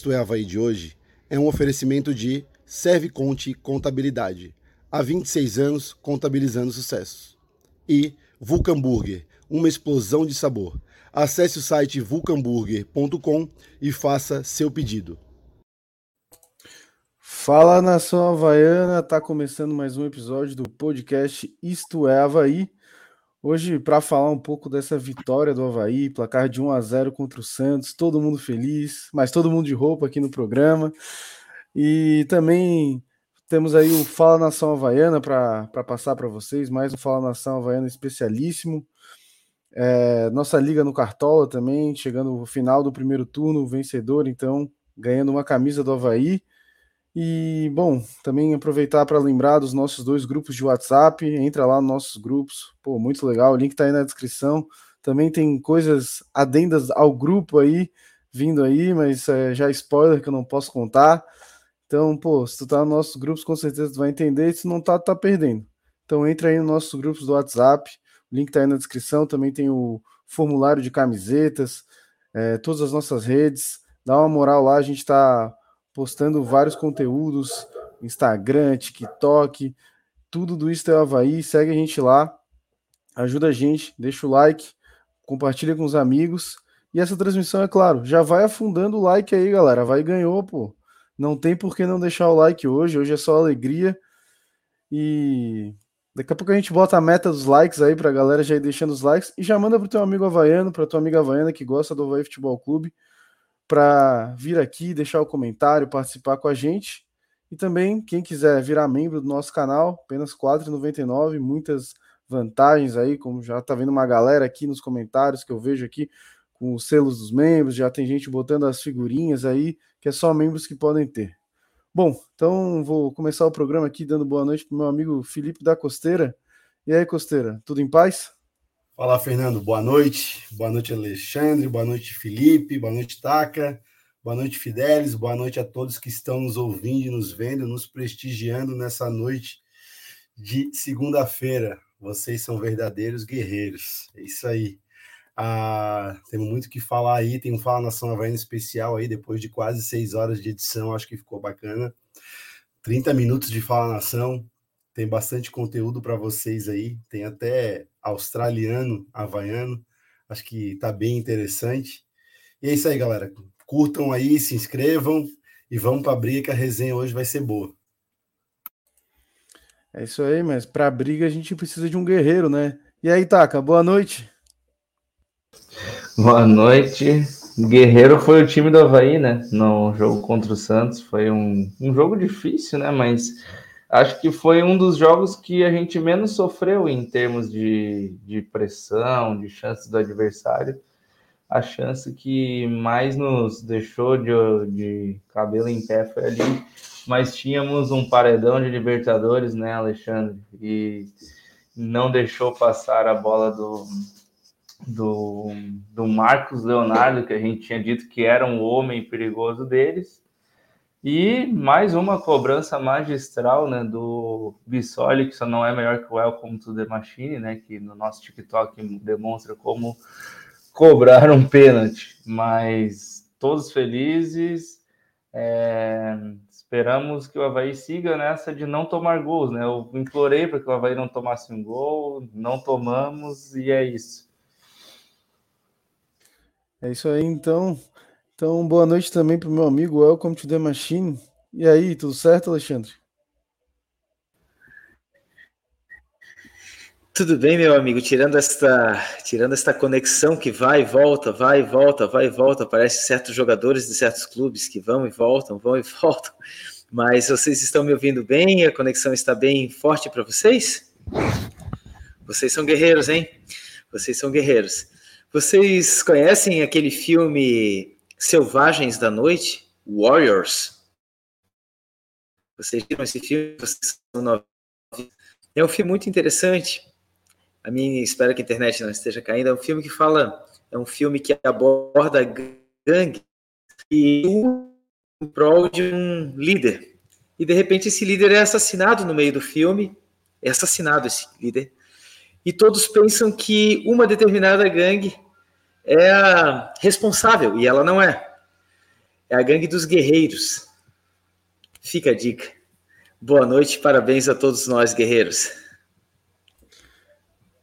Isto é Havaí de hoje é um oferecimento de Serve Conte Contabilidade. Há 26 anos contabilizando sucessos. E Vulcamburger, uma explosão de sabor. Acesse o site vulcamburger.com e faça seu pedido. Fala nação havaiana, tá começando mais um episódio do podcast Isto é Havaí. Hoje, para falar um pouco dessa vitória do Havaí, placar de 1 a 0 contra o Santos, todo mundo feliz, mas todo mundo de roupa aqui no programa. E também temos aí o Fala Nação Havaiana para passar para vocês, mais um Fala Nação Havaiana especialíssimo. É, nossa liga no Cartola também, chegando no final do primeiro turno, vencedor, então, ganhando uma camisa do Havaí. E, bom, também aproveitar para lembrar dos nossos dois grupos de WhatsApp. Entra lá nos nossos grupos. Pô, muito legal. O link está aí na descrição. Também tem coisas adendas ao grupo aí, vindo aí, mas é, já spoiler que eu não posso contar. Então, pô, se tu tá nos nossos grupos, com certeza tu vai entender. Se não tá, tá perdendo. Então entra aí nos nossos grupos do WhatsApp. O link tá aí na descrição. Também tem o formulário de camisetas, é, todas as nossas redes. Dá uma moral lá, a gente tá postando vários conteúdos, Instagram, TikTok, tudo do Isto é Havaí. Segue a gente lá, ajuda a gente, deixa o like, compartilha com os amigos. E essa transmissão, é claro, já vai afundando o like aí, galera. Vai ganhou, pô. Não tem por que não deixar o like hoje. Hoje é só alegria. E daqui a pouco a gente bota a meta dos likes aí pra galera já ir deixando os likes. E já manda pro teu amigo havaiano, pra tua amiga havaiana que gosta do Havaí Futebol Clube para vir aqui, deixar o comentário, participar com a gente. E também, quem quiser virar membro do nosso canal, apenas R$ 4,99, muitas vantagens aí, como já está vendo uma galera aqui nos comentários que eu vejo aqui com os selos dos membros, já tem gente botando as figurinhas aí, que é só membros que podem ter. Bom, então vou começar o programa aqui dando boa noite para meu amigo Felipe da Costeira. E aí, Costeira, tudo em paz? Fala, Fernando. Boa noite. Boa noite, Alexandre. Boa noite, Felipe. Boa noite, Taca. Boa noite, Fidelis. Boa noite a todos que estão nos ouvindo, nos vendo, nos prestigiando nessa noite de segunda-feira. Vocês são verdadeiros guerreiros. É isso aí. Ah, temos muito que falar aí. Tem um Fala Nação Havaiana especial aí, depois de quase seis horas de edição. Acho que ficou bacana. 30 minutos de Fala Nação. Tem bastante conteúdo para vocês aí. Tem até australiano, havaiano. Acho que está bem interessante. E é isso aí, galera. Curtam aí, se inscrevam e vamos para a briga que a resenha hoje vai ser boa. É isso aí, mas para a briga a gente precisa de um guerreiro, né? E aí, Taka, boa noite. Boa noite. Guerreiro foi o time do Havaí, né? No jogo contra o Santos. Foi um, um jogo difícil, né? Mas acho que foi um dos jogos que a gente menos sofreu em termos de, de pressão, de chances do adversário. A chance que mais nos deixou de, de cabelo em pé foi ali, mas tínhamos um paredão de Libertadores, né, Alexandre? E não deixou passar a bola do, do, do Marcos Leonardo, que a gente tinha dito que era um homem perigoso deles e mais uma cobrança magistral né, do Bissoli, que só não é melhor que o Welcome to the Machine, né, que no nosso TikTok demonstra como cobrar um pênalti. Mas todos felizes, é, esperamos que o Havaí siga nessa de não tomar gols. Né? Eu implorei para que o Havaí não tomasse um gol, não tomamos e é isso. É isso aí, então. Então, boa noite também para o meu amigo Welcome to the Machine. E aí, tudo certo, Alexandre? Tudo bem, meu amigo. Tirando esta, tirando esta conexão que vai e volta, vai e volta, vai e volta, parece certos jogadores de certos clubes que vão e voltam, vão e voltam. Mas vocês estão me ouvindo bem? A conexão está bem forte para vocês? Vocês são guerreiros, hein? Vocês são guerreiros. Vocês conhecem aquele filme Selvagens da Noite, Warriors. Vocês viram esse filme? É um filme muito interessante. A minha espero que a internet não esteja caindo. É um filme que fala, é um filme que aborda gangue e em prol de um líder. E de repente esse líder é assassinado no meio do filme, é assassinado esse líder. E todos pensam que uma determinada gangue é a responsável, e ela não é. É a gangue dos guerreiros. Fica a dica. Boa noite, parabéns a todos nós, guerreiros.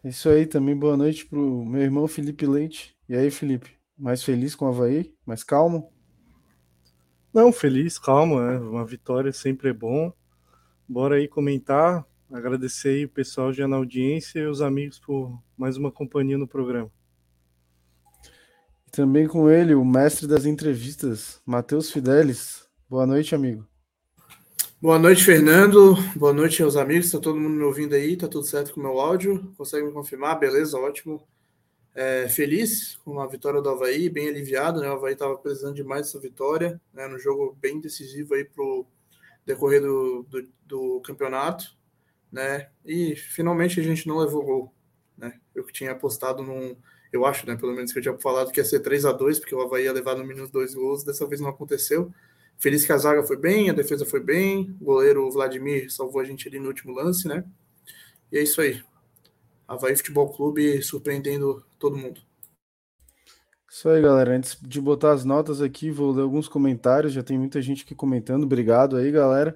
Isso aí, também boa noite pro meu irmão Felipe Leite. E aí, Felipe, mais feliz com o Havaí? Mais calmo? Não, feliz, calmo, né? Uma vitória sempre é bom. Bora aí comentar. Agradecer aí o pessoal já na audiência e os amigos por mais uma companhia no programa. Também com ele, o mestre das entrevistas, Matheus Fidelis. Boa noite, amigo. Boa noite, Fernando. Boa noite aos amigos. Está todo mundo me ouvindo aí? Tá tudo certo com o meu áudio? Consegue me confirmar? Beleza, ótimo. É, feliz com a vitória do Havaí, bem aliviado, né? O Havaí estava precisando demais dessa vitória, né? No jogo bem decisivo aí pro decorrer do, do, do, campeonato, né? E finalmente a gente não levou gol, né? Eu que tinha apostado num, eu acho, né? Pelo menos que eu tinha falado que ia ser 3 a 2 porque o Havaí ia levar no mínimo dois gols, dessa vez não aconteceu. Feliz que a zaga foi bem, a defesa foi bem, o goleiro Vladimir salvou a gente ali no último lance, né? E é isso aí. Havaí Futebol Clube surpreendendo todo mundo. Isso aí, galera. Antes de botar as notas aqui, vou ler alguns comentários. Já tem muita gente aqui comentando. Obrigado aí, galera.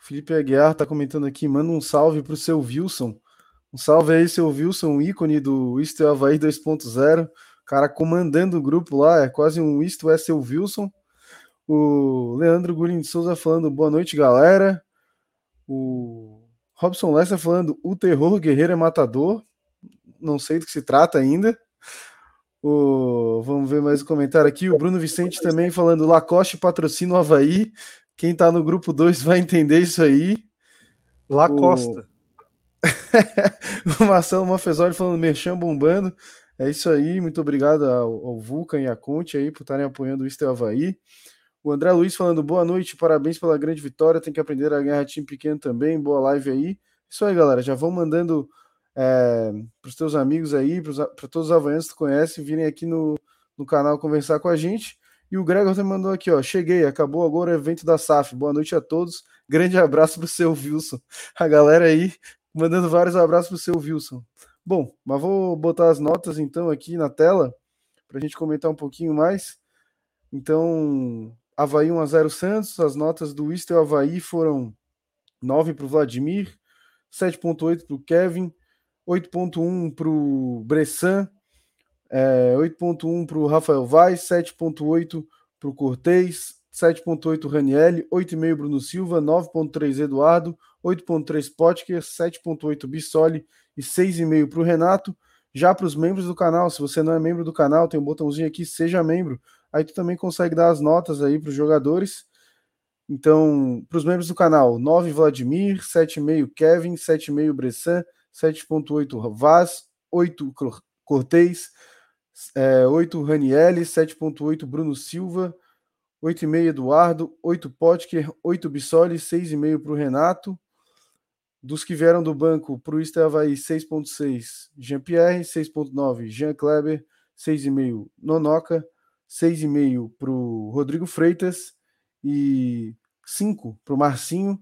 O Felipe Aguiar tá comentando aqui. Manda um salve pro seu Wilson. Um salve aí, seu Wilson, ícone do Isto é Havaí 2.0. Cara comandando o grupo lá. É quase um Isto é seu Wilson. O Leandro Gurin de Souza falando boa noite, galera. O Robson Lessa falando o terror guerreiro é matador. Não sei do que se trata ainda. O, vamos ver mais um comentário aqui. O Bruno Vicente também falando Lacoste patrocina o Havaí. Quem tá no grupo 2 vai entender isso aí. Lacosta. O, Marcelo Mafezoli falando merchan bombando. É isso aí. Muito obrigado ao, ao Vulcan e à Conte aí por estarem apoiando o Estel Havaí. O André Luiz falando boa noite, parabéns pela grande vitória. Tem que aprender a ganhar time pequeno também. Boa live aí. Isso aí, galera. Já vão mandando é, para os teus amigos aí, para todos os havaianos que tu conhece, virem aqui no, no canal conversar com a gente. E o Gregor também mandou aqui, ó. Cheguei, acabou agora o evento da SAF. Boa noite a todos. Grande abraço para o seu Wilson. A galera aí mandando vários abraços para o seu Wilson. Bom, mas vou botar as notas então aqui na tela para a gente comentar um pouquinho mais. Então, Havaí 1x0 Santos, as notas do Istel Havaí foram 9 para o Vladimir, 7.8 para o Kevin, 8.1 para o Bressan, é, 8.1 para o Rafael Vaz, 7.8 para o Cortez, 7.8 Ranielli, 8.5 Bruno Silva, 9.3 Eduardo, 8.3 Potker, 7.8 Bissoli e 6,5 para o Renato. Já para os membros do canal, se você não é membro do canal, tem um botãozinho aqui, seja membro. Aí tu também consegue dar as notas aí para os jogadores. Então, para os membros do canal, 9 Vladimir, 7,5 Kevin, 7,5 Bressan, 7,8 Vaz, 8 Cortez, é, 8 Ranielli, 7,8 Bruno Silva, 8,5 Eduardo, 8 Potker, 8 Bissoli, 6,5 para o Renato. Dos que vieram do banco para o Estavaí, 6,6 Jean-Pierre, 6,9 Jean Kleber, 6,5 Nonoca, 6,5 para o Rodrigo Freitas e 5 para o Marcinho.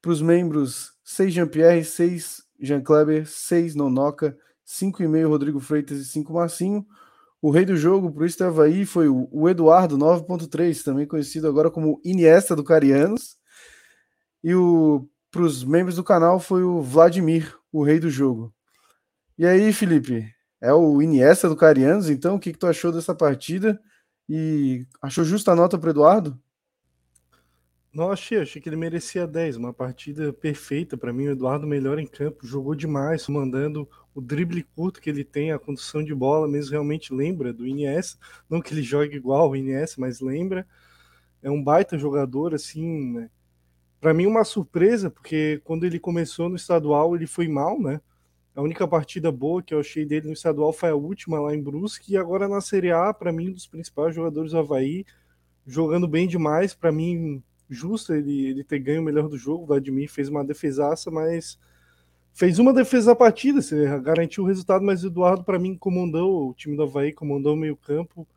Para os membros, 6 Jean-Pierre, 6 Jean Kleber, 6 Nonoca, 5,5 Rodrigo Freitas e 5 Marcinho. O rei do jogo para o Estavaí foi o Eduardo 9.3, também conhecido agora como Iniesta do Carianos. E o para os membros do canal foi o Vladimir, o rei do jogo. E aí, Felipe, é o Iniesta do Carianos, então o que, que tu achou dessa partida? E achou justa a nota para Eduardo? Não achei, achei que ele merecia 10, uma partida perfeita para mim. O Eduardo melhor em campo, jogou demais, mandando o drible curto que ele tem, a condução de bola, mesmo realmente lembra do Iniesta. Não que ele jogue igual o Iniesta, mas lembra. É um baita jogador, assim, né? Para mim, uma surpresa, porque quando ele começou no estadual, ele foi mal, né? A única partida boa que eu achei dele no estadual foi a última lá em Brusque e agora na Série A, para mim, um dos principais jogadores do Havaí, jogando bem demais. Para mim, justo ele, ele ter ganho o melhor do jogo. O Vladimir fez uma defesaça, mas fez uma defesa da partida, você garantiu o resultado. Mas o Eduardo, para mim, comandou o time do Havaí, comandou o meio-campo,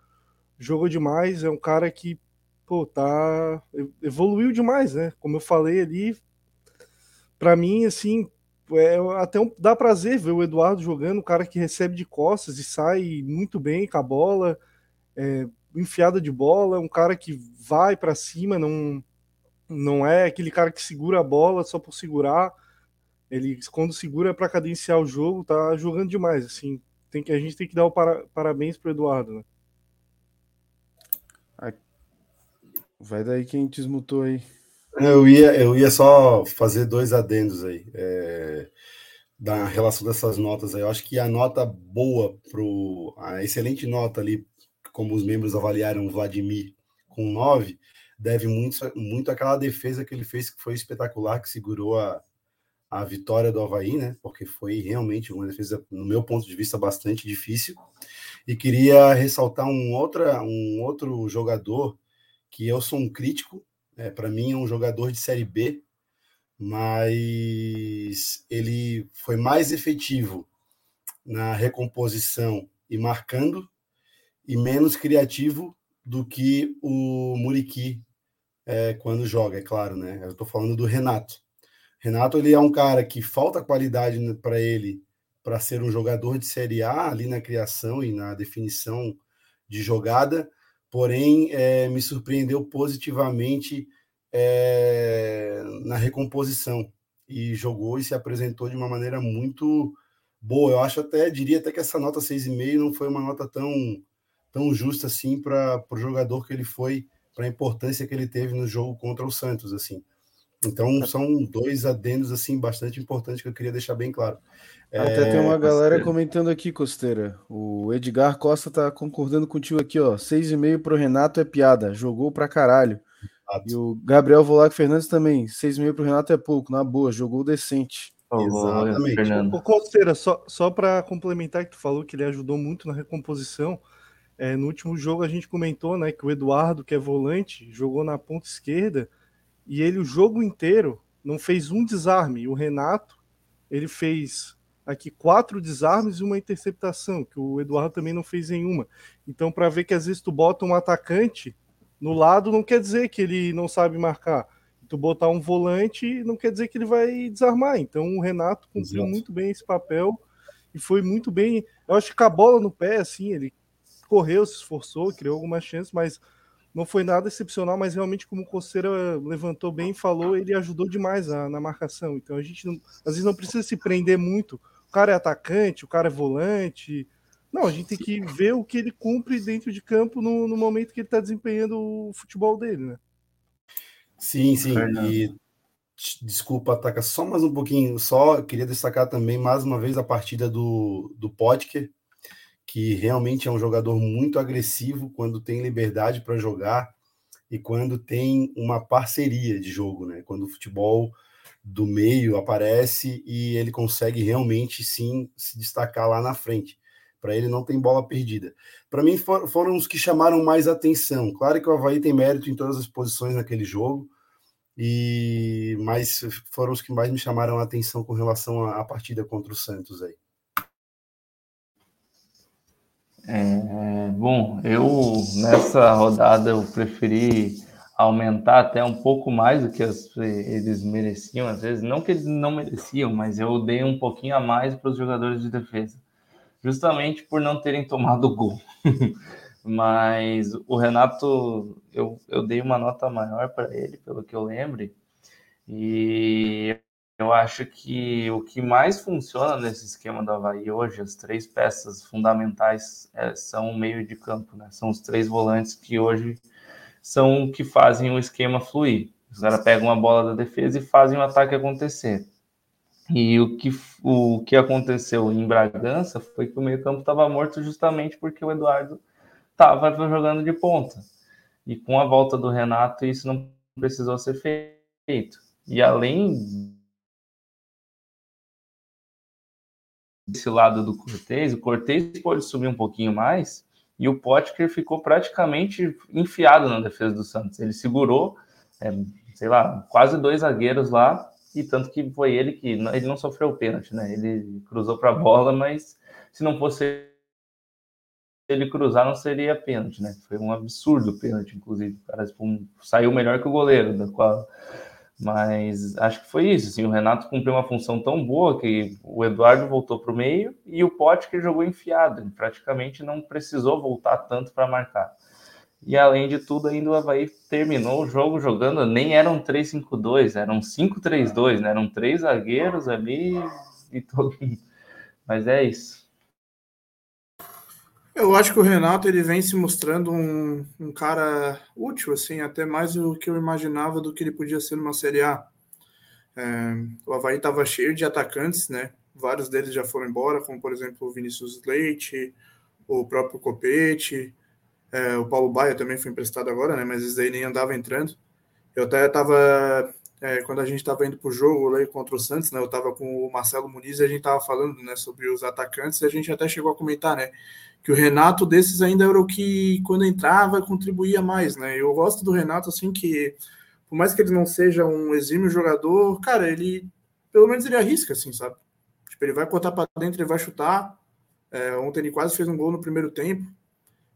jogou demais. É um cara que, pô, tá. evoluiu demais, né? Como eu falei ali, para mim, assim, é, até um, dá prazer ver o Eduardo jogando, um cara que recebe de costas e sai muito bem com a bola. é, enfiada de bola, um cara que vai para cima, não, não é aquele cara que segura a bola só por segurar. Ele, quando segura é para cadenciar o jogo, tá jogando demais. Assim, tem que, a gente tem que dar o para, parabéns pro Eduardo, né? Vai daí quem desmutou aí. Eu ia, eu ia só fazer dois adendos aí. É, da relação dessas notas aí. Eu acho que a nota boa pro. A excelente nota ali, como os membros avaliaram Vladimir com 9, deve muito, muito àquela defesa que ele fez, que foi espetacular, que segurou a, a vitória do Havaí, né? Porque foi realmente uma defesa, no meu ponto de vista, bastante difícil. E queria ressaltar um, outra, um outro jogador que eu sou um crítico, é, para mim é um jogador de Série B, mas ele foi mais efetivo na recomposição e marcando e menos criativo do que o Muriqui é, quando joga, é claro, né? Eu estou falando do Renato. Renato ele é um cara que falta qualidade para ele para ser um jogador de Série A ali na criação e na definição de jogada, porém é, me surpreendeu positivamente é, na recomposição e jogou e se apresentou de uma maneira muito boa. Eu acho até, diria até que essa nota 6,5 não foi uma nota tão, tão justa assim para o jogador que ele foi, para a importância que ele teve no jogo contra o Santos, assim. Então são dois adendos assim bastante importantes que eu queria deixar bem claro. Até é, tem uma galera comentando aqui, Costeira. O Edgar Costa tá concordando contigo aqui, ó. Seis e meio pro Renato é piada. Jogou pra caralho. E o Gabriel Volac Fernandes também. Seis e meio pro Renato é pouco, na boa. Jogou decente. Exatamente. Fernando. Costeira, só, só para complementar que tu falou que ele ajudou muito na recomposição. É, no último jogo a gente comentou, né, que o Eduardo, que é volante, jogou na ponta esquerda e ele o jogo inteiro não fez um desarme. O Renato, ele fez aqui quatro desarmes e uma interceptação, que o Eduardo também não fez nenhuma. Então, para ver que às vezes tu bota um atacante no lado, não quer dizer que ele não sabe marcar. Tu botar um volante não quer dizer que ele vai desarmar. Então, o Renato cumpriu Exato. muito bem esse papel e foi muito bem. Eu acho que com a bola no pé, assim, ele correu, se esforçou, criou algumas chances, mas não foi nada excepcional, mas realmente, como o Coceira levantou bem e falou, ele ajudou demais a, na marcação. Então a gente não, às vezes não precisa se prender muito. O cara é atacante, o cara é volante. Não, a gente tem que ver o que ele cumpre dentro de campo no, no momento que ele está desempenhando o futebol dele, né? Sim, sim. E desculpa, ataca só mais um pouquinho. Só queria destacar também mais uma vez a partida do, do Potker, que realmente é um jogador muito agressivo quando tem liberdade para jogar e quando tem uma parceria de jogo, né? Quando o futebol do meio aparece e ele consegue realmente sim se destacar lá na frente. Para ele não tem bola perdida. Para mim for, foram os que chamaram mais atenção. Claro que o Havaí tem mérito em todas as posições naquele jogo, e mas foram os que mais me chamaram a atenção com relação à partida contra o Santos aí. É, bom, eu nessa rodada eu preferi aumentar até um pouco mais do que as, eles mereciam, às vezes, não que eles não mereciam, mas eu dei um pouquinho a mais para os jogadores de defesa, justamente por não terem tomado gol. mas o Renato, eu, eu dei uma nota maior para ele, pelo que eu lembre, e eu acho que o que mais funciona nesse esquema do Havaí hoje, as três peças fundamentais é, são o meio de campo, né? São os três volantes que hoje são o que fazem o esquema fluir. Os caras pegam a bola da defesa e fazem o ataque acontecer. E o que, o que aconteceu em Bragança foi que o meio-campo estava morto justamente porque o Eduardo estava jogando de ponta. E com a volta do Renato, isso não precisou ser feito. E além desse lado do Cortez, o Cortez pode subir um pouquinho mais e o Potker ficou praticamente enfiado na defesa do Santos. Ele segurou, é, sei lá, quase dois zagueiros lá e tanto que foi ele que ele não sofreu o pênalti, né? Ele cruzou para a bola, mas se não fosse ele cruzar não seria pênalti, né? Foi um absurdo pênalti, inclusive. O cara saiu melhor que o goleiro, da qual Mas acho que foi isso. Assim, o Renato cumpriu uma função tão boa que o Eduardo voltou para o meio e o Pote que jogou enfiado. Ele praticamente não precisou voltar tanto para marcar. E além de tudo, ainda o Havaí terminou o jogo jogando, nem eram 3-5-2, eram 5-3-2, né? Eram três zagueiros ali e todo Mas é isso. Eu acho que o Renato ele vem se mostrando um, um cara útil, assim, até mais do que eu imaginava do que ele podia ser numa Série A. É, o Havaí estava cheio de atacantes, né? Vários deles já foram embora, como por exemplo o Vinícius Leite, o próprio Copete, é, o Paulo Baia também foi emprestado agora, né? Mas esse daí nem andava entrando. Eu até estava é, quando a gente estava indo para o jogo lá contra o Santos, né? Eu estava com o Marcelo Muniz e a gente estava falando, né, sobre os atacantes. E a gente até chegou a comentar, né? que o Renato desses ainda era o que, quando entrava, contribuía mais, né? Eu gosto do Renato, assim, que por mais que ele não seja um exímio jogador, cara, ele, pelo menos ele arrisca, assim, sabe? Tipo, ele vai botar para dentro, ele vai chutar. É, ontem ele quase fez um gol no primeiro tempo.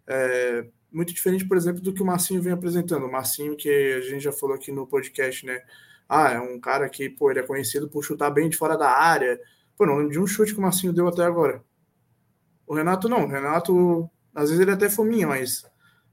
É, muito diferente, por exemplo, do que o Marcinho vem apresentando. O Marcinho, que a gente já falou aqui no podcast, né? Ah, é um cara que, pô, ele é conhecido por chutar bem de fora da área. Pô, não lembro de um chute que o Marcinho deu até agora. O Renato não. O Renato, às vezes ele até fominha, mas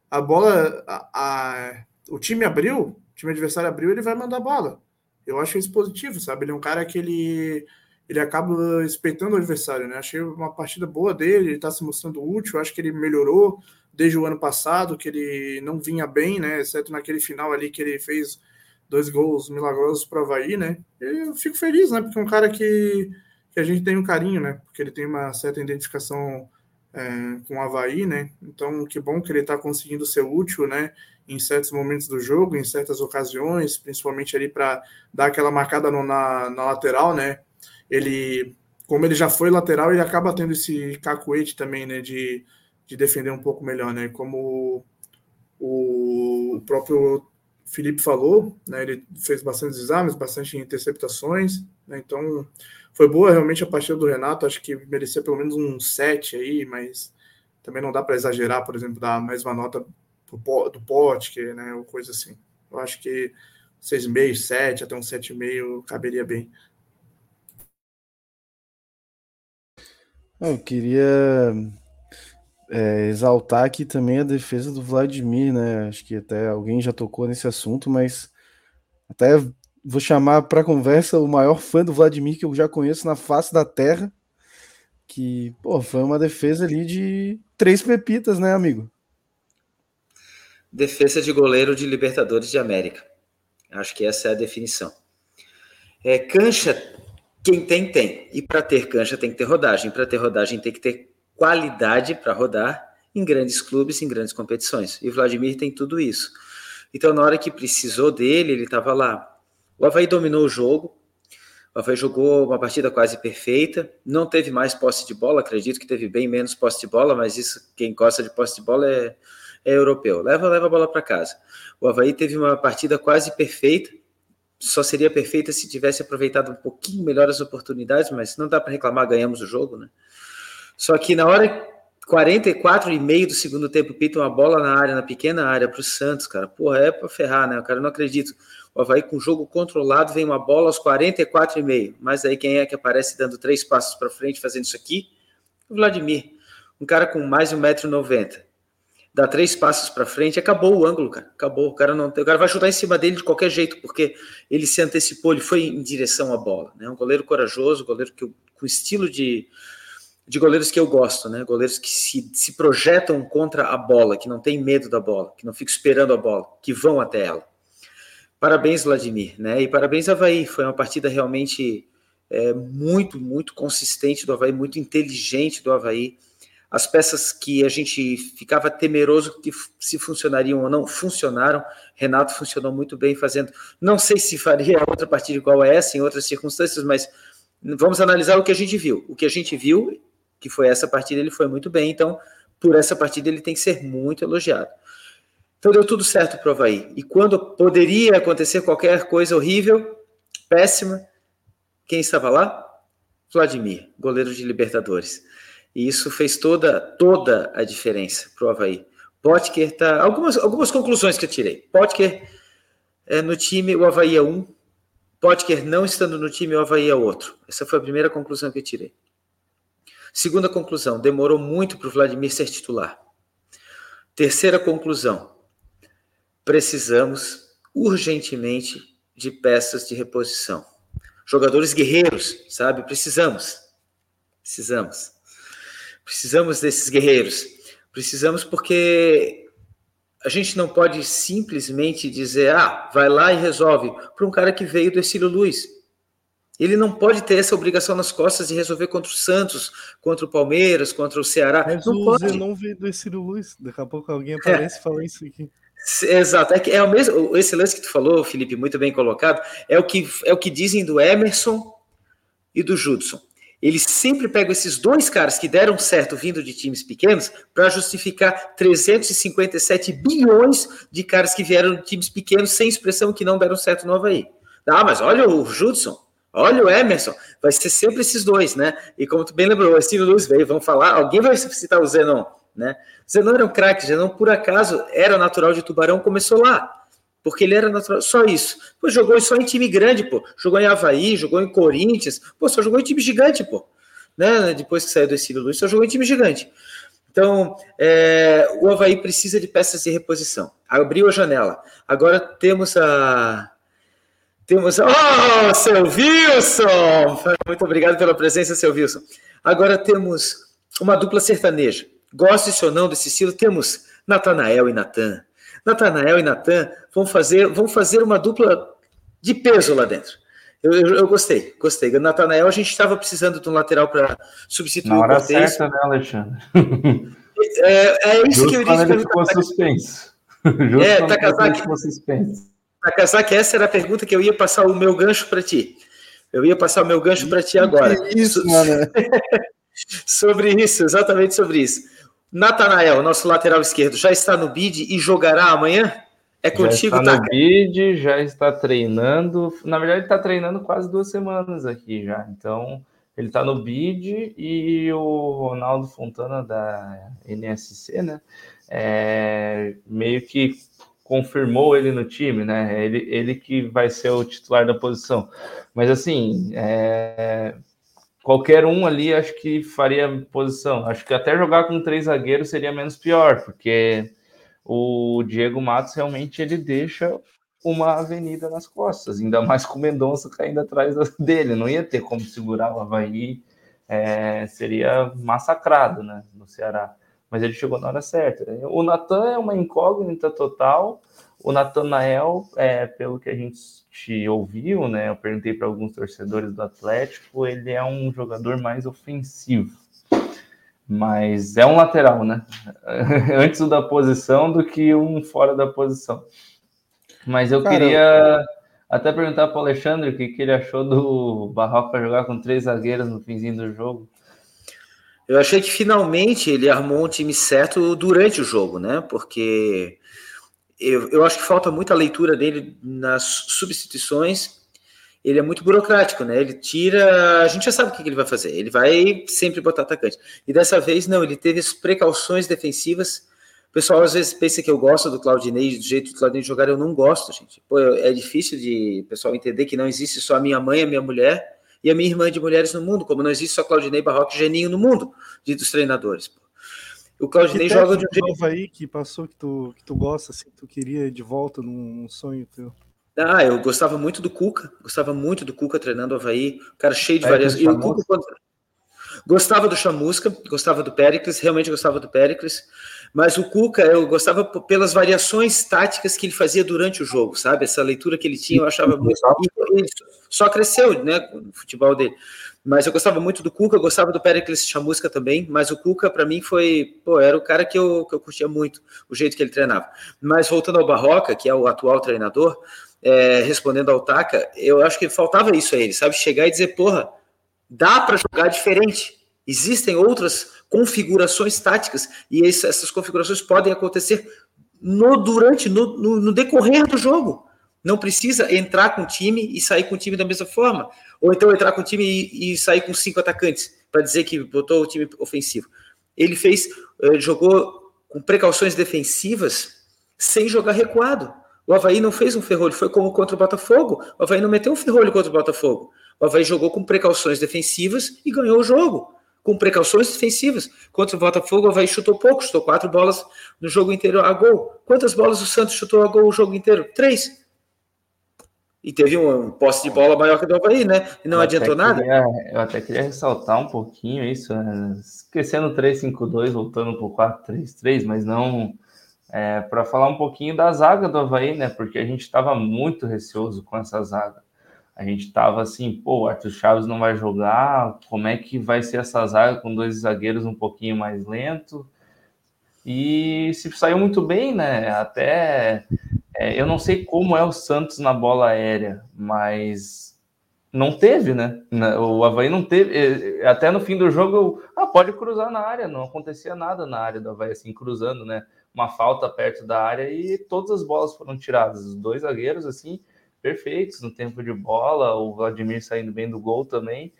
a bola, a, a, o time abriu, o time adversário abriu, ele vai mandar bola. Eu acho isso positivo, sabe? Ele é um cara que ele, ele acaba respeitando o adversário, né? Achei uma partida boa dele, ele tá se mostrando útil, acho que ele melhorou desde o ano passado, que ele não vinha bem, né? Exceto naquele final ali que ele fez dois gols milagrosos para o Havaí, né? Eu fico feliz, né? Porque é um cara que que a gente tem um carinho, né? Porque ele tem uma certa identificação é, com o Havaí, né? Então, que bom que ele está conseguindo ser útil, né? Em certos momentos do jogo, em certas ocasiões, principalmente ali para dar aquela marcada no, na, na lateral, né? Ele, como ele já foi lateral, ele acaba tendo esse cacuete também, né? De, de defender um pouco melhor, né? Como o, o próprio Felipe falou, né? Ele fez bastante exames, bastante interceptações, né? Então foi boa realmente a partida do Renato, acho que merecia pelo menos um 7 aí, mas também não dá para exagerar, por exemplo, dar mais uma nota do, do que, né, ou coisa assim. Eu acho que 6,5, 7, até um 7,5 caberia bem. Eu queria é, exaltar aqui também a defesa do Vladimir, né? Acho que até alguém já tocou nesse assunto, mas até Vou chamar para conversa o maior fã do Vladimir que eu já conheço na face da terra. Que, pô, foi uma defesa ali de três pepitas, né, amigo? Defesa de goleiro de Libertadores de América. Acho que essa é a definição. É, cancha, quem tem, tem. E para ter cancha tem que ter rodagem. Para ter rodagem tem que ter qualidade para rodar em grandes clubes, em grandes competições. E o Vladimir tem tudo isso. Então, na hora que precisou dele, ele estava lá. O Havaí dominou o jogo, o Havaí jogou uma partida quase perfeita, não teve mais posse de bola, acredito que teve bem menos posse de bola, mas isso, quem gosta de posse de bola é, é europeu. Leva, leva a bola para casa. O Havaí teve uma partida quase perfeita, só seria perfeita se tivesse aproveitado um pouquinho melhor as oportunidades, mas não dá para reclamar, ganhamos o jogo, né? Só que na hora 44 e meio do segundo tempo, pita uma bola na área, na pequena área para o Santos, cara. Porra, é para ferrar, né? O cara não acredito. O Havaí com o jogo controlado, vem uma bola aos 44 e meio. Mas aí quem é que aparece dando três passos para frente fazendo isso aqui? O Vladimir. Um cara com mais de 1,90m. Dá três passos para frente, acabou o ângulo, cara. Acabou. O cara não, o cara vai chutar em cima dele de qualquer jeito, porque ele se antecipou, ele foi em direção à bola. Né? Um goleiro corajoso, goleiro que, com estilo de, de goleiros que eu gosto, né? Goleiros que se, se projetam contra a bola, que não tem medo da bola, que não ficam esperando a bola, que vão até ela. Parabéns, Vladimir, né? E parabéns, Havaí. Foi uma partida realmente é, muito, muito consistente do Havaí, muito inteligente do Havaí. As peças que a gente ficava temeroso que se funcionariam ou não, funcionaram. Renato funcionou muito bem fazendo. Não sei se faria outra partida igual a essa, em outras circunstâncias, mas vamos analisar o que a gente viu. O que a gente viu, que foi essa partida, ele foi muito bem. Então, por essa partida, ele tem que ser muito elogiado. Então deu tudo certo para o Havaí. E quando poderia acontecer qualquer coisa horrível, péssima, quem estava lá? Vladimir, goleiro de Libertadores. E isso fez toda, toda a diferença para o Havaí. Potker tá. Algumas, algumas conclusões que eu tirei. Potker é, no time, o Havaí é um, Potker não estando no time, o Havaí é outro. Essa foi a primeira conclusão que eu tirei. Segunda conclusão, demorou muito para o Vladimir ser titular. Terceira conclusão, precisamos urgentemente de peças de reposição. Jogadores guerreiros, sabe? Precisamos. Precisamos. Precisamos desses guerreiros. Precisamos porque a gente não pode simplesmente dizer, ah, vai lá e resolve, para um cara que veio do Exílio Luiz. Ele não pode ter essa obrigação nas costas de resolver contra o Santos, contra o Palmeiras, contra o Ceará. Mas não o pode. não veio do Exílio Luiz. Daqui a pouco alguém aparece é. e fala isso aqui. Exato, é, que é o mesmo. Esse lance que tu falou, Felipe, muito bem colocado, é o que é o que dizem do Emerson e do Judson. Eles sempre pegam esses dois caras que deram certo vindo de times pequenos para justificar 357 bilhões de caras que vieram de times pequenos sem expressão que não deram certo no Havaí. Ah, mas olha o Judson, olha o Emerson, vai ser sempre esses dois, né? E como tu bem lembrou, o Estilo Luz veio, vamos falar, alguém vai citar o Zenon, né? O Zenon era um craque, Zenon por acaso era natural de Tubarão, começou lá porque ele era natural, só isso. Pô, jogou só em time grande, pô. Jogou em Havaí, jogou em Corinthians, pô, só jogou em time gigante, pô. Né? Depois que saiu do Exílio Luiz, só jogou em time gigante. Então, é, o Havaí precisa de peças de reposição. Abriu a janela. Agora temos a. Temos. Oh, seu Wilson! Muito obrigado pela presença, seu Wilson. Agora temos uma dupla sertaneja. Goste ou não desse estilo, temos Natanael e Natan. Natanael e Natan vão fazer, vão fazer uma dupla de peso lá dentro. Eu, eu, eu gostei, gostei. Natanael, a gente estava precisando de um lateral para substituir Na hora o Cortez. certa, né, Alexandre? É, é isso Justo que eu disse. Ele ficou suspenso. Justo é, Takazaki, ficou suspenso. Takazaki, essa era a pergunta que eu ia passar o meu gancho para ti. Eu ia passar o meu gancho para ti agora. Isso, mano. sobre isso, exatamente sobre isso. Natanael, nosso lateral esquerdo, já está no bid e jogará amanhã? É contigo, já está no bid, já está treinando. Na verdade, ele está treinando quase duas semanas aqui já. Então, ele está no bid e o Ronaldo Fontana da NSC, né? É, meio que confirmou ele no time, né? Ele, ele que vai ser o titular da posição. Mas assim, é, qualquer um ali acho que faria posição. Acho que até jogar com três zagueiros seria menos pior, porque o Diego Matos realmente ele deixa uma avenida nas costas, ainda mais com o Mendonça caindo atrás dele. Não ia ter como segurar o Havaí, é, seria massacrado né, no Ceará. Mas ele chegou na hora certa. O Natan é uma incógnita total. O Natanael, é, pelo que a gente ouviu, né? Eu perguntei para alguns torcedores do Atlético, ele é um jogador mais ofensivo. Mas é um lateral, né? Antes da posição do que um fora da posição. Mas eu Cara, queria até perguntar para o Alexandre o que, que ele achou do Barroca jogar com três zagueiros no finzinho do jogo. Eu achei que finalmente ele armou um time certo durante o jogo, né? Porque eu, eu acho que falta muita leitura dele nas substituições. Ele é muito burocrático, né? Ele tira. A gente já sabe o que ele vai fazer. Ele vai sempre botar atacante. E dessa vez, não, ele teve as precauções defensivas. O pessoal às vezes pensa que eu gosto do Claudinei, do jeito do Claudinei jogar, eu não gosto, gente. Pô, é difícil de pessoal entender que não existe só a minha mãe, a minha mulher e a minha irmã de mulheres no mundo, como não existe só Claudinei Barroco e Geninho no mundo, de, dos treinadores. O Claudinei joga de um jeito. aí que passou que tu, que tu gosta, assim, que tu queria de volta num, sonho teu. Ah, eu gostava muito do Cuca, gostava muito do Cuca treinando o Havaí, cara cheio de é, variações. E o Cuca, gostava do Chamusca, gostava do Pericles, realmente gostava do Pericles, mas o Cuca eu gostava pelas variações táticas que ele fazia durante o jogo, sabe? Essa leitura que ele tinha, eu achava muito. E ele só cresceu, né, o futebol dele. Mas eu gostava muito do Cuca, eu gostava do Pericles Chamusca também, mas o Cuca, para mim, foi. Pô, era o cara que eu, que eu curtia muito, o jeito que ele treinava. Mas voltando ao Barroca, que é o atual treinador, é, respondendo ao Taka, eu acho que faltava isso a ele, sabe? Chegar e dizer, porra, dá para jogar diferente. Existem outras configurações táticas e essas configurações podem acontecer no durante, no, no, no decorrer do jogo. Não precisa entrar com o time e sair com o time da mesma forma. Ou então entrar com o time e, e sair com cinco atacantes para dizer que botou o time ofensivo. Ele fez, ele jogou com precauções defensivas sem jogar recuado. O Havaí não fez um ferrolho, foi como contra o Botafogo. O Havaí não meteu um ferrolho contra o Botafogo. O Havaí jogou com precauções defensivas e ganhou o jogo. Com precauções defensivas. Contra o Botafogo, o Havaí chutou pouco, chutou quatro bolas no jogo inteiro a gol. Quantas bolas o Santos chutou a gol o jogo inteiro? Três. E teve um posse de bola maior que o do Havaí, né? E não eu adiantou nada. Queria, eu até queria ressaltar um pouquinho isso, né? esquecendo 3-5-2, voltando para o 4-3-3, mas não é, para falar um pouquinho da zaga do Havaí, né? Porque a gente estava muito receoso com essa zaga. A gente estava assim, pô, o Arthur Chaves não vai jogar, como é que vai ser essa zaga com dois zagueiros um pouquinho mais lento? E se saiu muito bem, né? Até é, eu não sei como é o Santos na bola aérea, mas não teve, né? O Havaí não teve. Até no fim do jogo, ah, pode cruzar na área, não acontecia nada na área do Havaí, assim, cruzando, né? uma falta perto da área e todas as bolas foram tiradas. Os dois zagueiros, assim, perfeitos no tempo de bola, o Vladimir saindo bem do gol também.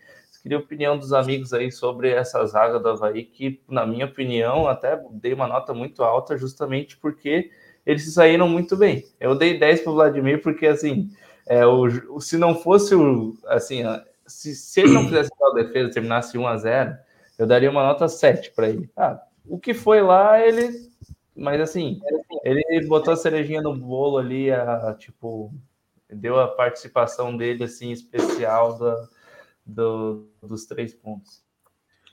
Queria a opinião dos amigos aí sobre essa zaga do Havaí, que, na minha opinião, até dei uma nota muito alta, justamente porque eles se saíram muito bem. Eu dei 10 para o Vladimir, porque, assim, é, o, se não fosse o. Assim, se, se ele não fizesse a defesa, terminasse 1 a 0 eu daria uma nota 7 para ele. Ah, o que foi lá, ele mas assim, ele botou a cerejinha no bolo ali, a, tipo, deu a participação dele assim especial da, do, dos três pontos.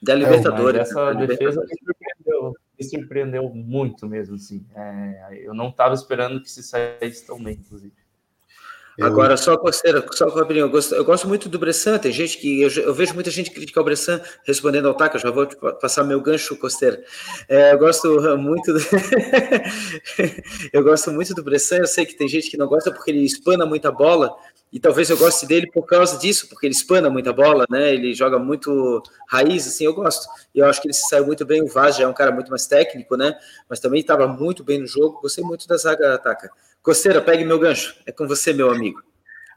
Da Libertadores. essa né? defesa me surpreendeu, me surpreendeu muito mesmo, assim. É, eu não estava esperando que se saísse tão bem, inclusive. Agora, só Costeira, só Fabrinho, eu gosto, eu gosto muito do Bressan, tem gente que, eu, eu, vejo muita gente criticar o Bressan, respondendo ao Taca, já vou passar meu gancho, Costeira. É, eu gosto muito do... eu gosto muito do Bressan, eu sei que tem gente que não gosta porque ele espana muita bola, e talvez eu goste dele por causa disso, porque ele espana muita bola, né? Ele joga muito raiz, assim, eu gosto. E eu acho que ele se saiu muito bem. O Vaz já é um cara muito mais técnico, né? Mas também estava muito bem no jogo. Gostei muito da zaga ataca. Costeira, pegue meu gancho. É com você, meu amigo.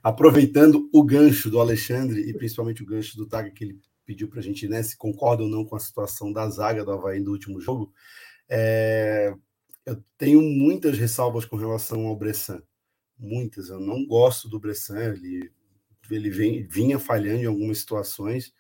Aproveitando o gancho do Alexandre e principalmente o gancho do Taga que ele pediu para a gente, né, se concorda ou não com a situação da zaga do Havaí no último jogo, é... eu tenho muitas ressalvas com relação ao Bressan. Muitas. Eu não gosto do Bressan, ele, ele vem, vinha falhando em algumas situações.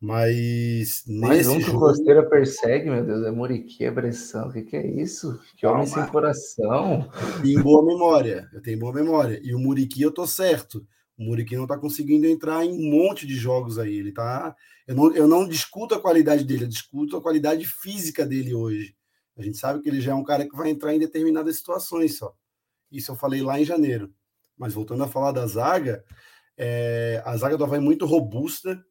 Mas Mais um que jogo... o Costeira persegue, meu Deus, é Muriqui, é Bressão, o que, que é isso? Que Calma. homem sem coração. Em boa memória, eu tenho boa memória. E o Muriqui eu tô certo. O Muriqui não tá conseguindo entrar em um monte de jogos aí. Ele tá. Eu não, eu não discuto a qualidade dele, eu discuto a qualidade física dele hoje. A gente sabe que ele já é um cara que vai entrar em determinadas situações só. Isso eu falei lá em janeiro. Mas voltando a falar da zaga, é, a zaga do Havaí é muito robusta,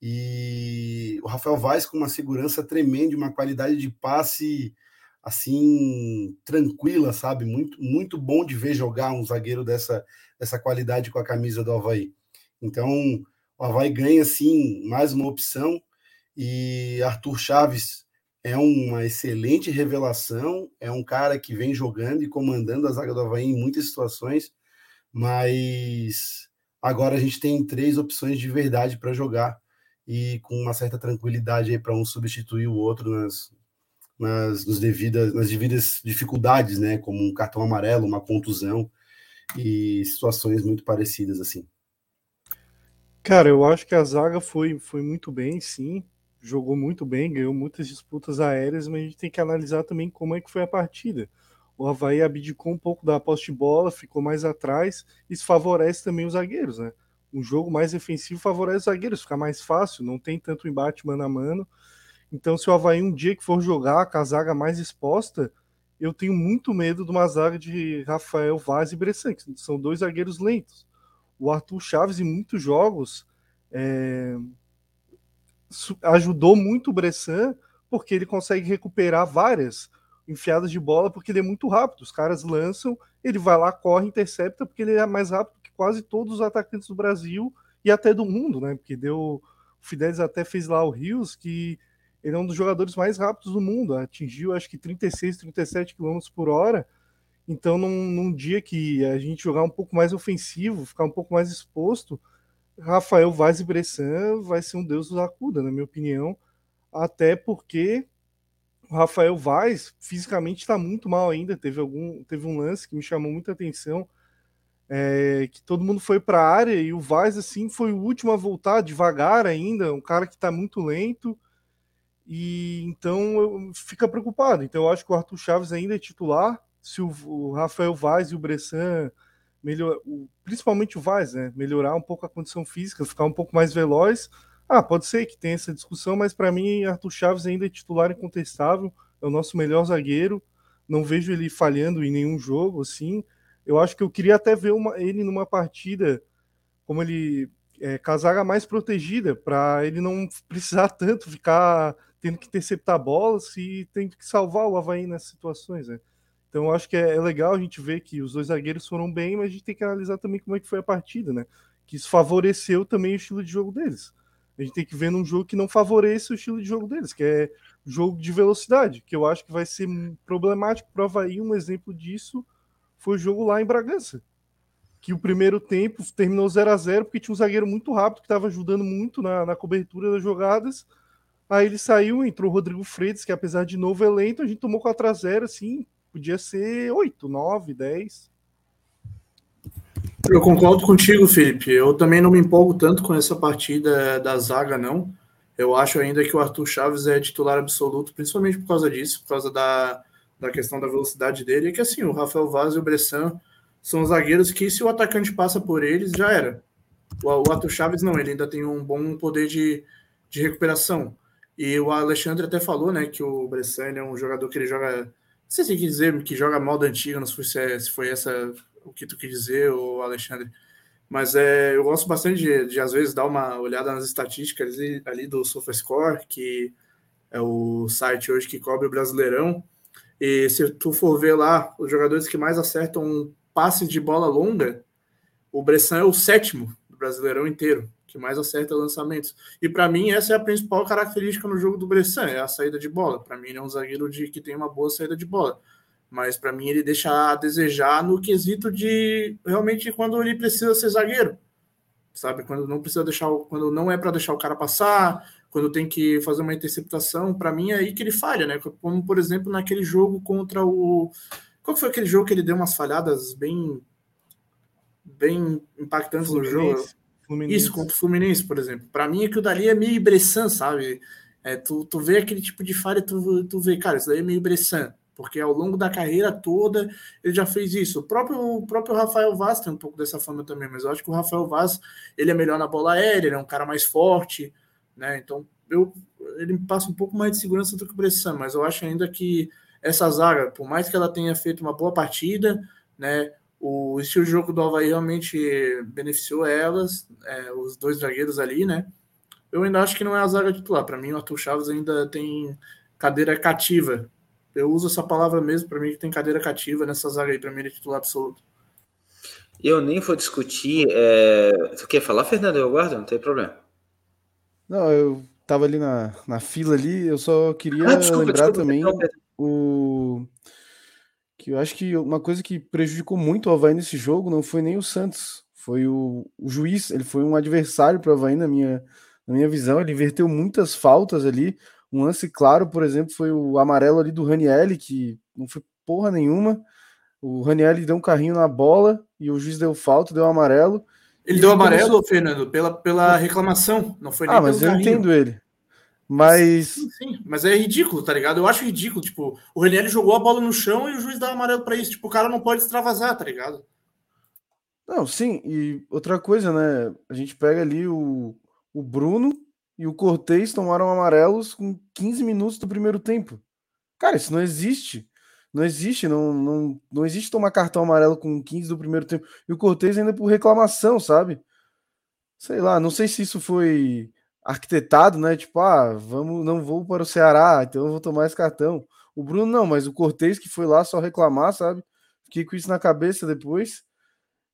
e o Rafael Vaz com uma segurança tremenda, uma qualidade de passe assim tranquila, sabe? Muito muito bom de ver jogar um zagueiro dessa dessa qualidade com a camisa do Havaí. Então, o Havaí ganha assim mais uma opção e Arthur Chaves é uma excelente revelação, é um cara que vem jogando e comandando a zaga do Havaí em muitas situações, mas agora a gente tem três opções de verdade para jogar e com uma certa tranquilidade aí para um substituir o outro nas, nas, nos devidas, nas devidas dificuldades, né? Como um cartão amarelo, uma contusão e situações muito parecidas assim. Cara, eu acho que a zaga foi, foi muito bem, sim. Jogou muito bem, ganhou muitas disputas aéreas, mas a gente tem que analisar também como é que foi a partida. O Havaí abdicou um pouco da posse de bola, ficou mais atrás, isso favorece também os zagueiros, né? Um jogo mais defensivo favorece os zagueiros, fica mais fácil, não tem tanto embate mano a mano. Então, se o Havaí um dia que for jogar com a zaga mais exposta, eu tenho muito medo de uma zaga de Rafael Vaz e Bressan, que são dois zagueiros lentos. O Arthur Chaves, em muitos jogos, é... ajudou muito o Bressan, porque ele consegue recuperar várias enfiadas de bola, porque ele é muito rápido. Os caras lançam, ele vai lá, corre, intercepta, porque ele é mais rápido quase todos os atacantes do Brasil e até do mundo, né? Porque deu. O Fidelis até fez lá o Rios, que ele é um dos jogadores mais rápidos do mundo, atingiu acho que 36, 37 km por hora. Então, num, num, dia que a gente jogar um pouco mais ofensivo, ficar um pouco mais exposto, Rafael Vaz e Bressan vai ser um deus do Acuda, na minha opinião. Até porque o Rafael Vaz fisicamente está muito mal ainda. Teve algum, teve um lance que me chamou muita atenção, é, que todo mundo foi para a área e o Vaz assim foi o último a voltar devagar ainda, um cara que está muito lento. E então eu fica preocupado. Então eu acho que o Arthur Chaves ainda é titular. Se o, o Rafael Vaz e o Bressan melhor, principalmente o Vaz, né, melhorar um pouco a condição física, ficar um pouco mais veloz, ah, pode ser que tenha essa discussão, mas para mim Arthur Chaves ainda é titular incontestável, é o nosso melhor zagueiro. Não vejo ele falhando em nenhum jogo, assim. Eu acho que eu queria até ver uma, ele numa partida como ele é, casaga mais protegida, para ele não precisar tanto ficar tendo que interceptar bolas e tendo que salvar o Havaí nessas situações, né? Então eu acho que é, é, legal a gente ver que os dois zagueiros foram bem, mas a gente tem que analisar também como é que foi a partida, né? Que isso favoreceu também o estilo de jogo deles. A gente tem que ver num jogo que não favoreça o estilo de jogo deles, que é jogo de velocidade, que eu acho que vai ser problemático para o Havaí. Um exemplo disso foi o jogo lá em Bragança. Que o primeiro tempo terminou 0 a 0 porque tinha um zagueiro muito rápido que estava ajudando muito na, na, cobertura das jogadas. Aí ele saiu, entrou o Rodrigo Freitas, que apesar de novo é lento, a gente tomou 4 a 0 assim, podia ser 8, 9, 10. Eu concordo contigo, Felipe. Eu também não me empolgo tanto com essa partida da zaga, não. Eu acho ainda que o Arthur Chaves é titular absoluto, principalmente por causa disso, por causa da, da questão da velocidade dele. E que assim, o Rafael Vaz e o Bressan são zagueiros que, se o atacante passa por eles, já era. O, o Chaves não, ele ainda tem um bom poder de, de recuperação. E o Alexandre até falou, né, que o Bressan é um jogador que ele joga. Não sei se quer dizer que joga mal da antiga, não sei se, é, se foi essa o que tu quis dizer, o Alexandre. Mas é, eu gosto bastante de, de, às vezes, dar uma olhada nas estatísticas ali, ali do SofaScore, que é o site hoje que cobre o Brasileirão. E se tu for ver lá, os jogadores que mais acertam um passe de bola longa, o Bressan é o sétimo do Brasileirão inteiro, que mais acerta lançamentos. E para mim, essa é a principal característica no jogo do Bressan, é a saída de bola. Para mim, ele é um zagueiro de, que tem uma boa saída de bola mas para mim ele deixa a desejar no quesito de realmente quando ele precisa ser zagueiro, sabe? Quando não precisa deixar, quando não é para deixar o cara passar, quando tem que fazer uma interceptação, para mim é aí que ele falha, né? Como por exemplo naquele jogo contra o qual foi aquele jogo que ele deu umas falhadas bem bem impactantes Fluminense, no jogo? Fluminense. Isso contra o Fluminense, por exemplo. Para mim aquilo dali é meio Bressan, sabe? É, tu, tu vê aquele tipo de falha, tu, tu vê, cara, isso daí é meio Bressan porque ao longo da carreira toda ele já fez isso. O próprio, o próprio Rafael Vaz tem um pouco dessa fama também, mas eu acho que o Rafael Vaz ele é melhor na bola aérea, ele é um cara mais forte, né? Então eu, ele me passa um pouco mais de segurança do que o Bressan, mas eu acho ainda que essa zaga, por mais que ela tenha feito uma boa partida, né? O estilo de jogo do Havaí realmente beneficiou elas, é, os dois zagueiros ali, né? Eu ainda acho que não é a zaga titular. Para mim, o Arthur Chaves ainda tem cadeira cativa eu uso essa palavra mesmo, para mim, que tem cadeira cativa nessa zaga aí, para mim, ele é titular absoluto. Eu nem vou discutir. É... Tu quer falar, Fernando? Eu aguardo, não tem problema. Não, eu tava ali na, na fila ali, eu só queria ah, desculpa, lembrar desculpa, também o que eu acho que uma coisa que prejudicou muito o Havaí nesse jogo não foi nem o Santos, foi o, o juiz, ele foi um adversário para o Havaí na minha, na minha visão, ele inverteu muitas faltas ali, um lance claro, por exemplo, foi o amarelo ali do Ranielli, que não foi porra nenhuma. O Ranielli deu um carrinho na bola e o juiz deu falta, deu amarelo. Ele deu amarelo, começou... Fernando, pela, pela reclamação, não foi nem Ah, mas eu carrinho. entendo ele. Mas. Sim, sim, mas é ridículo, tá ligado? Eu acho ridículo. Tipo, o Ranielli jogou a bola no chão e o juiz dá amarelo para isso. Tipo, o cara não pode extravasar, tá ligado? Não, sim, e outra coisa, né? A gente pega ali o, o Bruno, e o Cortez tomaram amarelos com 15 minutos do primeiro tempo. Cara, isso não existe. Não existe, não, não, não existe tomar cartão amarelo com 15 do primeiro tempo. E o Cortez ainda por reclamação, sabe? Sei lá, não sei se isso foi arquitetado, né? Tipo, ah, vamos, não vou para o Ceará, então eu vou tomar esse cartão. O Bruno não, mas o Cortez que foi lá só reclamar, sabe? Fiquei com isso na cabeça depois.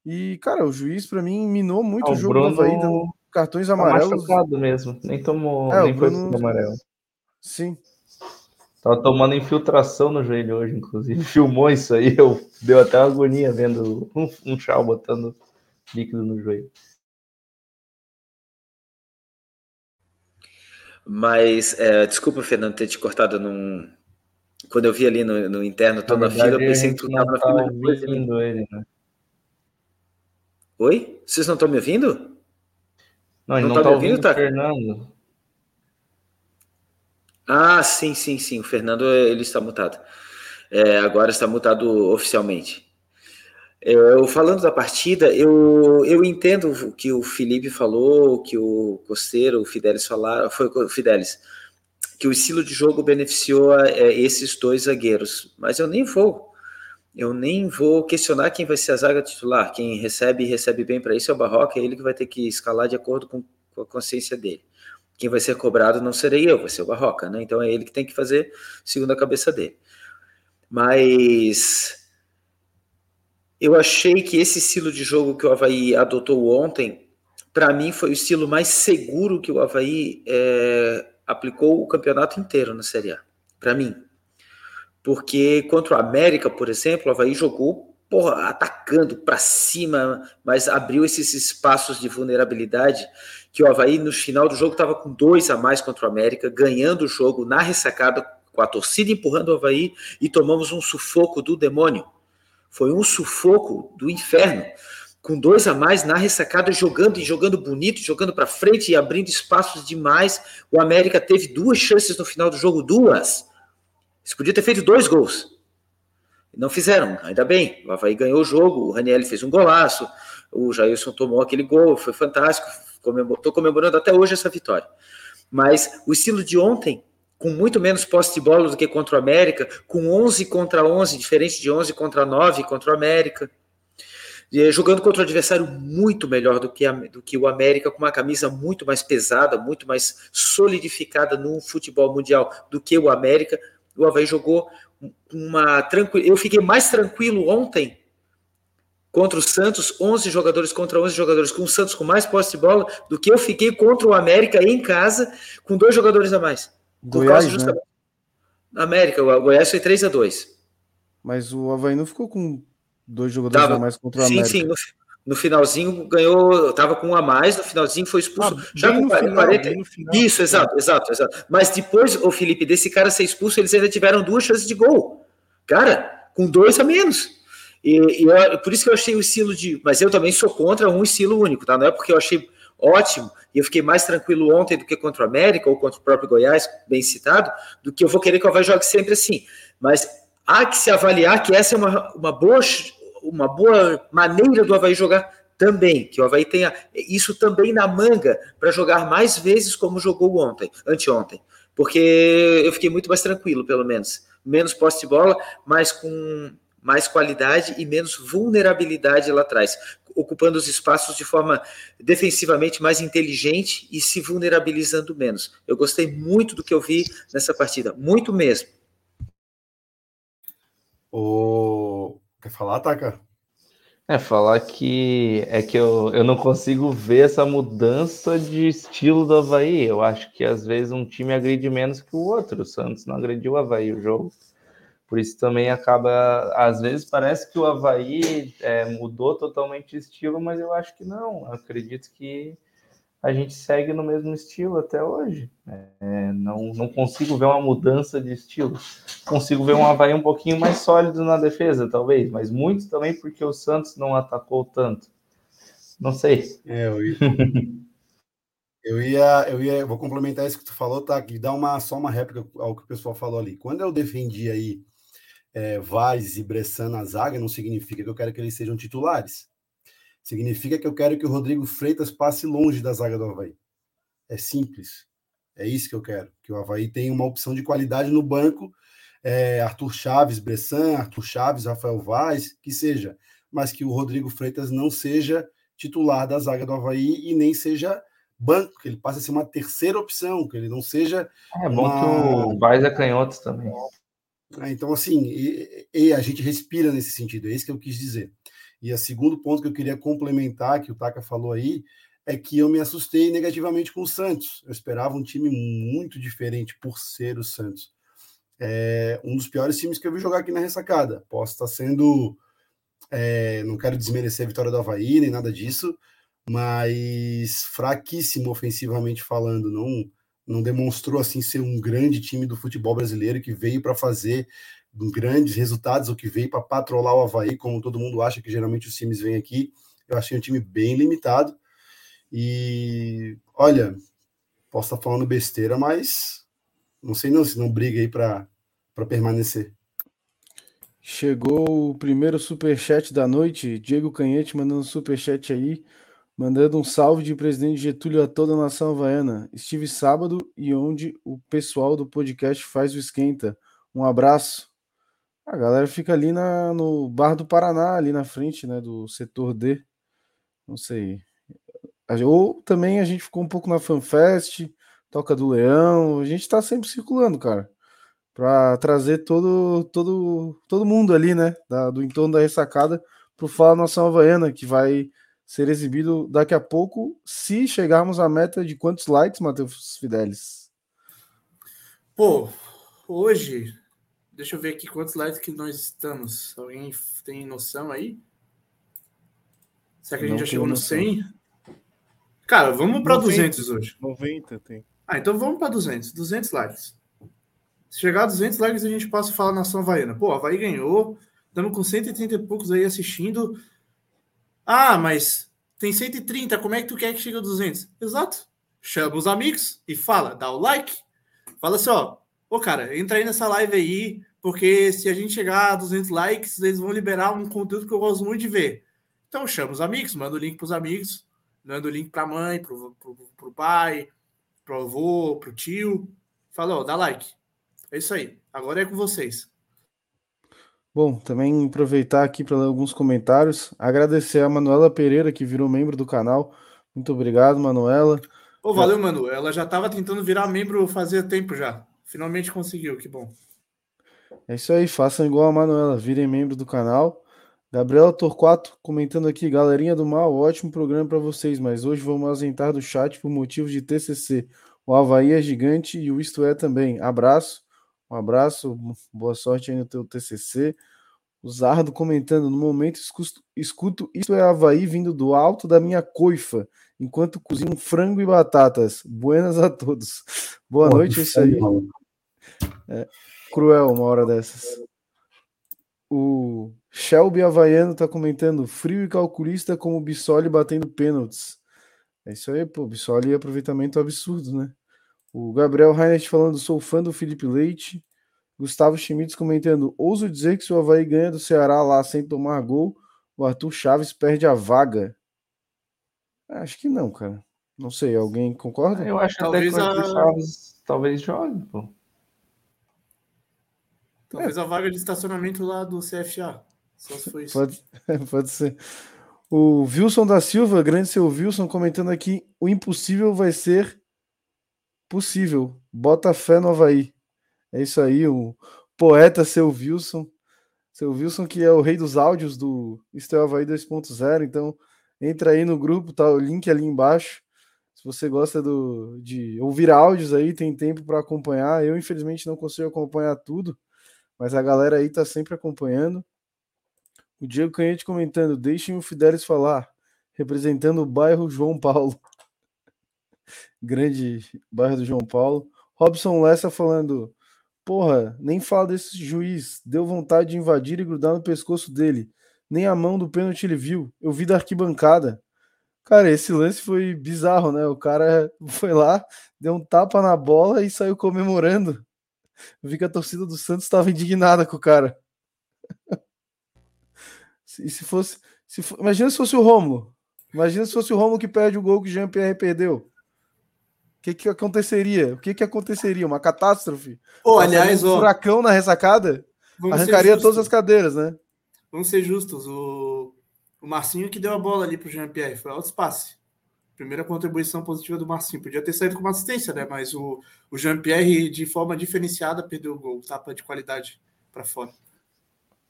E, cara, o juiz para mim minou muito ah, o jogo Bruno... do Havaí, dando cartões tá amarelos. Tá mesmo, nem tomou, é, nem foi Bruno... amarelo. Sim. Tava tomando infiltração no joelho hoje, inclusive. Filmou isso aí, eu deu até uma agonia vendo um, um chau botando líquido no joelho. Mas, é, desculpa, Fernando, ter te cortado num, Quando eu vi ali no, no interno toda a fila, eu pensei que tu estava na fila depois. Ele, né? Oi? Vocês não estão me ouvindo? Não, ele não, está tá ouvindo, tá? Fernando. Ah, sim, sim, sim. O Fernando ele está mutado. É, agora está mutado oficialmente. Eu, falando da partida, eu, eu entendo o que o Felipe falou, que o Costeiro, o Fidelis falaram, foi o Fidelis, que o estilo de jogo beneficiou é, esses dois zagueiros. Mas eu nem vou, eu nem vou questionar quem vai ser a zaga titular. Quem recebe recebe bem para isso é o Barroca, é ele que vai ter que escalar de acordo com, com a consciência dele. Quem vai ser cobrado não serei eu, vai ser o Barroca, né? Então é ele que tem que fazer segundo a cabeça dele. Mas eu achei que esse estilo de jogo que o Havaí adotou ontem, para mim, foi o estilo mais seguro que o Havaí é, aplicou o campeonato inteiro na Série A. Para mim. Porque contra o América, por exemplo, o Havaí jogou porra, atacando para cima, mas abriu esses espaços de vulnerabilidade que o Havaí, no final do jogo, estava com dois a mais contra o América, ganhando o jogo na ressacada, com a torcida empurrando o Havaí, e tomamos um sufoco do demônio. Foi um sufoco do inferno, com dois a mais na ressacada, jogando e jogando bonito, jogando para frente e abrindo espaços demais. O América teve duas chances no final do jogo, duas. Eles podiam ter feito dois gols. Não fizeram, ainda bem. O Havaí ganhou o jogo, o Raniel fez um golaço, o Jailson tomou aquele gol, foi fantástico. Estou comemorando até hoje essa vitória. Mas o estilo de ontem com muito menos posse de bola do que contra o América, com 11 contra 11, diferente de 11 contra 9 contra o América. E jogando contra um adversário muito melhor do que, a, do que o América, com uma camisa muito mais pesada, muito mais solidificada no futebol mundial do que o América. O Havaí jogou uma tranquila. Eu fiquei mais tranquilo ontem contra o Santos, 11 jogadores contra 11 jogadores, com o Santos com mais posse de bola, do que eu fiquei contra o América em casa, com dois jogadores a mais. Goiás, justamente... né? América, o Goiás foi 3 a 2 Mas o Havaí não ficou com dois jogadores Tava, a mais contra o América. Sim, sim. No, no, finalzinho ganhou, tava com um a mais, no finalzinho foi expulso. Ah, já com 40, 40 final, Isso, exato, exato, exato. Mas depois, o Felipe, desse cara ser expulso, eles ainda tiveram duas chances de gol. Cara, com dois a menos. E, e eu, por isso que eu achei o estilo de. Mas eu também sou contra um estilo único, tá? Não é porque eu achei ótimo, e eu fiquei mais tranquilo ontem do que contra o América ou contra o próprio Goiás, bem citado, do que eu vou querer que o Havaí jogue sempre assim. Mas há que se avaliar que essa é uma, uma, boa, uma boa maneira do Havaí jogar também, que o Havaí tenha isso também na manga para jogar mais vezes como jogou ontem, anteontem. Porque eu fiquei muito mais tranquilo, pelo menos. Menos posse de bola, mas com mais qualidade e menos vulnerabilidade lá atrás, ocupando os espaços de forma defensivamente mais inteligente e se vulnerabilizando menos. Eu gostei muito do que eu vi nessa partida, muito mesmo. O... Quer falar, Taka? É, falar que é que eu, eu não consigo ver essa mudança de estilo do Havaí. Eu acho que às vezes um time agride menos que o outro. O Santos não agrediu o Havaí o jogo. Por isso também acaba, às vezes parece que o Havaí é, mudou totalmente de estilo, mas eu acho que não. Eu acredito que a gente segue no mesmo estilo até hoje. É, não, não consigo ver uma mudança de estilo. Consigo ver um Havaí um pouquinho mais sólido na defesa, talvez, mas muito também porque o Santos não atacou tanto. Não sei. É, eu ia, eu ia, eu ia, vou complementar isso que tu falou, tá? E dar uma só uma réplica ao que o pessoal falou ali. Quando eu defendi aí é, Vaz e Bressan na zaga, não significa que eu quero que eles sejam titulares. Significa que eu quero que o Rodrigo Freitas passe longe da zaga do Havaí. É simples. É isso que eu quero. Que o Havaí tenha uma opção de qualidade no banco. É, Arthur Chaves, Bressan, Arthur Chaves, Rafael Vaz, que seja. Mas que o Rodrigo Freitas não seja titular da zaga do Havaí e nem seja banco, que ele passe a ser uma terceira opção, que ele não seja. É bom uma... que o Vaz é canhoto também. Né? Então, assim, e, e a gente respira nesse sentido, é isso que eu quis dizer. E o segundo ponto que eu queria complementar, que o Taka falou aí, é que eu me assustei negativamente com o Santos. Eu esperava um time muito diferente por ser o Santos. É um dos piores times que eu vi jogar aqui na ressacada. Posso estar sendo. É, não quero desmerecer a vitória do Havaí, nem nada disso, mas fraquíssimo ofensivamente falando. Não, não demonstrou assim ser um grande time do futebol brasileiro que veio para fazer grandes resultados ou que veio para patrolar o Havaí, como todo mundo acha que geralmente os times vêm aqui. Eu achei um time bem limitado. E olha, posso estar falando besteira, mas não sei não se não briga aí para permanecer. Chegou o primeiro superchat da noite, Diego Canhete mandando superchat aí, mandando um salve de presidente Getúlio a toda a nação havaiana. Estive sábado e onde o pessoal do podcast faz o esquenta. Um abraço. A galera fica ali na, no Bar do Paraná, ali na frente, né, do setor D. Não sei. Ou também a gente ficou um pouco na FanFest, Toca do Leão. A gente tá sempre circulando, cara para trazer todo, todo, todo mundo ali, né, da, do entorno da ressacada para o Fala Nação Havaiana, que vai ser exibido daqui a pouco, se chegarmos à meta de quantos likes, Matheus Fidelis? Pô, hoje, deixa eu ver aqui quantos likes que nós estamos. Alguém tem noção aí? Será que a gente Não já chegou no 100? Cara, vamos para 200 hoje. 90 tem. Ah, então vamos para 200. 200 likes. Se chegar a 200 likes, a gente passa a falar nação havaiana. Pô, a Havaí ganhou, estamos com 130 e poucos aí assistindo. Ah, mas tem 130, como é que tu quer que chegue a 200? Exato. Chama os amigos e fala, dá o like. Fala assim, ó, ô cara, entra aí nessa live aí, porque se a gente chegar a 200 likes, eles vão liberar um conteúdo que eu gosto muito de ver. Então chama os amigos, manda o link para os amigos, manda o link para a mãe, para o pai, para o avô, para o tio. Fala, ó, dá like. É isso aí. Agora é com vocês. Bom, também aproveitar aqui para ler alguns comentários. Agradecer a Manuela Pereira, que virou membro do canal. Muito obrigado, Manuela. Ô, valeu, Manu. Ela já estava tentando virar membro fazia tempo já. Finalmente conseguiu, que bom. É isso aí, façam igual a Manuela, virem membro do canal. Gabriela Torquato comentando aqui, galerinha do mal, ótimo programa para vocês, mas hoje vamos ausentar do chat por motivos de TCC. O Havaí é gigante e o Isto É também. Abraço. Um abraço, boa sorte aí no teu TCC. O Zardo comentando, no momento escuto, isso é Havaí vindo do alto da minha coifa, enquanto cozinho frango e batatas. Buenas a todos. Boa Pô, noite, isso aí. É, cruel uma hora dessas. O Shelby Havaiano tá comentando, frio e calculista como o Bissoli batendo pênaltis. É isso aí, pô, Bissoli aproveitamento absurdo, né? O Gabriel Reinhardt falando, sou fã do Felipe Leite. Gustavo Schmitz comentando, ouso dizer que se o Havaí ganha do Ceará lá sem tomar gol, o Arthur Chaves perde a vaga. Acho que não, cara. Não sei, alguém concorda? Eu acho talvez que o Arthur a... Chaves talvez jogue, pô. Talvez é. a vaga de estacionamento lá do CFA. Só se foi isso. Pode, pode ser. O Wilson da Silva, grande seu Wilson, comentando aqui: o impossível vai ser possível. Bota fé no Havaí. É isso aí, o poeta seu Wilson. Seu Wilson, que é o rei dos áudios do Estel Havaí 2.0. Então, entra aí no grupo, tá o link ali embaixo. Se você gosta do, de ouvir áudios aí, tem tempo para acompanhar. Eu, infelizmente, não consigo acompanhar tudo, mas a galera aí tá sempre acompanhando. O Diego Canhete comentando: deixem o Fidelis falar, representando o bairro João Paulo grande bairro do João Paulo. Robson Lessa falando: Porra, nem fala desse juiz. Deu vontade de invadir e grudar no pescoço dele. Nem a mão do pênalti ele viu. Eu vi da arquibancada. Cara, esse lance foi bizarro, né? O cara foi lá, deu um tapa na bola e saiu comemorando. Eu vi que a torcida do Santos estava indignada com o cara. E se fosse. Se for, imagina se fosse o Romulo. Imagina se fosse o Romulo que perde o gol que o Jean-Pierre perdeu que, que aconteceria? O que, que aconteceria? Uma catástrofe? Oh, aliás, um furacão na ressacada arrancaria todas as cadeiras, né? Vamos ser justos. O, o Marcinho que deu a bola ali pro Jean-Pierre foi alto espaço. Primeira contribuição positiva do Marcinho. Podia ter saído com uma assistência, né? Mas o, o Jean-Pierre, de forma diferenciada, perdeu o gol. Tapa de qualidade para fora.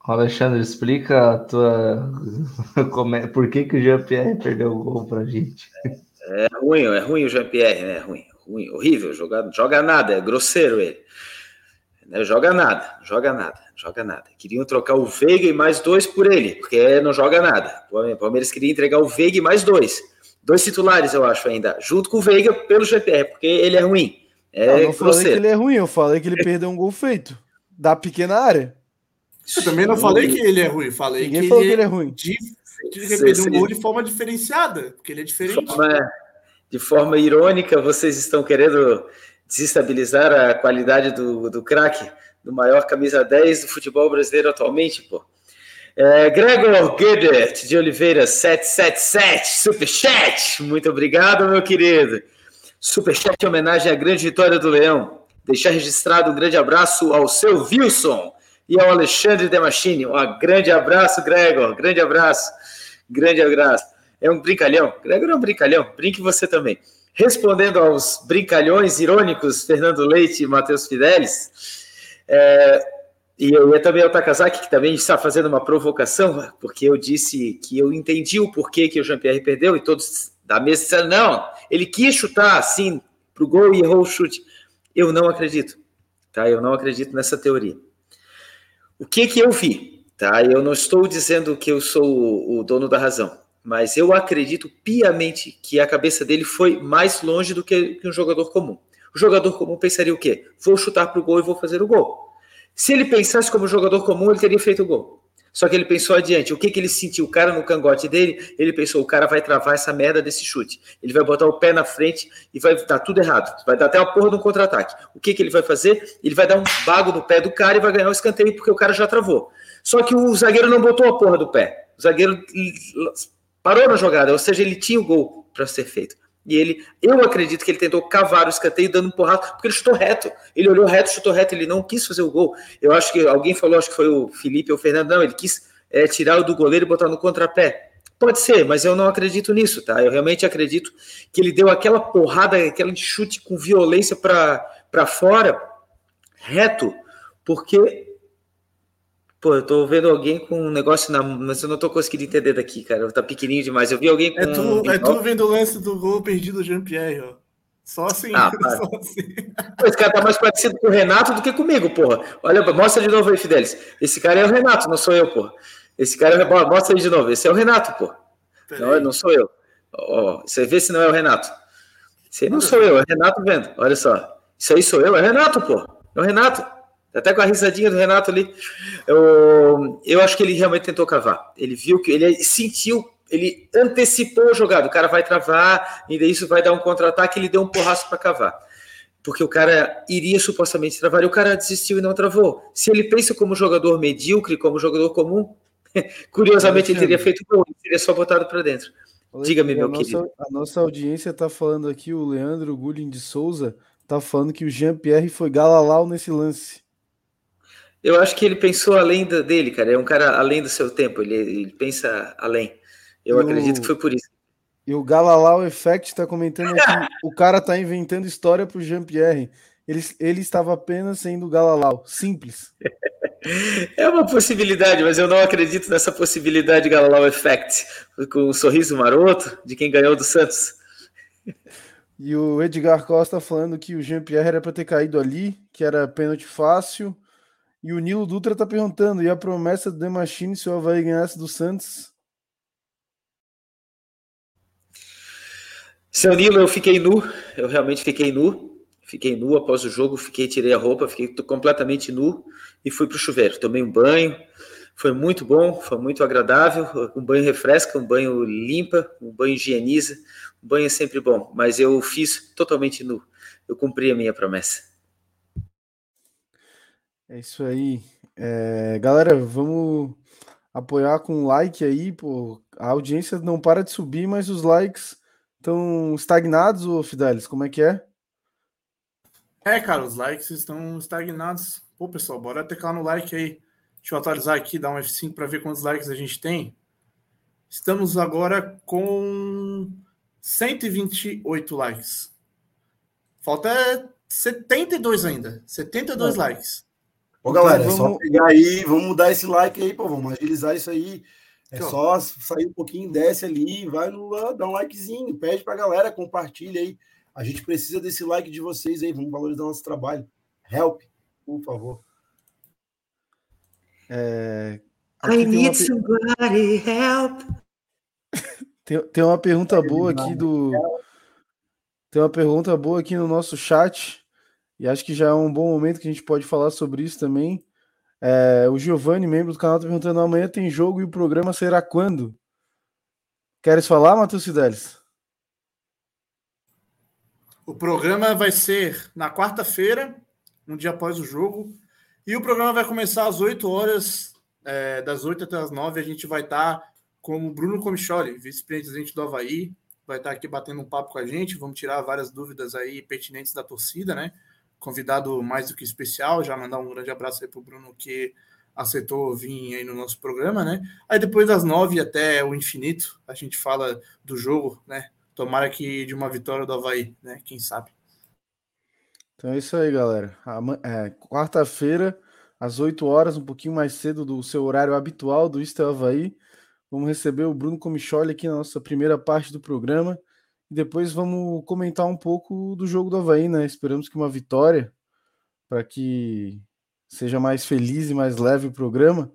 Alexandre, explica a tua. É, por que, que o Jean-Pierre perdeu o gol pra gente? É ruim, é ruim o Jean-Pierre, né? Ruim, ruim, horrível. Joga, joga nada, é grosseiro ele. Né? Joga nada, joga nada, joga nada. Queriam trocar o Veiga e mais dois por ele, porque não joga nada. O Palmeiras queria entregar o Veiga e mais dois. Dois titulares, eu acho, ainda, junto com o Veiga pelo GPR, porque ele é ruim. É eu não falei grosseiro. que ele é ruim, eu falei que ele perdeu um gol feito. Da pequena área. Eu também não falei que ele é ruim, falei Ninguém que falou ele, que ele é ruim. de, sim. um gol de forma diferenciada, porque ele é de diferente. forma, de forma irônica, vocês estão querendo desestabilizar a qualidade do, do craque, do maior camisa 10 do futebol brasileiro atualmente, pô. É, Gregor Gedert de Oliveira, 777, Superchat. Muito obrigado, meu querido. Superchat em homenagem à grande vitória do Leão. Deixar registrado um grande abraço ao seu Wilson e ao Alexandre Demachini. Um grande abraço, Gregor. Grande abraço. Grande abraço. É um brincalhão. Gregor é um brincalhão. Brinque você também. Respondendo aos brincalhões irônicos Fernando Leite e Matheus Fidelis, é, e eu ia também ao Takazaki, que também está fazendo uma provocação, porque eu disse que eu entendi o porquê que o Jean-Pierre perdeu, e todos da mesa disseram, não, ele quis chutar assim para o gol e errou o chute. Eu não acredito, tá? Eu não acredito nessa teoria. O que que eu vi, tá? Eu não estou dizendo que eu sou o, dono da razão, mas eu acredito piamente que a cabeça dele foi mais longe do que, um jogador comum. O jogador comum pensaria o quê? Vou chutar para o gol e vou fazer o gol. Se ele pensasse como jogador comum, ele teria feito o gol. Só que ele pensou adiante. O que, que ele sentiu? O cara no cangote dele, ele pensou: o cara vai travar essa merda desse chute. Ele vai botar o pé na frente e vai dar tudo errado. Vai dar até uma porra de um contra-ataque. O que, que ele vai fazer? Ele vai dar um bago no pé do cara e vai ganhar o escanteio porque o cara já travou. Só que o zagueiro não botou a porra do pé. O zagueiro parou na jogada, ou seja, ele tinha o gol para ser feito. E ele, eu acredito que ele tentou cavar o escanteio dando um porrado, porque ele chutou reto. Ele olhou reto, chutou reto, ele não quis fazer o gol. Eu acho que alguém falou, acho que foi o Felipe ou o Fernando, não, ele quis é, tirar o do goleiro e botar no contrapé. Pode ser, mas eu não acredito nisso, tá? Eu realmente acredito que ele deu aquela porrada, aquele chute com violência para fora, reto, porque. Pô, eu tô vendo alguém com um negócio na. Mas eu não tô conseguindo entender daqui, cara. Tá pequenininho demais. Eu vi alguém com. É tu, é tu vendo o lance do gol perdido do Jean-Pierre, ó. Só assim, Ah, só assim. Pô, Esse cara tá mais parecido com o Renato do que comigo, porra. Olha, mostra de novo aí, Fidelis. Esse cara é o Renato, não sou eu, porra. Esse cara é. Mostra aí de novo. Esse é o Renato, porra. Não, não sou eu. Ó, você vê se não é o Renato. Esse aí não sou eu, é o Renato vendo. Olha só. Isso aí sou eu, é o Renato, pô. É o Renato. Até com a risadinha do Renato ali. Eu, eu acho que ele realmente tentou cavar. Ele viu que ele sentiu, ele antecipou a jogada. O cara vai travar, e daí isso vai dar um contra-ataque. Ele deu um porraço para cavar. Porque o cara iria supostamente travar e o cara desistiu e não travou. Se ele pensa como jogador medíocre, como jogador comum, curiosamente ele teria feito gol, ele teria só botado para dentro. Diga-me, meu nossa, querido. A nossa audiência está falando aqui, o Leandro Gulin de Souza está falando que o Jean-Pierre foi galalau nesse lance. Eu acho que ele pensou além da- dele, cara. É um cara além do seu tempo. Ele, ele pensa além. Eu acredito o- que foi por isso. E o Galalau Effect está comentando aqui, o cara tá inventando história pro Jean-Pierre. Ele, ele estava apenas sendo Galalau, simples. É uma possibilidade, mas eu não acredito nessa possibilidade Galalau Effect. Com o sorriso maroto de quem ganhou do Santos. E o Edgar Costa falando que o Jean-Pierre era para ter caído ali, que era pênalti fácil. E o Nilo Dutra tá perguntando, e a promessa do The Machine se o Havaí ganhasse do Santos? Seu Nilo, eu fiquei nu. Eu realmente fiquei nu. Fiquei nu após o jogo. Fiquei, tirei a roupa, fiquei completamente nu e fui pro chuveiro. Tomei um banho. Foi muito bom, foi muito agradável. Um banho refresca, um banho limpa, um banho higieniza. Um banho é sempre bom, mas eu fiz totalmente nu. Eu cumpri a minha promessa. É isso aí. É, galera, vamos apoiar com like aí, pô. A audiência não para de subir, mas os likes estão estagnados, ô Fidelis, como é que é? É, cara, os likes estão estagnados. Pô, pessoal, bora teclar no like aí. Deixa eu atualizar aqui, dar um F5 para ver quantos likes a gente tem. Estamos agora com 128 likes. Falta 72 ainda. 72 É. likes. Ô, galera, é Então só vamos- pegar aí, vamos dar esse like aí, pô, vamos agilizar isso aí. É ó. só sair um pouquinho, desce ali, vai no, dá um likezinho, pede pra galera, compartilha aí. A gente precisa desse like de vocês aí, vamos valorizar nosso trabalho. Help, por favor. É, aqui tem, uma, somebody help. tem, tem uma pergunta boa aqui do. Tem uma pergunta boa aqui no nosso chat. E acho que já é um bom momento que a gente pode falar sobre isso também. É, o Giovanni, membro do canal, está perguntando: amanhã tem jogo e o programa será quando? Queres falar, Matheus Fidelis? O programa vai ser na quarta-feira, um dia após o jogo. E o programa vai começar às 8 horas, é, das 8 até as 9. A gente vai estar tá com o Bruno Comicholi, vice-presidente do Havaí. Vai estar tá aqui batendo um papo com a gente. Vamos tirar várias dúvidas aí pertinentes da torcida, né? Convidado mais do que especial. Já mandar um grande abraço aí para o Bruno, que aceitou vir aí no nosso programa, né? Aí depois das nove até o infinito, a gente fala do jogo, né? Tomara que de uma vitória do Havaí, né? Quem sabe. Então é isso aí, galera. É, Quarta-feira, às 8 horas, um pouquinho mais cedo do seu horário habitual do Estel Havaí. Vamos receber o Bruno Comicholi aqui na nossa primeira parte do programa. E depois vamos comentar um pouco do jogo do Havaí, né? Esperamos que uma vitória para que seja mais feliz e mais leve o programa.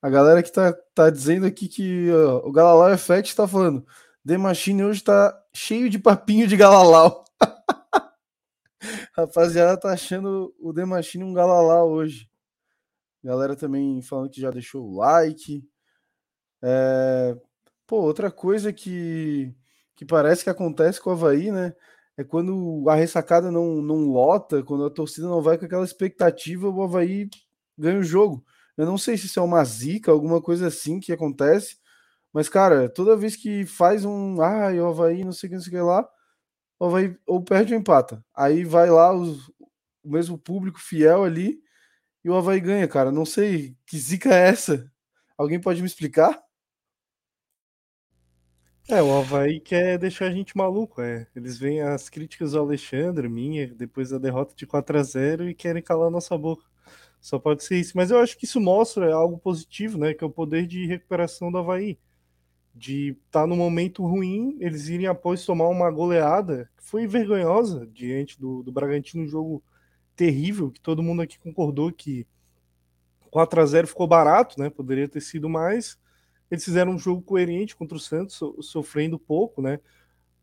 A galera que tá, tá dizendo aqui que ó, o Galalau é Fett está falando The Machine hoje tá cheio de papinho de Galalau. Rapaziada, tá achando o The Machine um Galalau hoje. Galera também falando que já deixou o like. É... Pô, outra coisa que, que parece que acontece com o Havaí, né? É quando a ressacada não, não lota, quando a torcida não vai com aquela expectativa, o Havaí ganha o jogo. Eu não sei se isso é uma zica, alguma coisa assim que acontece, mas, cara, toda vez que faz um. Ah, o Havaí, não sei o que, não sei o que lá, o Havaí ou perde ou empata. Aí vai lá os, o mesmo público fiel ali e o Havaí ganha, cara. Não sei que zica é essa. Alguém pode me explicar? É, o Havaí quer deixar a gente maluco, é. Eles veem as críticas do Alexandre, minha, depois da derrota de 4 a 0 e querem calar nossa boca. Só pode ser isso. Mas eu acho que isso mostra algo positivo, né? Que é o poder de recuperação do Havaí de estar tá no momento ruim, eles irem após tomar uma goleada que foi vergonhosa diante do, do Bragantino, um jogo terrível, que todo mundo aqui concordou que 4 a 0 ficou barato, né? Poderia ter sido mais. Eles fizeram um jogo coerente contra o Santos, so, sofrendo pouco, né?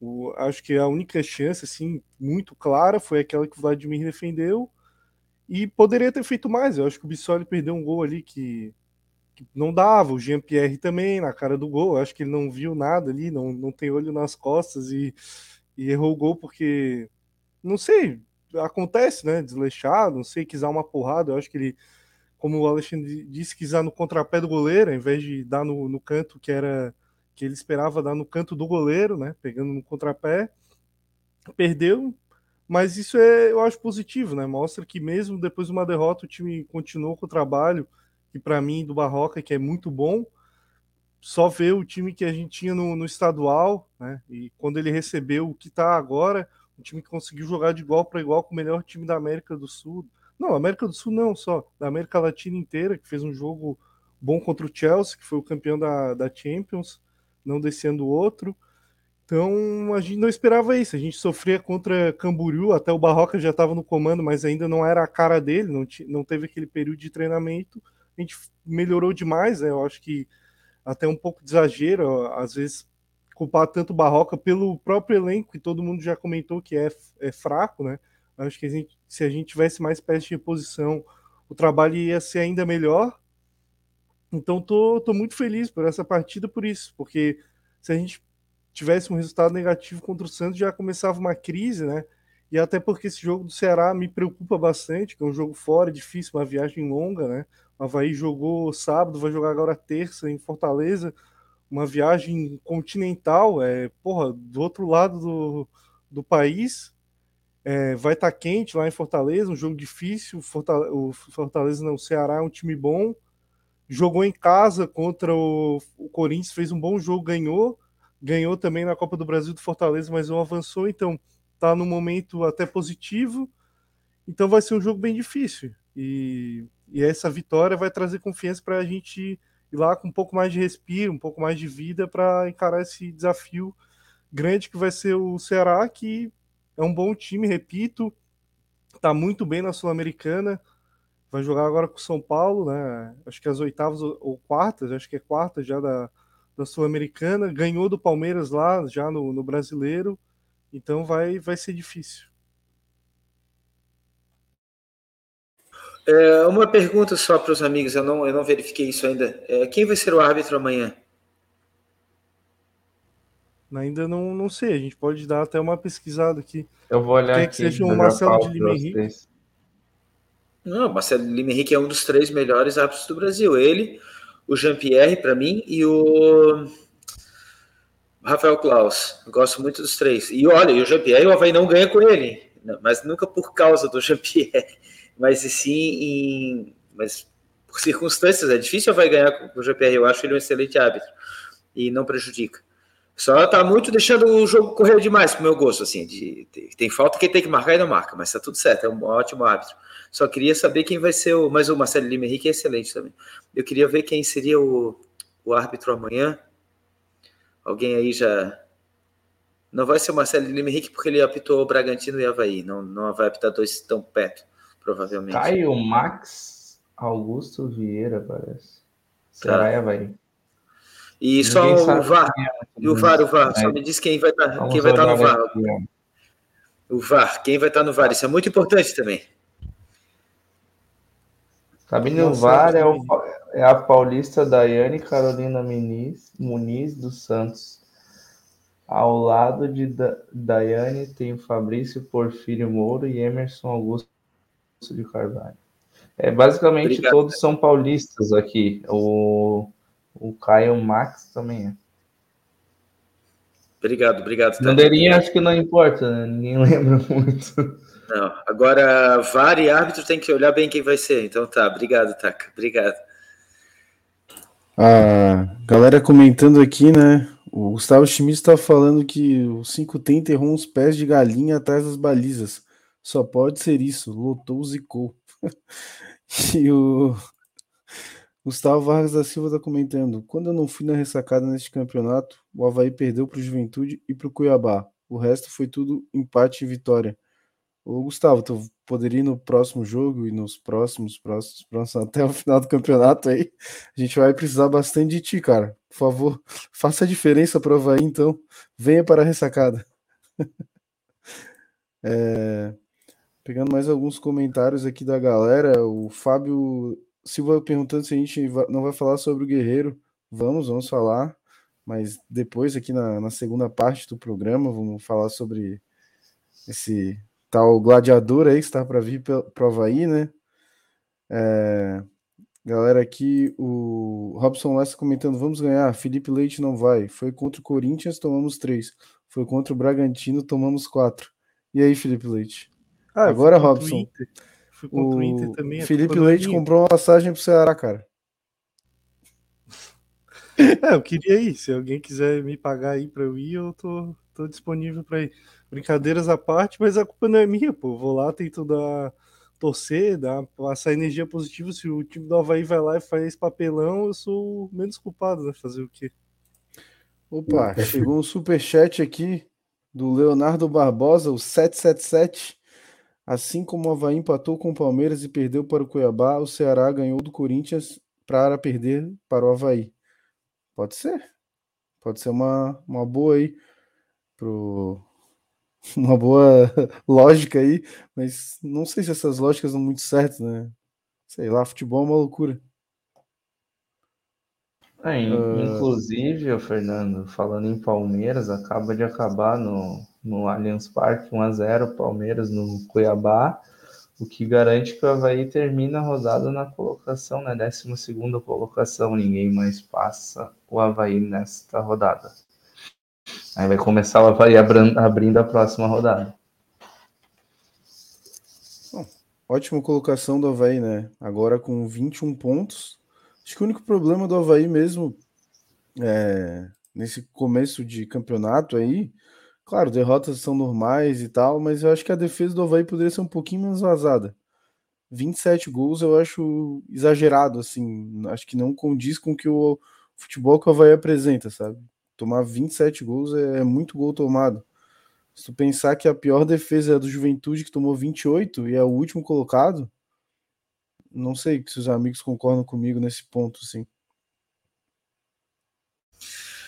O, acho que a única chance, assim, muito clara foi aquela que o Vladimir defendeu. E poderia ter feito mais. Eu acho que o Bissoli perdeu um gol ali que não dava. O Jean-Pierre também, na cara do gol. Acho que ele não viu nada ali, não, não tem olho nas costas e, e errou o gol porque, não sei, acontece, né? Desleixado, não sei, quis dar uma porrada. Eu acho que ele, como o Alexandre disse, quis no contrapé do goleiro, ao invés de dar no, no canto que era que ele esperava dar no canto do goleiro, né? Pegando no contrapé. Perdeu, mas isso é, eu acho positivo, né? Mostra que mesmo depois de uma derrota o time continuou com o trabalho, que para mim do Barroca, que é muito bom, só ver o time que a gente tinha no, no estadual, né? E quando ele recebeu o que está agora, um time que conseguiu jogar de igual para igual com o melhor time da América do Sul. Não, América do Sul não, só da América Latina inteira, que fez um jogo bom contra o Chelsea, que foi o campeão da, da Champions, não descendo outro. Então a gente não esperava isso. A gente sofria contra Camboriú, até o Barroca já estava no comando, mas ainda não era a cara dele, não, não teve aquele período de treinamento a gente melhorou demais, né? Eu acho que até um pouco de exagero, às vezes culpar tanto o Barroca pelo próprio elenco, que todo mundo já comentou que é, é fraco, né? Acho que a gente, se a gente tivesse mais peças de reposição, o trabalho ia ser ainda melhor. Então tô, tô muito feliz por essa partida por isso, porque se a gente tivesse um resultado negativo contra o Santos, já começava uma crise, né? E até porque esse jogo do Ceará me preocupa bastante, que é um jogo fora, difícil, uma viagem longa, né? O Havaí jogou sábado, vai jogar agora terça em Fortaleza, uma viagem continental, é, porra, do outro lado do, do país. É, vai estar tá quente lá em Fortaleza, um jogo difícil. Fortaleza, o Fortaleza não, o Ceará é um time bom. Jogou em casa contra o, o Corinthians, fez um bom jogo, ganhou. Ganhou também na Copa do Brasil do Fortaleza, mas não avançou, então tá no momento até positivo. Então vai ser um jogo bem difícil. E e essa vitória vai trazer confiança para a gente ir lá com um pouco mais de respiro, um pouco mais de vida para encarar esse desafio grande que vai ser o Ceará, que é um bom time, repito, está muito bem na Sul-Americana, vai jogar agora com o São Paulo, né? Acho que as oitavas ou quartas, acho que é quarta já da, da Sul-Americana, ganhou do Palmeiras lá já no, no Brasileiro, então vai, vai ser difícil. É, uma pergunta só para os amigos, eu não, eu não verifiquei isso ainda. É, quem vai ser o árbitro amanhã? Ainda não, não sei, a gente pode dar até uma pesquisada aqui. Eu vou olhar Quer aqui. que seja o Marcelo de Lima Henrique? Não, Marcelo Lima Henrique é um dos três melhores árbitros do Brasil. Ele, o Jean-Pierre, para mim, e o Rafael Klaus. Eu gosto muito dos três. E olha, e o Jean-Pierre, o Havaí não ganha com ele, Não, mas nunca por causa do Jean-Pierre, mas e sim em. Mas por circunstâncias, é difícil o Havaí ganhar com o Jean-Pierre. Eu acho ele um excelente árbitro e não prejudica. Só tá muito deixando o jogo correr demais pro meu gosto, assim. De, tem, tem falta que tem que marcar e não marca, mas tá tudo certo, é um ótimo árbitro. Só queria saber quem vai ser o. Mas o Marcelo Lima Henrique é excelente também. Eu queria ver quem seria o, o árbitro amanhã. Alguém aí já. Não vai ser o Marcelo Lima Henrique porque ele apitou o Bragantino e Havaí. Não, não vai apitar dois tão perto, provavelmente. Caio Max Augusto Vieira, parece. Tá. Será é, vai? E só Ninguém o VAR. é, E o VAR, o VAR. Só Mas me diz quem vai estar vamos quem vai estar no olhar VAR. O VAR. Quem vai estar no VAR? Isso é muito importante também. Cabine Nossa, VAR é, o, é a paulista Daiane Carolina Muniz, Muniz dos Santos. Ao lado de da, Daiane tem Fabrício Porfírio Moura e Emerson Augusto de Carvalho. É, basicamente Obrigado. todos são paulistas aqui. O, o Caio Max também é. Obrigado, obrigado. Bandeirinha acho que não importa, né? Ninguém lembra muito. Não, agora VAR e árbitro tem que olhar bem quem vai ser. Então tá, obrigado, Taka. Obrigado. A galera comentando aqui, né? O Gustavo Schmidt está falando que o 5T enterrou uns pés de galinha atrás das balizas. Só pode ser isso. Lotou, zicou. e o Gustavo Vargas da Silva está comentando. Quando eu não fui na ressacada neste campeonato, o Havaí perdeu para o Juventude e para o Cuiabá. O resto foi tudo empate e vitória. Ô, Gustavo, tu poderia ir no próximo jogo e nos próximos, próximos, próximos, até o final do campeonato aí. A gente vai precisar bastante de ti, cara. Por favor, faça a diferença para o Havaí, então. Venha para a ressacada. É, pegando mais alguns comentários aqui da galera, o Fábio Silva perguntando se a gente não vai falar sobre o Guerreiro. Vamos, vamos falar. Mas depois, aqui na, na segunda parte do programa, vamos falar sobre esse tal gladiador aí que está para vir para o Havaí, né? É, galera aqui, o Robson Lessa comentando: vamos ganhar. Felipe Leite não vai. Foi contra o Corinthians, tomamos três. Foi contra o Bragantino, tomamos quatro. E aí, Felipe Leite? Ah, Agora, Robson. Fui contra o Inter O também. a Felipe é Leite minha. comprou uma passagem pro Ceará, cara. É, eu queria ir. Se alguém quiser me pagar aí pra eu ir, eu tô, tô disponível pra ir. Brincadeiras à parte, mas a culpa não é minha, pô. Vou lá, tento dar, torcer, dar, passar energia positiva. Se o time do Havaí vai lá e faz papelão, eu sou menos culpado, né? Fazer o quê? Opa, chegou um superchat aqui do Leonardo Barbosa, o 777. Assim como o Havaí empatou com o Palmeiras e perdeu para o Cuiabá, o Ceará ganhou do Corinthians para perder para o Havaí. Pode ser. Pode ser uma, uma boa aí. Pro... Uma boa lógica aí, mas não sei se essas lógicas são muito certas, né? Sei lá, futebol é uma loucura. Ah. inclusive, ô Fernando, falando em Palmeiras, acaba de acabar no, no Allianz Parque 1x0 Palmeiras no Cuiabá, o que garante que o Havaí termina a rodada na colocação, na 12ª colocação. Ninguém mais passa o Havaí nesta rodada. Aí vai começar o Havaí abrindo a próxima rodada. Ótima colocação do Havaí, né? Agora com 21 pontos. Acho que o único problema do Havaí mesmo é, nesse começo de campeonato aí, claro, derrotas são normais e tal, mas eu acho que a defesa do Havaí poderia ser um pouquinho menos vazada. 27 gols eu acho exagerado, assim, acho que não condiz com o que o futebol que o Havaí apresenta, sabe? Tomar 27 gols é, é muito gol tomado. Se tu pensar que a pior defesa é a do Juventude, que tomou 28 e é o último colocado, não sei se os amigos concordam comigo nesse ponto, assim.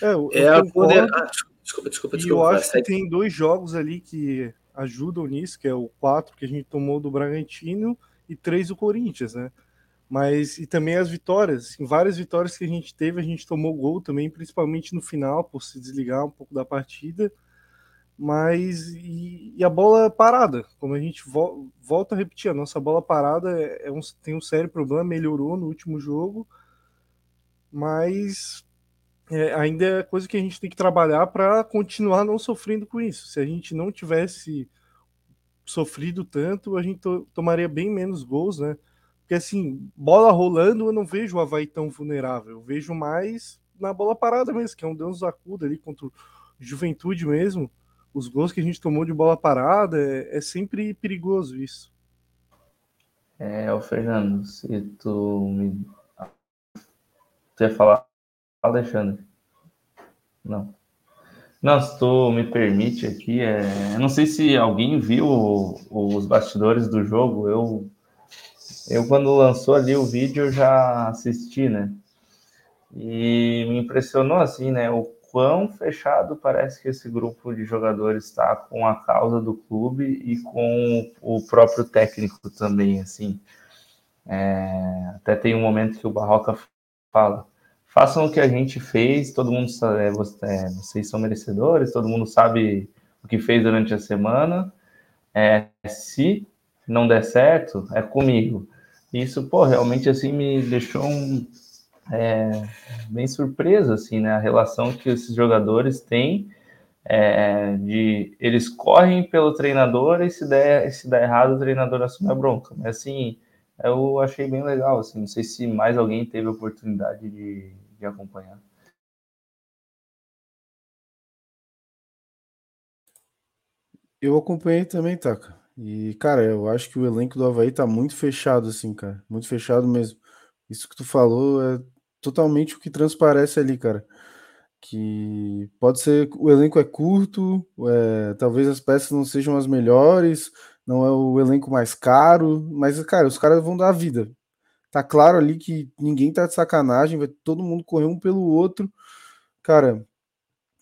É, eu, É eu a concordo, poder... ah, desculpa, desculpa, e eu desculpa. acho que tem dois jogos ali que ajudam nisso, que é o 4 que a gente tomou do Bragantino e três o Corinthians, né? Mas e também as vitórias, em várias vitórias que a gente teve, a gente tomou gol também, principalmente no final, por se desligar um pouco da partida. Mas e, e a bola parada, como a gente vo, volta a repetir, a nossa bola parada é, é um, tem um sério problema, melhorou no último jogo, mas é, ainda é coisa que a gente tem que trabalhar para continuar não sofrendo com isso. Se a gente não tivesse sofrido tanto, a gente to tomaria bem menos gols, né? Porque assim, bola rolando, eu não vejo o Havaí tão vulnerável. Eu vejo mais na bola parada mesmo, que é um Deus acuda ali contra o Juventude mesmo. Os gols que a gente tomou de bola parada é, é sempre perigoso isso. É, o Fernando, se tu me. Tu ia falar Alexandre. Não. Não, se tu me permite aqui, é... eu não sei se alguém viu os bastidores do jogo. Eu, eu quando lançou ali o vídeo, já assisti, né? E me impressionou assim, né? O quão fechado parece que esse grupo de jogadores está com a causa do clube e com o próprio técnico também, assim. É... Até tem um momento que o Barroca fala façam o que a gente fez, todo mundo sabe, é, é, vocês são merecedores, todo mundo sabe o que fez durante a semana. É, se não der certo, é comigo. Isso, pô, realmente assim me deixou um, é, bem surpreso, assim, né? A relação que esses jogadores têm é, de eles correm pelo treinador e se der, se der errado, o treinador assume a bronca. Mas assim, eu achei bem legal, assim, não sei se mais alguém teve a oportunidade de, de acompanhar. Eu acompanhei também, Taka. E, cara, eu acho que o elenco do Havaí tá muito fechado, assim, cara. Muito fechado mesmo. Isso que tu falou é totalmente o que transparece ali, cara. Que pode ser. O elenco é curto, é, talvez as peças não sejam as melhores, não é o elenco mais caro, mas, cara, os caras vão dar a vida. Tá claro ali que ninguém tá de sacanagem, vai todo mundo correr um pelo outro. Cara,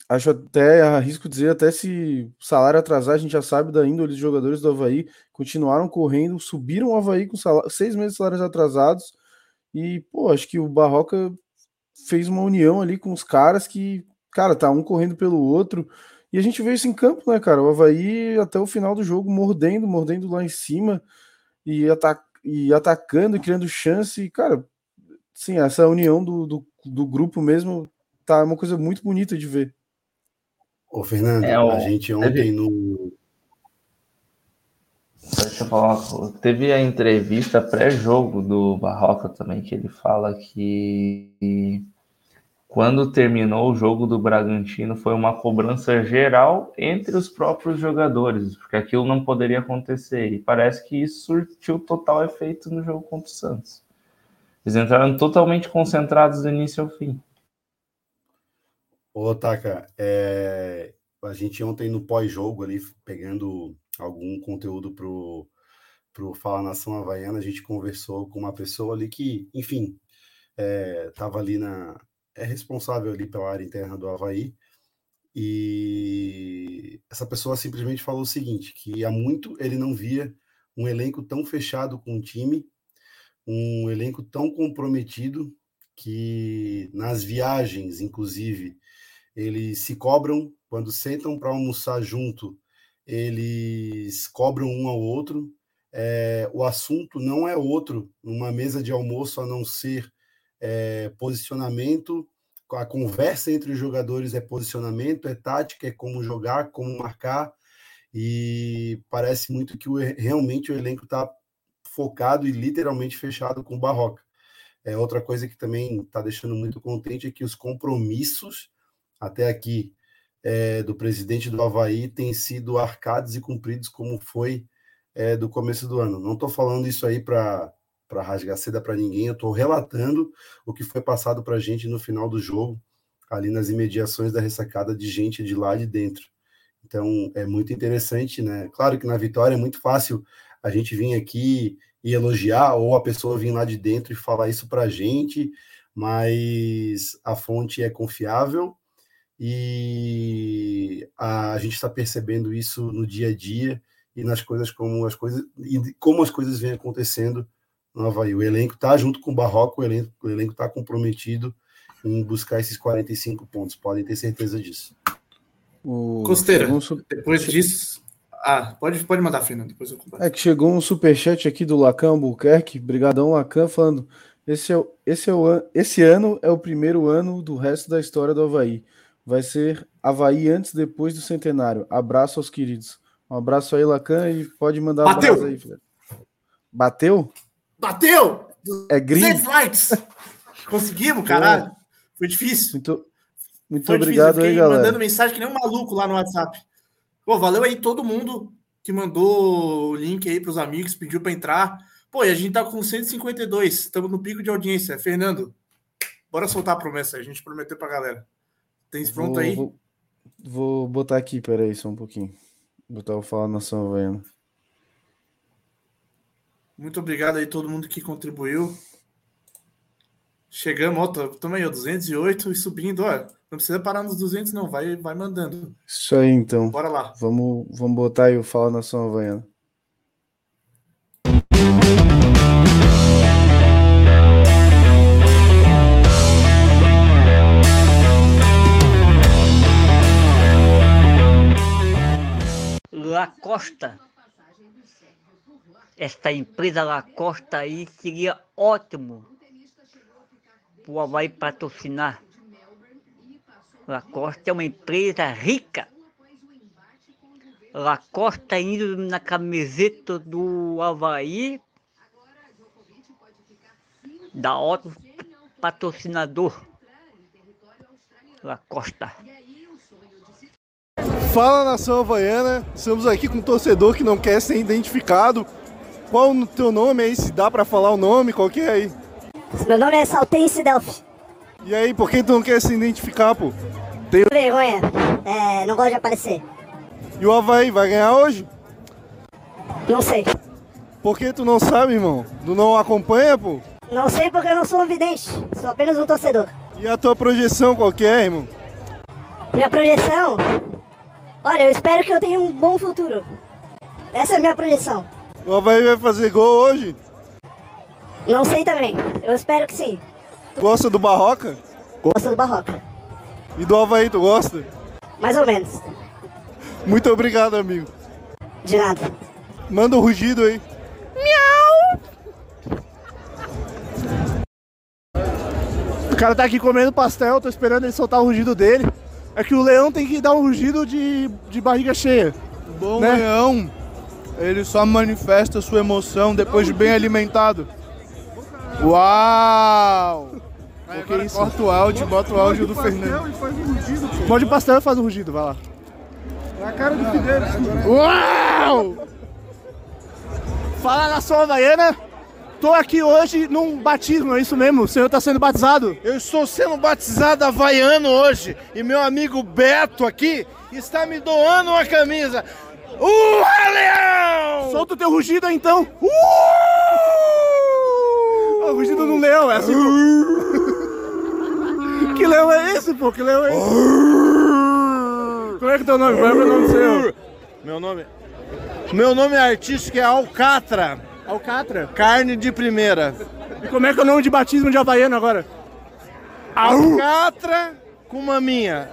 acho até, arrisco dizer, até se salário atrasar, a gente já sabe da índole dos jogadores do Havaí, continuaram correndo, subiram o Havaí com salário, seis meses de salários atrasados, e, pô, acho que o Barroca fez uma união ali com os caras que, cara, tá um correndo pelo outro, e a gente vê isso em campo, né, cara? O Havaí até o final do jogo mordendo, mordendo lá em cima e, ata e atacando e criando chance. E, cara, sim, essa união do, do, do, grupo mesmo tá uma coisa muito bonita de ver. Ô, Fernando, é, a gente ontem teve... no. Deixa eu falar, teve a entrevista pré-jogo do Barroca também, que ele fala que quando terminou o jogo do Bragantino, foi uma cobrança geral entre os próprios jogadores, porque aquilo não poderia acontecer. E parece que isso surtiu total efeito no jogo contra o Santos. Eles entraram totalmente concentrados do início ao fim. Ô, Taka, é... a gente ontem no pós-jogo ali, pegando algum conteúdo pro, pro Fala Nação Havaiana, a gente conversou com uma pessoa ali que, enfim, estava é, ali na, é responsável ali pela área interna do Havaí. E essa pessoa simplesmente falou o seguinte: que há muito ele não via um elenco tão fechado com o time, um elenco tão comprometido que nas viagens, inclusive, eles se cobram quando sentam para almoçar junto, eles cobram um ao outro. É, o assunto não é outro numa mesa de almoço a não ser é posicionamento, a conversa entre os jogadores é posicionamento, é tática, é como jogar, como marcar, e parece muito que o, realmente o elenco está focado e literalmente fechado com o Barroca. É outra coisa que também está deixando muito contente é que os compromissos até aqui é, do presidente do Havaí têm sido arcados e cumpridos como foi é, do começo do ano. Não estou falando isso aí para rasgar seda para ninguém. Eu estou relatando o que foi passado para a gente no final do jogo, ali nas imediações da ressacada de gente de lá de dentro. Então é muito interessante, né? Claro que na vitória é muito fácil a gente vir aqui e elogiar, ou a pessoa vir lá de dentro e falar isso para a gente, mas a fonte é confiável e a, a gente está percebendo isso no dia a dia e nas coisas como as coisas e como as coisas vêm acontecendo no Havaí. O elenco está junto com o Barroco, o elenco está comprometido em buscar esses 45 pontos. Podem ter certeza disso. O... Costeira, depois disso. Ah, pode, pode mandar, Fernando, depois eu. É que chegou um superchat aqui do Lacan Albuquerque, brigadão Lacan, falando esse, é, esse, é o, esse ano é o primeiro ano do resto da história do Havaí. Vai ser Havaí antes depois do centenário. Abraço aos queridos. Um abraço aí, Lacan, e pode mandar Bateu. aí, filho. Bateu? Bateu! É green. likes! Conseguimos, caralho. Foi difícil. Muito, muito Foi obrigado difícil. aí, galera. mandando mensagem que nem um maluco lá no WhatsApp. Pô, valeu aí todo mundo que mandou o link aí para os amigos, pediu para entrar. Pô, e a gente tá com 152, estamos no pico de audiência. Fernando, bora soltar a promessa, a gente prometeu pra galera. Tem isso pronto vou, aí? Vou, vou, botar aqui, peraí, só um pouquinho. Botar o Fala Nação Havaiana. Muito obrigado aí todo mundo que contribuiu. Chegamos, ó, estamos aí, ó, 208 e subindo, ó. Não precisa parar nos 200, não, vai, vai mandando. Isso aí, então. Bora lá. Vamos, vamos botar aí o Fala Nação Havaiana. Lacosta. Esta empresa Lacosta aí seria ótimo para o Havaí patrocinar. Lacosta é uma empresa rica. Lacosta indo na camiseta do Havaí da outro patrocinador. Lacosta. Fala nação havaiana, estamos aqui com um torcedor que não quer ser identificado. Qual o teu nome aí? Se dá para falar o nome, qual que é aí? Meu nome é Saltense Delphi. E aí, por que tu não quer se identificar, pô? Tem vergonha, é, não gosto de aparecer. E o Havaí vai ganhar hoje? Não sei. Por que tu não sabe, irmão? Tu não acompanha, pô? Não sei porque eu não sou um vidente, sou apenas um torcedor. E a tua projeção qual que é, irmão? Minha projeção? Olha, eu espero que eu tenha um bom futuro. Essa é a minha projeção. O Havaí vai fazer gol hoje? Não sei também. Eu espero que sim. Gosta do Barroca? Gosto do Barroca. E do Havaí, tu gosta? Mais ou menos. Muito obrigado, amigo. De nada. Manda o um rugido aí. Miau! O cara tá aqui comendo pastel, tô esperando ele soltar o rugido dele. É que o leão tem que dar um rugido de, de barriga cheia. O bom né? leão, ele só manifesta sua emoção depois de bem alimentado. Uau! Aí agora isso? corta o áudio, bota o áudio do Fernando. Pode pastel e faz um rugido, vai lá. É a cara do Fideiros. Uau! Fala nação havaiana. Tô aqui hoje num batismo, é isso mesmo? O senhor está sendo batizado? Eu estou sendo batizado havaiano hoje. E meu amigo Beto aqui está me doando uma camisa. Uh, leão! Solta o teu rugido então. Uh! o rugido do leão, é assim. que leão é esse, pô? Que leão é esse? Como é que é teu nome? Qual é o nome seu? Meu nome... Meu nome é artístico é Alcatra. Alcatra? Carne de primeira. E como é que é o nome de batismo de Havaiano agora? Alcatra com maminha.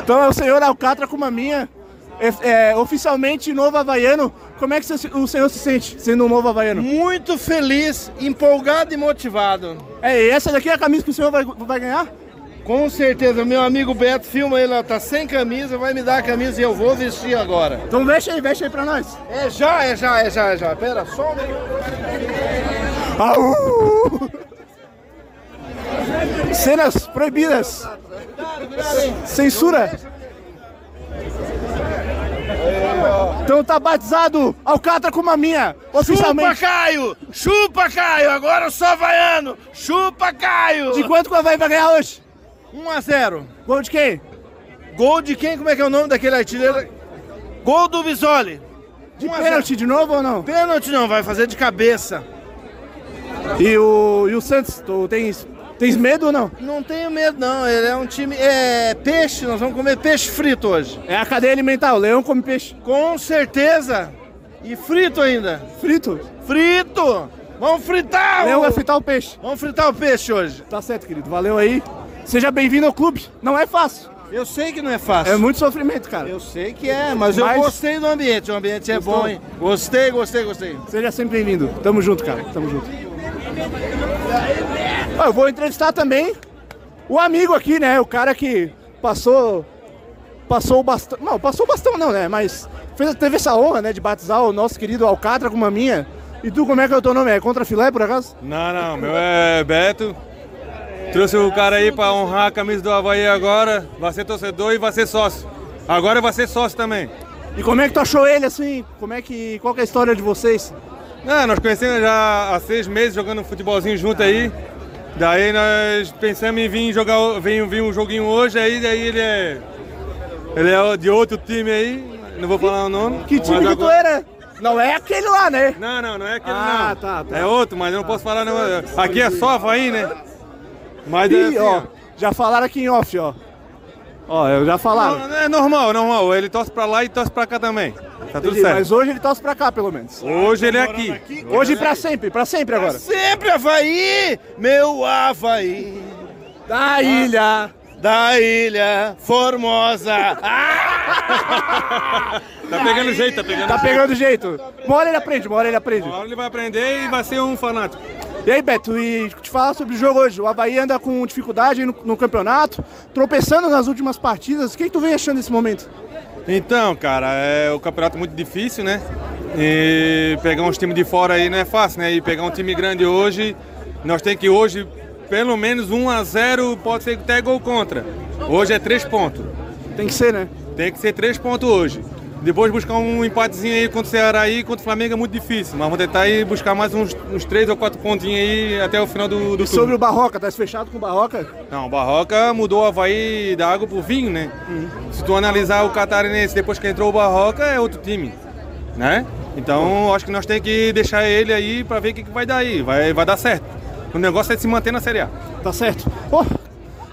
então é o senhor Alcatra com maminha, é, é, oficialmente novo Havaiano. Como é que o senhor se sente sendo um novo Havaiano? Muito feliz, empolgado e motivado. É, e essa daqui é a camisa que o senhor vai, vai ganhar? Com certeza, meu amigo Beto filma ele, ó, tá sem camisa, vai me dar a camisa e eu vou vestir agora. Então veste aí, veste aí pra nós. É já, é já, é já, é já. Pera, só um Cenas proibidas. Censura. Então tá batizado Alcatra com maminha, oficialmente. Chupa, Caio! Chupa, Caio! Agora eu sou havaiano! Chupa, Caio! De quanto que o Havaí vai ganhar hoje? 1 a 0 Gol de quem? Gol de quem? Como é que é o nome daquele artilheiro? Gol do Visoli. De pênalti de novo ou não? Pênalti não, vai fazer de cabeça. E o, e o Santos, tu tem, Tens medo ou não? Não tenho medo, não. Ele é um time. É peixe, nós vamos comer peixe frito hoje. É a cadeia alimentar, o leão come peixe. Com certeza. E frito ainda. Frito? Frito! Vamos fritar! O leão vai fritar o peixe. Vamos fritar o peixe hoje. Tá certo, querido. Valeu aí. Seja bem-vindo ao clube. Não é fácil. Eu sei que não é fácil. É muito sofrimento, cara. Eu sei que é, mas, Mas- eu gostei do ambiente. O ambiente é Gostou? bom, hein? Gostei, gostei, gostei. Seja sempre bem-vindo. Tamo junto, cara. Tamo junto. Eu vou entrevistar também o amigo aqui, né? O cara que passou. Passou o bastão. Não, passou o bastão não, né? Mas fez, teve essa honra, né? De batizar o nosso querido Alcatra com maminha. E tu, como é que é o teu nome? É contra filé, por acaso? Não, não, meu é Beto. Trouxe o cara aí pra honrar a camisa do Havaí agora. Vai ser torcedor e vai ser sócio. Agora vai ser sócio também. E como é que tu achou ele assim? Como é que. Qual que é a história de vocês? Não, nós conhecemos já há seis meses jogando um futebolzinho junto aí. Daí nós pensamos em vir jogar vir, vir um joguinho hoje, aí daí ele é. Ele é de outro time aí, não vou falar o nome. Que time que tu era? Não é aquele lá, né? Não, não, não é aquele Ah, não. tá, tá. É outro, mas eu não posso falar não. Aqui é só Havaí, né? Mas é Ih, assim, ó, ó. já falaram aqui em off, ó. Ó, eu já falaram. Não, é normal, é normal. Ele torce pra lá e torce pra cá também. Tá tudo Entendi, certo. Mas hoje ele torce pra cá, pelo menos. Hoje ele é aqui. Hoje pra sempre, pra sempre agora. Sempre Havaí, meu Havaí. Da ilha. Da ilha Formosa. Tá pegando jeito, tá pegando Tá pegando jeito. Uma hora ele aprende, uma hora ele aprende. Agora ele vai aprender e vai ser um fanático. E aí, Beto, e te falar sobre o jogo hoje. O Havaí anda com dificuldade no, no campeonato, tropeçando nas últimas partidas. O que, que tu vem achando nesse momento? Então, cara, é o campeonato muito difícil, né? E pegar uns times de fora aí não é fácil, né? E pegar um time grande hoje, nós temos que hoje, pelo menos 1 a 0 pode ser até gol contra. Hoje é 3 pontos. Tem que ser, né? Tem que ser 3 pontos hoje. Depois buscar um empatezinho aí contra o Ceará aí, contra o Flamengo é muito difícil. Mas vamos tentar aí buscar mais uns, uns 3 ou 4 pontinhos aí até o final do, do E sobre turno. o Barroca, tá fechado com o Barroca? Não, o Barroca mudou o Havaí da água pro vinho, né? Se tu analisar o Catarinense depois que entrou o Barroca, é outro time, né? Então, acho que nós temos que deixar ele aí pra ver o que, que vai dar aí. Vai, vai dar certo. O negócio é se manter na Série A. Tá certo. Pô,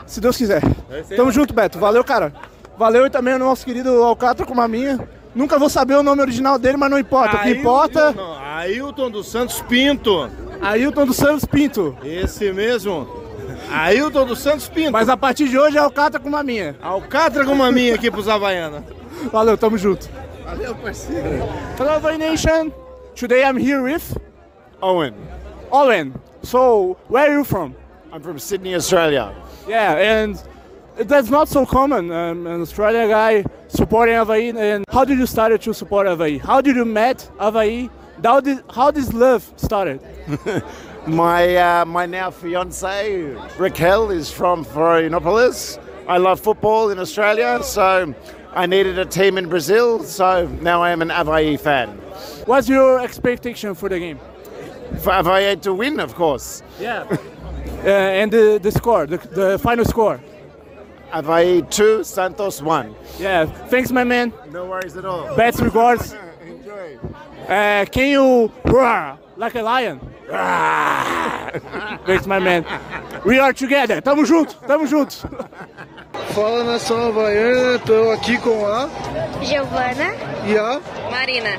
se Deus quiser. Tamo junto, Beto. Valeu, cara. Valeu e também o nosso querido Alcatra com maminha. Nunca vou saber o nome original dele, mas não importa. O que importa. Não, Ailton dos Santos Pinto. Ailton dos Santos Pinto. Esse mesmo. Ailton dos Santos Pinto. Mas a partir de hoje é Alcatra com maminha. Alcatra com maminha aqui pros Havaianos. Valeu, tamo junto. Valeu, parceiro. Hello, Nation. Today I'm here with Owen. Owen. So, where are you from? I'm from Sydney, Australia. Yeah, and that's not so common. Um, an Australian guy supporting Havaí. And how did you start to support Havaí? How did you met Havaí? How did how this love started? My uh, my now fiance Raquel is from Florianopolis. I love football in Australia, so I needed a team in Brazil. So now I am an Avaí fan. What's your expectation for the game? For Avaí to win, of course. Yeah. uh, and the, the score, the, the final score. Avaí two, Santos one. Yeah. Thanks, my man. No worries at all. Best regards. Enjoy. Uh, can you roar like a lion? Thanks, my man. We are together. Tamo junto, tamo junto. Fala nação havaiana, estou aqui com a Giovana. e a. Marina.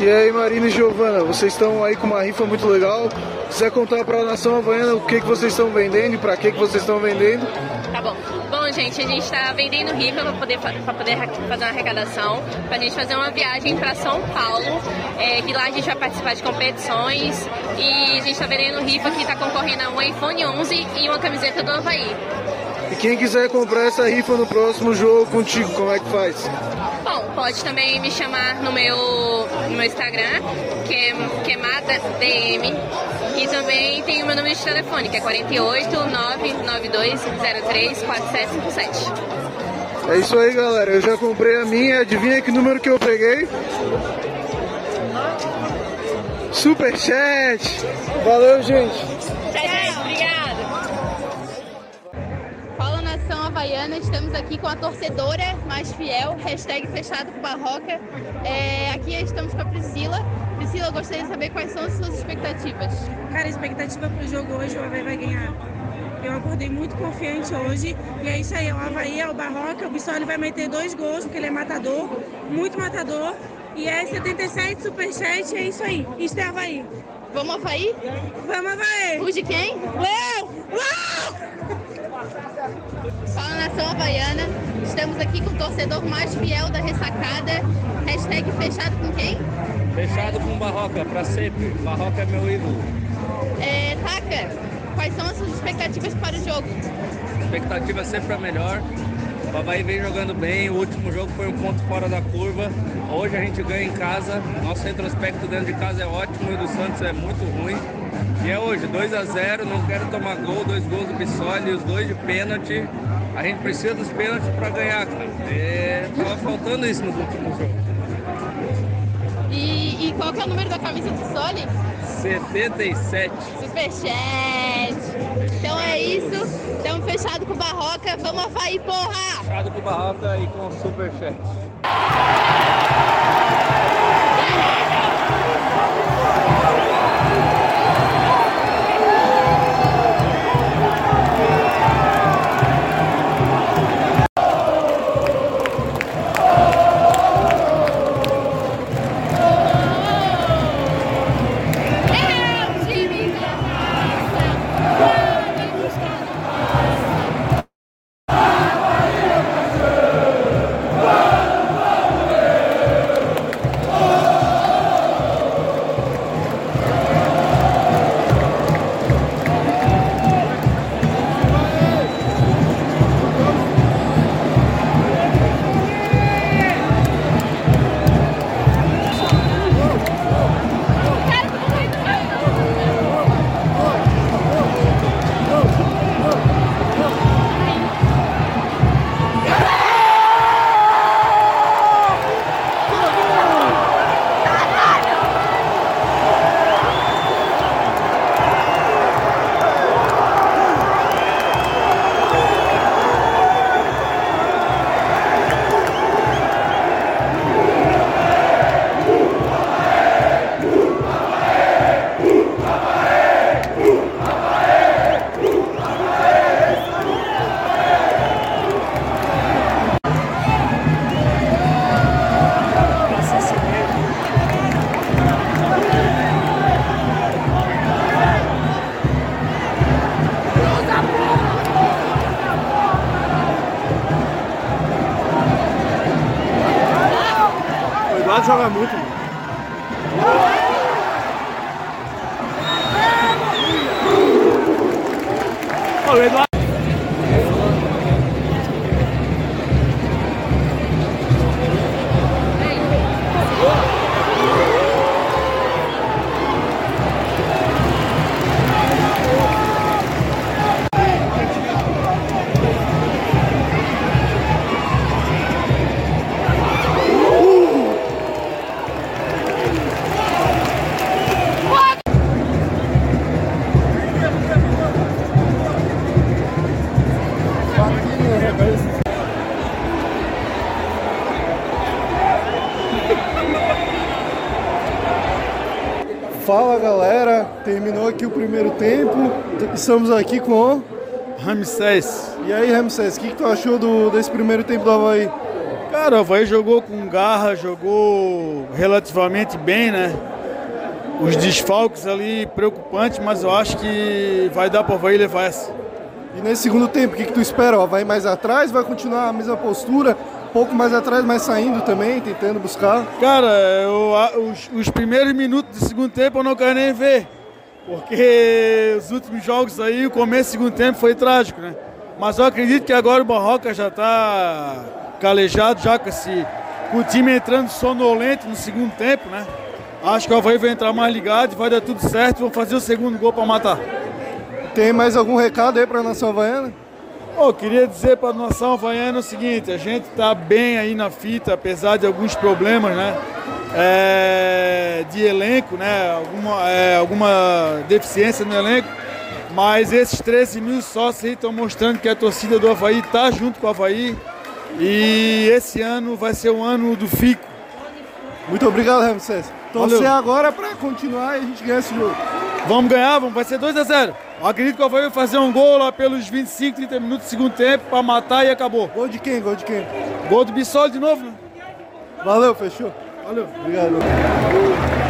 E aí, Marina e Giovana, vocês estão aí com uma rifa muito legal. Quiser contar para a nação havaiana o que, que vocês estão vendendo e para que, que vocês estão vendendo? Tá bom. Bom, gente, a gente está vendendo rifa para poder, poder fazer uma arrecadação, para a gente fazer uma viagem para São Paulo, é, que lá a gente vai participar de competições e a gente está vendendo rifa que está concorrendo a um iPhone 11 e uma camiseta do Havaí. E quem quiser comprar essa rifa no próximo jogo contigo, como é que faz? Bom, pode também me chamar no meu, no meu Instagram, que é Queimada DM. E também tem o meu número de telefone, que é 48 992 03 4757. É isso aí, galera. Eu já comprei a minha. Adivinha que número que eu peguei? Superchat! Valeu, gente! Tchau, obrigada. Nação havaiana, estamos aqui com a torcedora mais fiel, hashtag fechado com Barroca. É, aqui estamos com a Priscila. Priscila, eu gostaria de saber quais são as suas expectativas. Cara, a expectativa pro jogo hoje, o Havaí vai ganhar Eu acordei muito confiante hoje. E é isso aí, o Havaí é o Barroca. O Bissoli vai meter dois gols, porque ele é matador, muito matador. E é 77 superchat, é isso aí. Isto é Havaí. Vamos Havaí? Vamos Havaí. O de quem? Léo! Léo! Fala Nação Havaiana, estamos aqui com o torcedor mais fiel da ressacada. Hashtag fechado com quem? Fechado com Barroca, pra sempre. Barroca é meu ídolo. É, Taka, quais são as suas expectativas para o jogo? Expectativa sempre a melhor. O Havaí vem jogando bem, o último jogo foi um ponto fora da curva. Hoje a gente ganha em casa, nosso retrospecto dentro de casa é ótimo e o do Santos é muito ruim. E é hoje, 2 a 0 não quero tomar gol, dois gols do Bissoli, os dois de pênalti. A gente precisa dos pênaltis para ganhar, cara. É, tava faltando isso nos últimos jogos. E, e qual que é o número da camisa do Soli? 77. Superchat. Então é isso. Estamos fechados com o Barroca. Vamos Havaí, porra! Fechado com o Barroca e com o Superchat. Estamos aqui com o Ramsés. E aí, Ramsés, o que, que tu achou do, desse primeiro tempo do Havaí? Cara, o Havaí jogou com garra, jogou relativamente bem, né? Os desfalques ali preocupantes, mas eu acho que vai dar para o Havaí levar essa. E nesse segundo tempo, o que, que tu espera? O Havaí mais atrás, vai continuar a mesma postura, um pouco mais atrás, mas saindo também, tentando buscar? Cara, eu, os, os primeiros minutos do segundo tempo eu não quero nem ver. Porque os últimos jogos aí, o começo do segundo tempo foi trágico, né? Mas eu acredito que agora o Barroca já está calejado, já com, esse, com o time entrando sonolento no segundo tempo, né? Acho que o Havaí vai entrar mais ligado vai dar tudo certo. Vão fazer o segundo gol para matar. Tem mais algum recado aí para a nação havaiana? Pô, queria dizer para a nação havaiana o seguinte: a gente está bem aí na fita, apesar de alguns problemas, né? É, de elenco, né? Alguma, é, alguma deficiência no elenco. Mas esses 13 mil sócios estão mostrando que a torcida do Havaí está junto com o Havaí. E esse ano vai ser o ano do Fico. Muito obrigado, Ramsés. Torcer agora para continuar e a gente ganhar esse jogo. Vamos ganhar, vamos, vai ser 2 a 0 Acredito que o Havaí vai fazer um gol lá pelos 25, 30 minutos do segundo tempo para matar e acabou. Gol de quem? Gol de quem? Gol do Bissol de novo, né? Valeu, fechou. Valeu. Obrigado.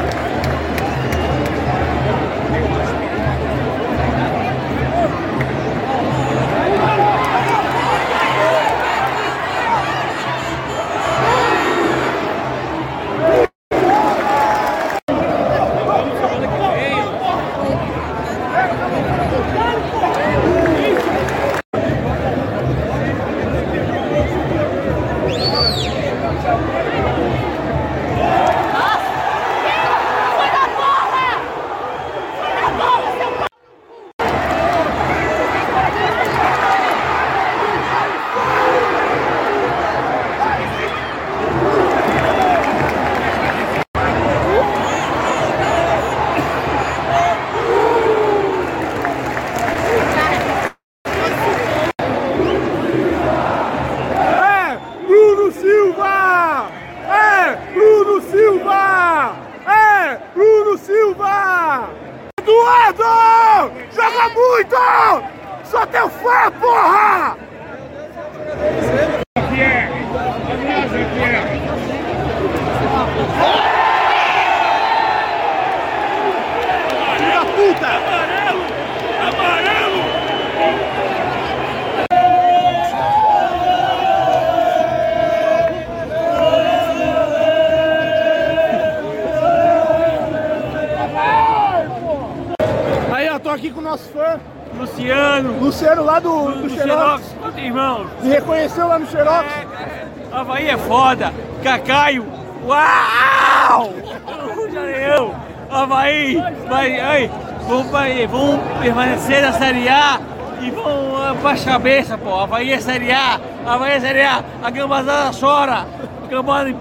Cabeça, pô. Havaí é Série A. Havaí é Série A. A gambazada chora. A gambazada em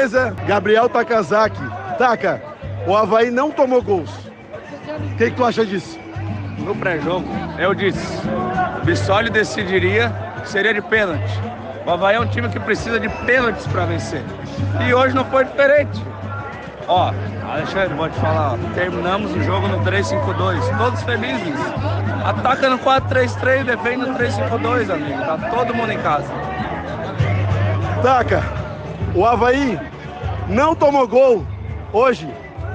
beleza? Gabriel Takazaki. Taka, o Havaí não tomou gols. O que, que tu acha disso? No pré-jogo, eu disse, o Bissoli decidiria, seria de pênalti. O Havaí é um time que precisa de pênaltis para vencer. E hoje não foi diferente. Ó, Alexandre, vou te falar, ó, terminamos o jogo no 3-5-2, todos felizes. Ataca no 4-3-3, defende no 3-5-2, amigo. Tá todo mundo em casa. Taka, o Havaí não tomou gol hoje.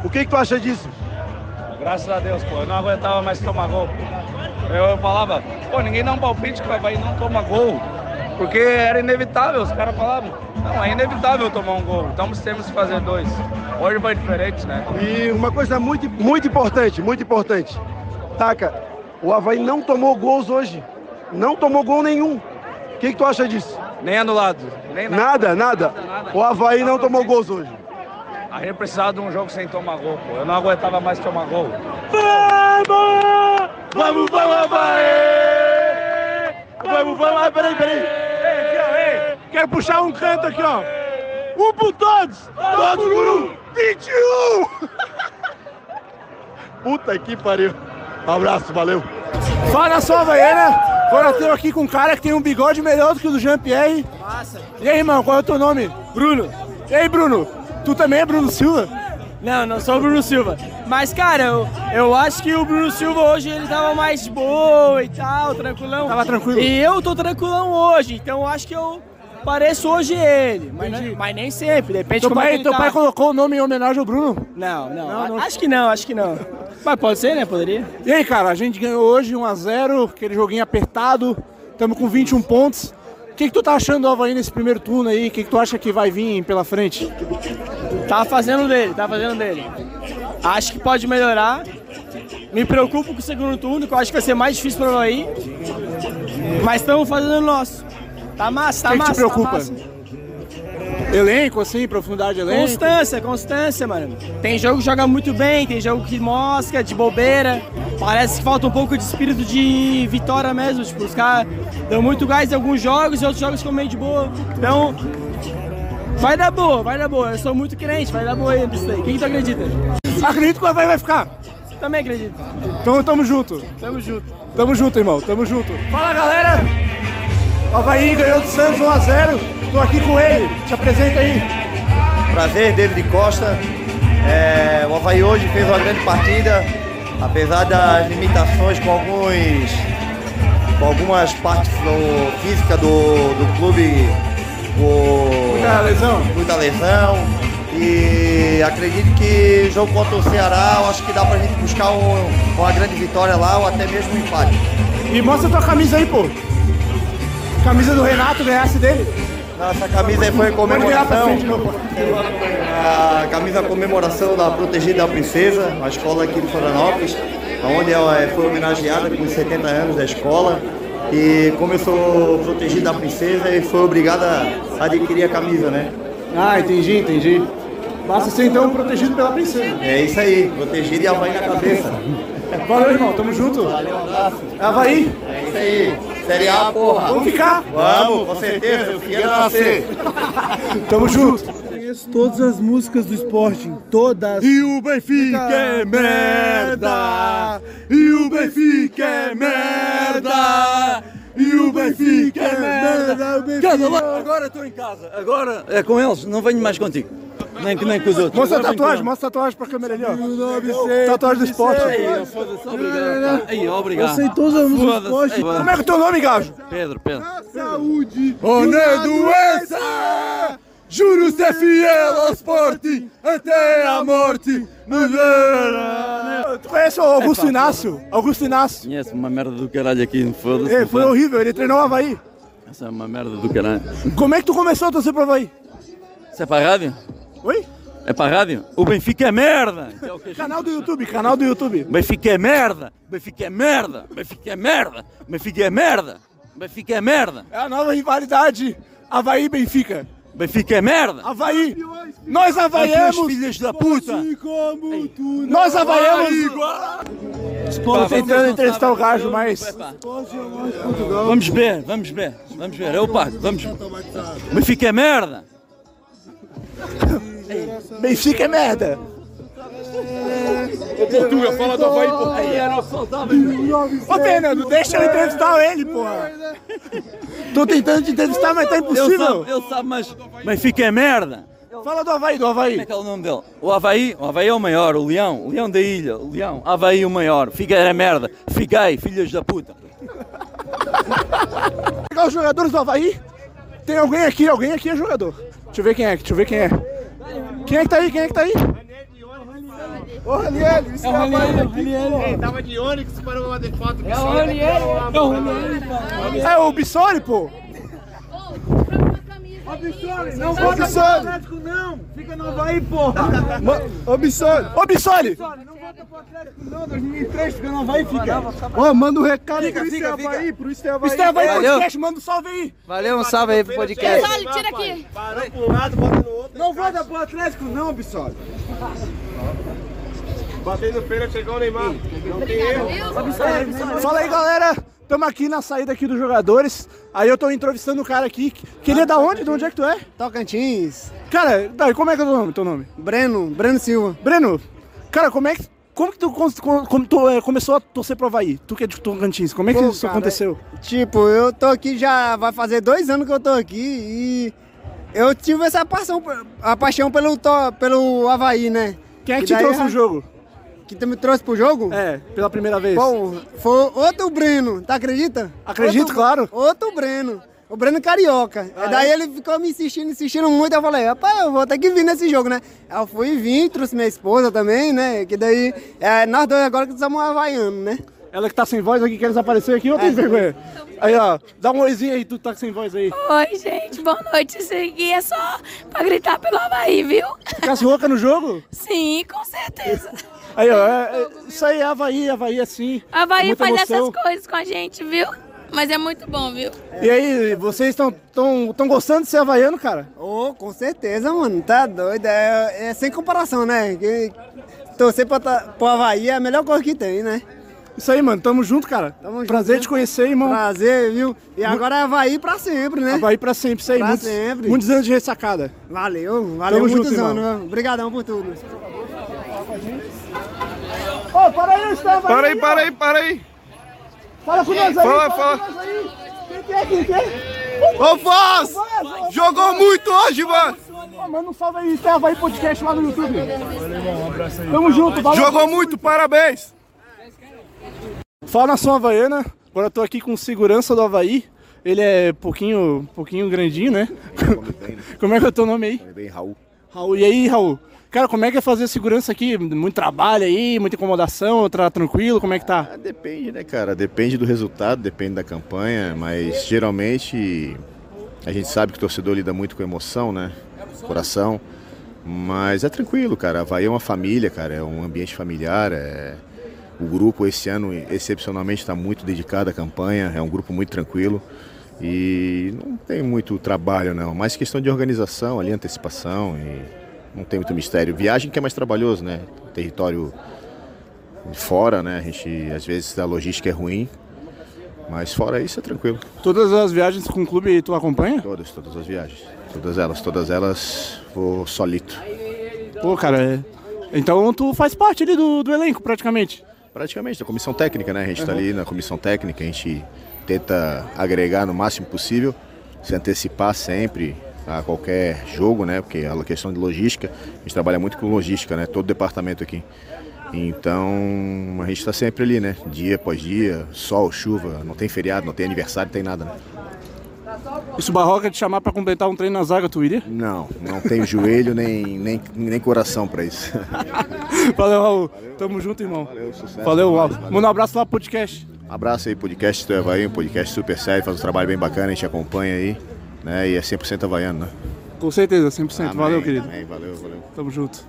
O que, que tu acha disso? Graças a Deus, pô. Eu não aguentava mais tomar gol. Eu falava, pô, ninguém dá um palpite que o Havaí não toma gol. Porque era inevitável, os caras falavam, não, é inevitável tomar um gol, então temos que fazer dois. Hoje foi diferente, né? E uma coisa muito, muito importante, muito importante. Taca, o Havaí não tomou gols hoje. Não tomou gol nenhum. O que, que tu acha disso? Nem anulado, nem nada. Nada, nada. O Havaí não tomou gols hoje. A gente precisava de um jogo sem tomar gol, pô. Eu não aguentava mais tomar gol. Vamos! Vamos, vamos, Havaí! Vamos, vamos, peraí, peraí. Ei, aqui, ó, ei. Quer puxar um canto aqui, ó. Um por todos! Todos por um! 21! Puta que pariu. Um abraço, valeu. Fala nação havaiana! Agora eu tô aqui com um cara que tem um bigode melhor do que o do Jean-Pierre. Massa. E aí, irmão, qual é o teu nome? Bruno. E aí, Bruno? Tu também é Bruno Silva? Não, não sou o Bruno Silva. Mas, cara, eu, eu acho que o Bruno Silva hoje ele tava mais boa e tal, tranquilão. Tava tranquilo. E eu tô tranquilão hoje, então eu acho que eu pareço hoje ele. Mas, não- mas nem sempre, depende Teu como é pai, ele teu tá. pai colocou o nome em homenagem ao Bruno? Não, não, a- acho que não, acho que não. Mas pode ser, né? Poderia. E aí, cara, a gente ganhou hoje 1x0, aquele joguinho apertado, estamos com 21 pontos. O que, que tu tá achando do Havaí nesse primeiro turno aí? O que, que tu acha que vai vir pela frente? Tá fazendo dele, tá fazendo dele. Acho que pode melhorar. Me preocupo com o segundo turno, que eu acho que vai ser mais difícil para aí. Mas estamos fazendo o nosso. Tá massa, tá O que que massa. te preocupa? Tá massa. Elenco, assim, profundidade de elenco? Constância, constância, mano. Tem jogo que joga muito bem, tem jogo que mosca, de bobeira. Parece que falta um pouco de espírito de vitória mesmo. Tipo, os caras dão muito gás em alguns jogos e outros jogos ficam meio de boa. Então, vai dar boa, vai dar boa. Eu sou muito crente, vai dar boa aí nisso aí. Quem tu acredita? Acredito que o Havaí vai ficar. Também acredito. Então tamo junto. Tamo junto. Tamo junto, irmão. Tamo junto. Fala, galera! O Havaí ganhou do Santos 1x0. Tô aqui com ele. Te apresenta aí. Prazer, David Costa. É, o Havaí hoje fez uma grande partida, apesar das limitações com alguns com algumas partes do, físicas do, do clube. O, Muita lesão. Muita lesão. E acredito que jogo contra o Ceará, eu acho que dá pra gente buscar um- uma grande vitória lá ou até mesmo um empate. E mostra tua camisa aí, pô. Camisa do Renato, ganhasse dele. Nossa camisa foi comemoração. A camisa comemoração da Protegida da Princesa, a escola aqui de Florianópolis, onde ela eh, foi homenageada com os 70 anos da escola. E como eu sou protegida da princesa, ele foi obrigada a adquirir a camisa, né? Ah, entendi, entendi. Basta ser então protegido pela princesa. É isso aí, protegido e Havaí na cabeça. Valeu, irmão, tamo junto. Valeu, um abraço. Havaí. É isso aí. Série A, porra. Vamos ficar? Vamos, com certeza. Eu queria nascer. Tamo junto. Conheço todas as músicas do esporte, todas. E o Benfica é merda! E o Benfica é merda! E o Benfica é merda! Casa lá, agora estou em casa. Agora é com eles, não venho mais contigo. Nem, nem com os outros. Mostra a tatuagem, mostra a tatuagem pra câmera ali, ó. 1900, Tatuagem do esporte. Aí, foda-se, obrigado. Aí, obrigado. Foda-se. esporte. Aí, Como é que é o teu nome, Gajo? Pedro, Pedro. Saúde! Onde é doença, juro ser fiel ao esporte até a morte nos verá. Tu conhece o Augusto Inácio? Augusto Inácio. Conhece uma merda do caralho aqui, foda-se. É, foi horrível, ele treinou o Havaí. Essa é uma merda do caralho. Como é que tu começou a torcer pro Havaí? Isso é para a rádio? Oi? É para a rádio? O Benfica é merda! Canal do YouTube, canal do YouTube. Benfica é merda! Benfica é merda! Benfica é merda! Benfica é merda! Benfica é merda! É a nova rivalidade Havaí e Benfica. É merda! Havaí! Nós havaiamos! Os filhos da puta! Nós havaiamos! Tentando entrevistar o Gajo, mas... Vamos ver, vamos ver, vamos ver, eu pago, vamos. Benfica é merda! Benfica é merda! Ô Portuga, fala do Havaí, porra! Aí era saudável! Ô Fernando, deixa eu entrevistar ele, porra! Tô tentando te entrevistar, mas tá impossível! eu sabe, mas Benfica é merda! Fala do Havaí, do Havaí! Como é que é o nome dele? O Havaí, o Havaí é o maior, o Leão, o Leão da ilha, o Leão, Havaí o maior, Figueira é merda, fiquei, filhos da puta! Pegar os jogadores do Havaí. Tem alguém aqui, alguém aqui é jogador. Deixa eu ver quem é, deixa eu ver quem é. Quem é que tá aí, quem é que tá aí? Ô, Raniel, isso É o Raniel, é Raniel. pô. Ei, tava de Onix para uma de foto. É o Raniel, é o Raniel, É o Bissoli, pô. Ô, Bissoli, não vota pro Bissoli. Atlético, não. Fica no Havaí. Ma- Ô, Bissoli. Ô, Bissoli. Não vota pro Atlético, não. 2003, fica no Havaí, fica. Ô, manda um recado Fica, pro fica, é Havaí, pro Isso é Havaí. Isso é Havaí. Podcast, manda um salve aí. Valeu, um salve aí pro podcast. Bissoli, tira aqui. Parou pro lado, bota no outro. Não vota pro Atlético, não, Bissoli. Batendo pênalti, chegou o Neymar. Não tem erro. Fala aí, galera. Estamos aqui na saída aqui dos jogadores. Aí eu tô entrevistando um cara aqui. Que ele é da onde? De onde é que tu é? Tocantins. Cara, daí, como é que é o teu nome? Teu nome? Breno, Breno Silva. Breno, cara, como é que. Como que tu, como tu é, começou a torcer pro Havaí? Tu que é de Tocantins, como é que Pô, isso cara, aconteceu? Tipo, eu tô aqui já vai fazer dois anos que eu tô aqui e eu tive essa paixão, a paixão pelo, to- pelo Havaí, né? Quem é que te trouxe no jogo? Que tu me trouxe pro jogo? É, pela primeira vez. Pô, foi outro Breno, tá acredita? Acredito, Outro- claro. Outro Breno. O Breno Carioca. Ah, daí é? ele ficou me insistindo, insistindo muito. Eu falei, rapaz, eu vou ter que vir nesse jogo, né? Eu fui vir, trouxe minha esposa também, né? Que daí, é, nós dois agora que somos havaianos, né? Ela que tá sem voz aqui, quer desaparecer aqui, ou tem vergonha? Aí, ó, dá um oizinho aí, tu tá sem voz aí. Oi, gente, boa noite. Isso aqui é só pra gritar pelo Havaí, viu? Ficasse rouca no jogo? Sim, com certeza. Aí, ó, é- é- isso aí é Havaí, Havaí assim. Havaí faz emoção. essas coisas com a gente, viu? Mas é muito bom, viu? E aí, vocês estão tão, tão gostando de ser havaiano, cara? Ô, com certeza, mano. Tá doido. É, é sem comparação, né? Que, torcer pra, ta- pro Havaí é a melhor coisa que tem, né? Isso aí, mano. Tamo junto, cara. Tamo Prazer junto, te conhecer, irmão. Prazer, viu? E agora é Havaí pra sempre, né? Havaí pra sempre, isso aí. Pra muitos, sempre. muitos anos de ressacada. Valeu, valeu Tamo muitos junto, irmão. anos. viu? Obrigadão por tudo. Ô, para aí, Gustavo. Para aí, para aí, para aí. Fala com nós aí. Fala, fala. aí. Quem que é, quem que é? Ô, Foz! Jogou muito hoje, mano! Ô, manda um salve aí, tem Havaí Podcast lá no YouTube. Um abraço aí. Tamo junto, valeu. Jogou muito, parabéns! Fala nação havaiana. Agora eu tô aqui com o segurança do Havaí. Ele é pouquinho, pouquinho grandinho, né? Como é que é o teu nome aí? Bem, Raul. Raul. E aí, Raul? Cara, como é que é fazer segurança aqui? Muito trabalho aí, muita incomodação, tá tranquilo? Como é que tá? Depende, né, cara? Depende do resultado, depende da campanha, mas geralmente a gente sabe que o torcedor lida muito com emoção, né? Coração. Mas é tranquilo, cara. Havaí é uma família, cara. É um ambiente familiar. É... O grupo esse ano, excepcionalmente, está muito dedicado à campanha. É um grupo muito tranquilo. E não tem muito trabalho, não. Mais questão de organização ali, antecipação. E não tem muito mistério. Viagem que é mais trabalhoso, né? Território fora, né? A gente, às vezes, a logística é ruim. Mas fora isso é tranquilo. Todas as viagens com o clube tu acompanha? Todas, todas as viagens. Todas elas, todas elas vou solito. Pô, cara, é... então tu faz parte ali do, do elenco, praticamente. Praticamente, da comissão técnica, né? A gente está Uhum. ali na comissão técnica, a gente tenta agregar no máximo possível, se antecipar sempre a qualquer jogo, né? Porque a questão de logística, a gente trabalha muito com logística, né? Todo departamento aqui. Então a gente está sempre ali, né? Dia após dia, sol, chuva, não tem feriado, não tem aniversário, não tem nada, né? E se o Barroca te chamar pra completar um treino na zaga, tu iria? Não, não tenho joelho nem, nem, nem coração para isso. Valeu, Raul. Tamo junto, irmão. Valeu, sucesso. Valeu, Raul. Manda um abraço lá pro podcast. Abraço aí, podcast do Havaí, um podcast super sério, faz um trabalho bem bacana, a gente acompanha aí, né? E é 100% havaiano, né? Com certeza, 100%. Amém, Valeu, querido. amém, valeu, valeu. Tamo junto.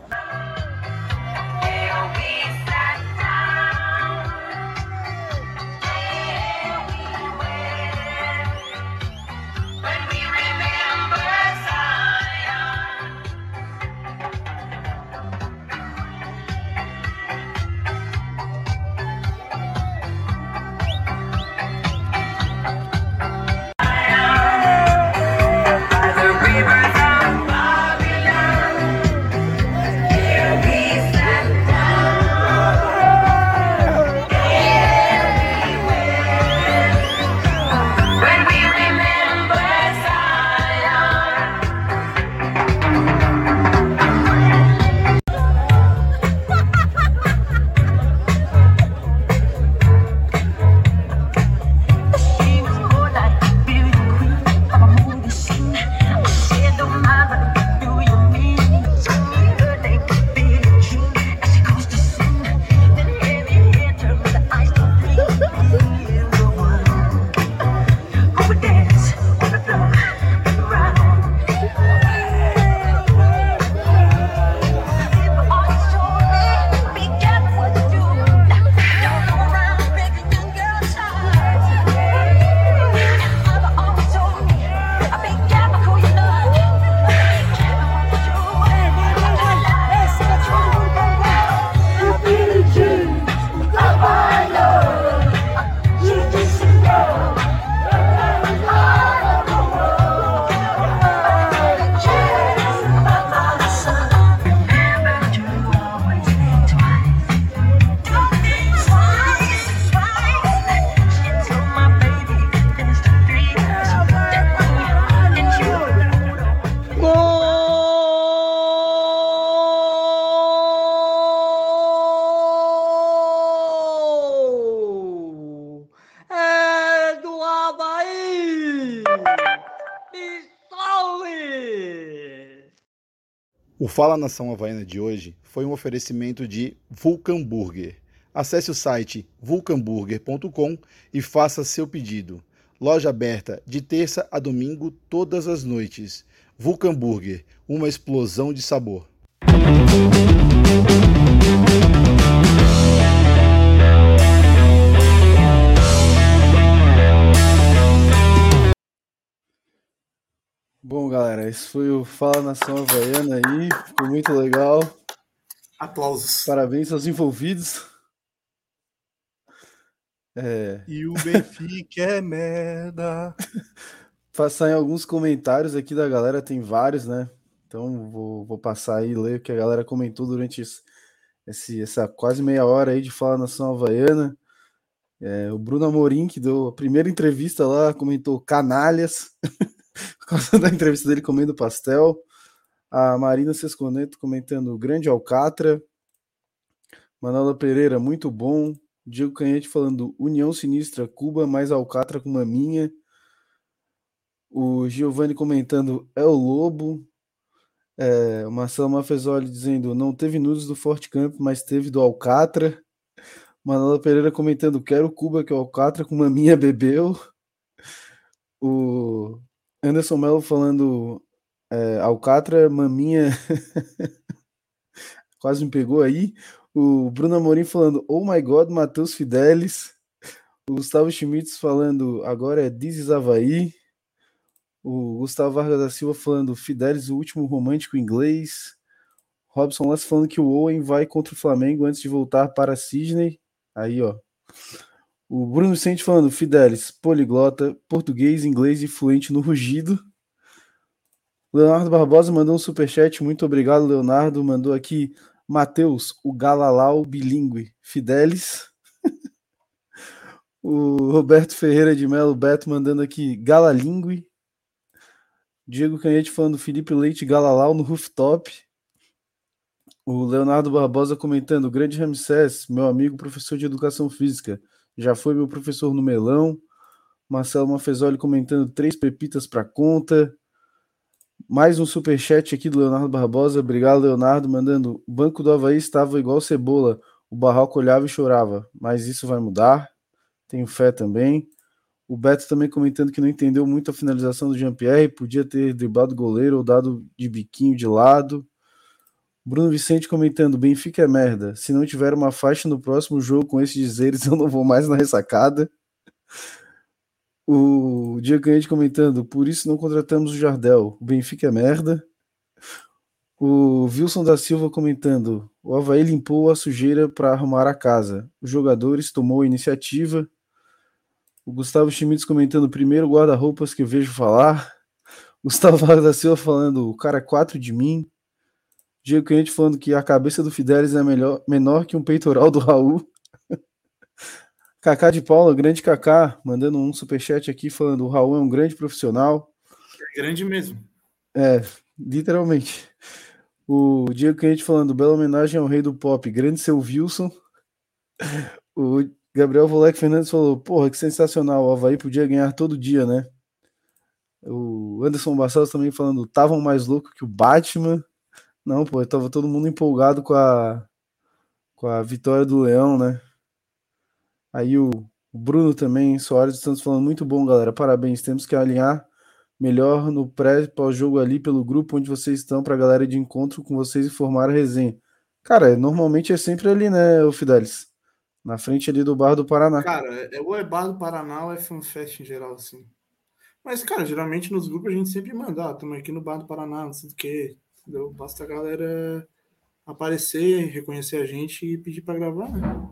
Fala Nação Havaiana de hoje foi um oferecimento de Vulcan Burger. Acesse o site vulcanburger.com e faça seu pedido. Loja aberta de terça a domingo, todas as noites. Vulcan Burger, uma explosão de sabor. Bom, galera, esse foi o Fala Nação Havaiana aí. Ficou muito legal. Aplausos. Parabéns aos envolvidos. É. E o Benfica é merda. Passar em alguns comentários aqui da galera, tem vários, né? Então vou, vou passar aí e ler o que a galera comentou durante esse, esse, essa quase meia hora aí de Fala Nação Havaiana. É, o Bruno Amorim, que deu a primeira entrevista lá, comentou canalhas, por causa da entrevista dele comendo pastel. A Marina Sesconeto comentando grande Alcatra. Manola Pereira, muito bom. Diego Canhete falando União Sinistra, Cuba mais Alcatra com maminha. O Giovanni comentando é o Lobo. É, o Marcelo Mafezoli dizendo não teve nudes do Forte Campo, mas teve do Alcatra. Manola Pereira comentando quero Cuba que o Alcatra com maminha bebeu. O Anderson Melo falando é, Alcatra, maminha. Quase me pegou aí. O Bruno Amorim falando Oh my God, Matheus Fidelis. O Gustavo Schmitz falando agora é Dizes Havaí. O Gustavo Vargas da Silva falando Fidelis, o último romântico inglês. Robson Lance falando que o Owen vai contra o Flamengo antes de voltar para Sydney. Aí, ó. O Bruno Vicente falando Fidelis, poliglota, português, inglês e fluente no rugido. Leonardo Barbosa mandou um superchat. Muito obrigado, Leonardo. Mandou aqui Matheus, o Galalau bilíngue. Fidelis. o Roberto Ferreira de Melo Beto mandando aqui Galalingue. Diego Canhete falando Felipe Leite Galalau no rooftop. O Leonardo Barbosa comentando Grande Ramsés, meu amigo professor de educação física. Já foi meu professor no melão. Marcelo Mafezoli comentando três pepitas para conta. Mais um superchat aqui do Leonardo Barbosa. Obrigado, Leonardo. Mandando: o Banco do Havaí estava igual cebola. O Barroco olhava e chorava. Mas isso vai mudar. Tenho fé também. O Beto também comentando que não entendeu muito a finalização do Jean-Pierre. Podia ter driblado o goleiro ou dado de biquinho de lado. Bruno Vicente comentando: Benfica é merda. Se não tiver uma faixa no próximo jogo com esses dizeres, eu não vou mais na ressacada. O Diego Canhete comentando: Por isso não contratamos o Jardel. O Benfica é merda. O Wilson da Silva comentando: O Havaí limpou a sujeira para arrumar a casa. Os jogadores tomou a iniciativa. O Gustavo Schmitz comentando: Primeiro guarda-roupas que eu vejo falar. Gustavo Vargas da Silva falando: O cara é quatro de mim. Diego Canhete falando que a cabeça do Fidelis é melhor, menor que um peitoral do Raul. Kaká de Paula, grande Kaká, mandando um superchat aqui falando o Raul é um grande profissional. É grande mesmo. É, literalmente. O Diego Canhete falando bela homenagem ao rei do pop, grande seu Wilson. O Gabriel Volek Fernandes falou, porra, que sensacional, o Havaí podia ganhar todo dia, né? O Anderson Barcelos também falando, estavam mais louco que o Batman. Não, pô, tava todo mundo empolgado com a, com a vitória do Leão, né? Aí o, o Bruno também, Soares, estamos falando muito bom, galera. Parabéns. Temos que alinhar melhor no pré pós-jogo ali pelo grupo onde vocês estão para a galera de encontro com vocês e formar a resenha. Cara, normalmente é sempre ali, né, o Fidelis? Na frente ali do Bar do Paraná. Cara, é ou é Bar do Paraná ou é FanFest em geral, assim. Mas, cara, geralmente nos grupos a gente sempre manda, ah, estamos aqui no Bar do Paraná, não sei o quê. Entendeu? Basta a galera aparecer, reconhecer a gente e pedir para gravar, né?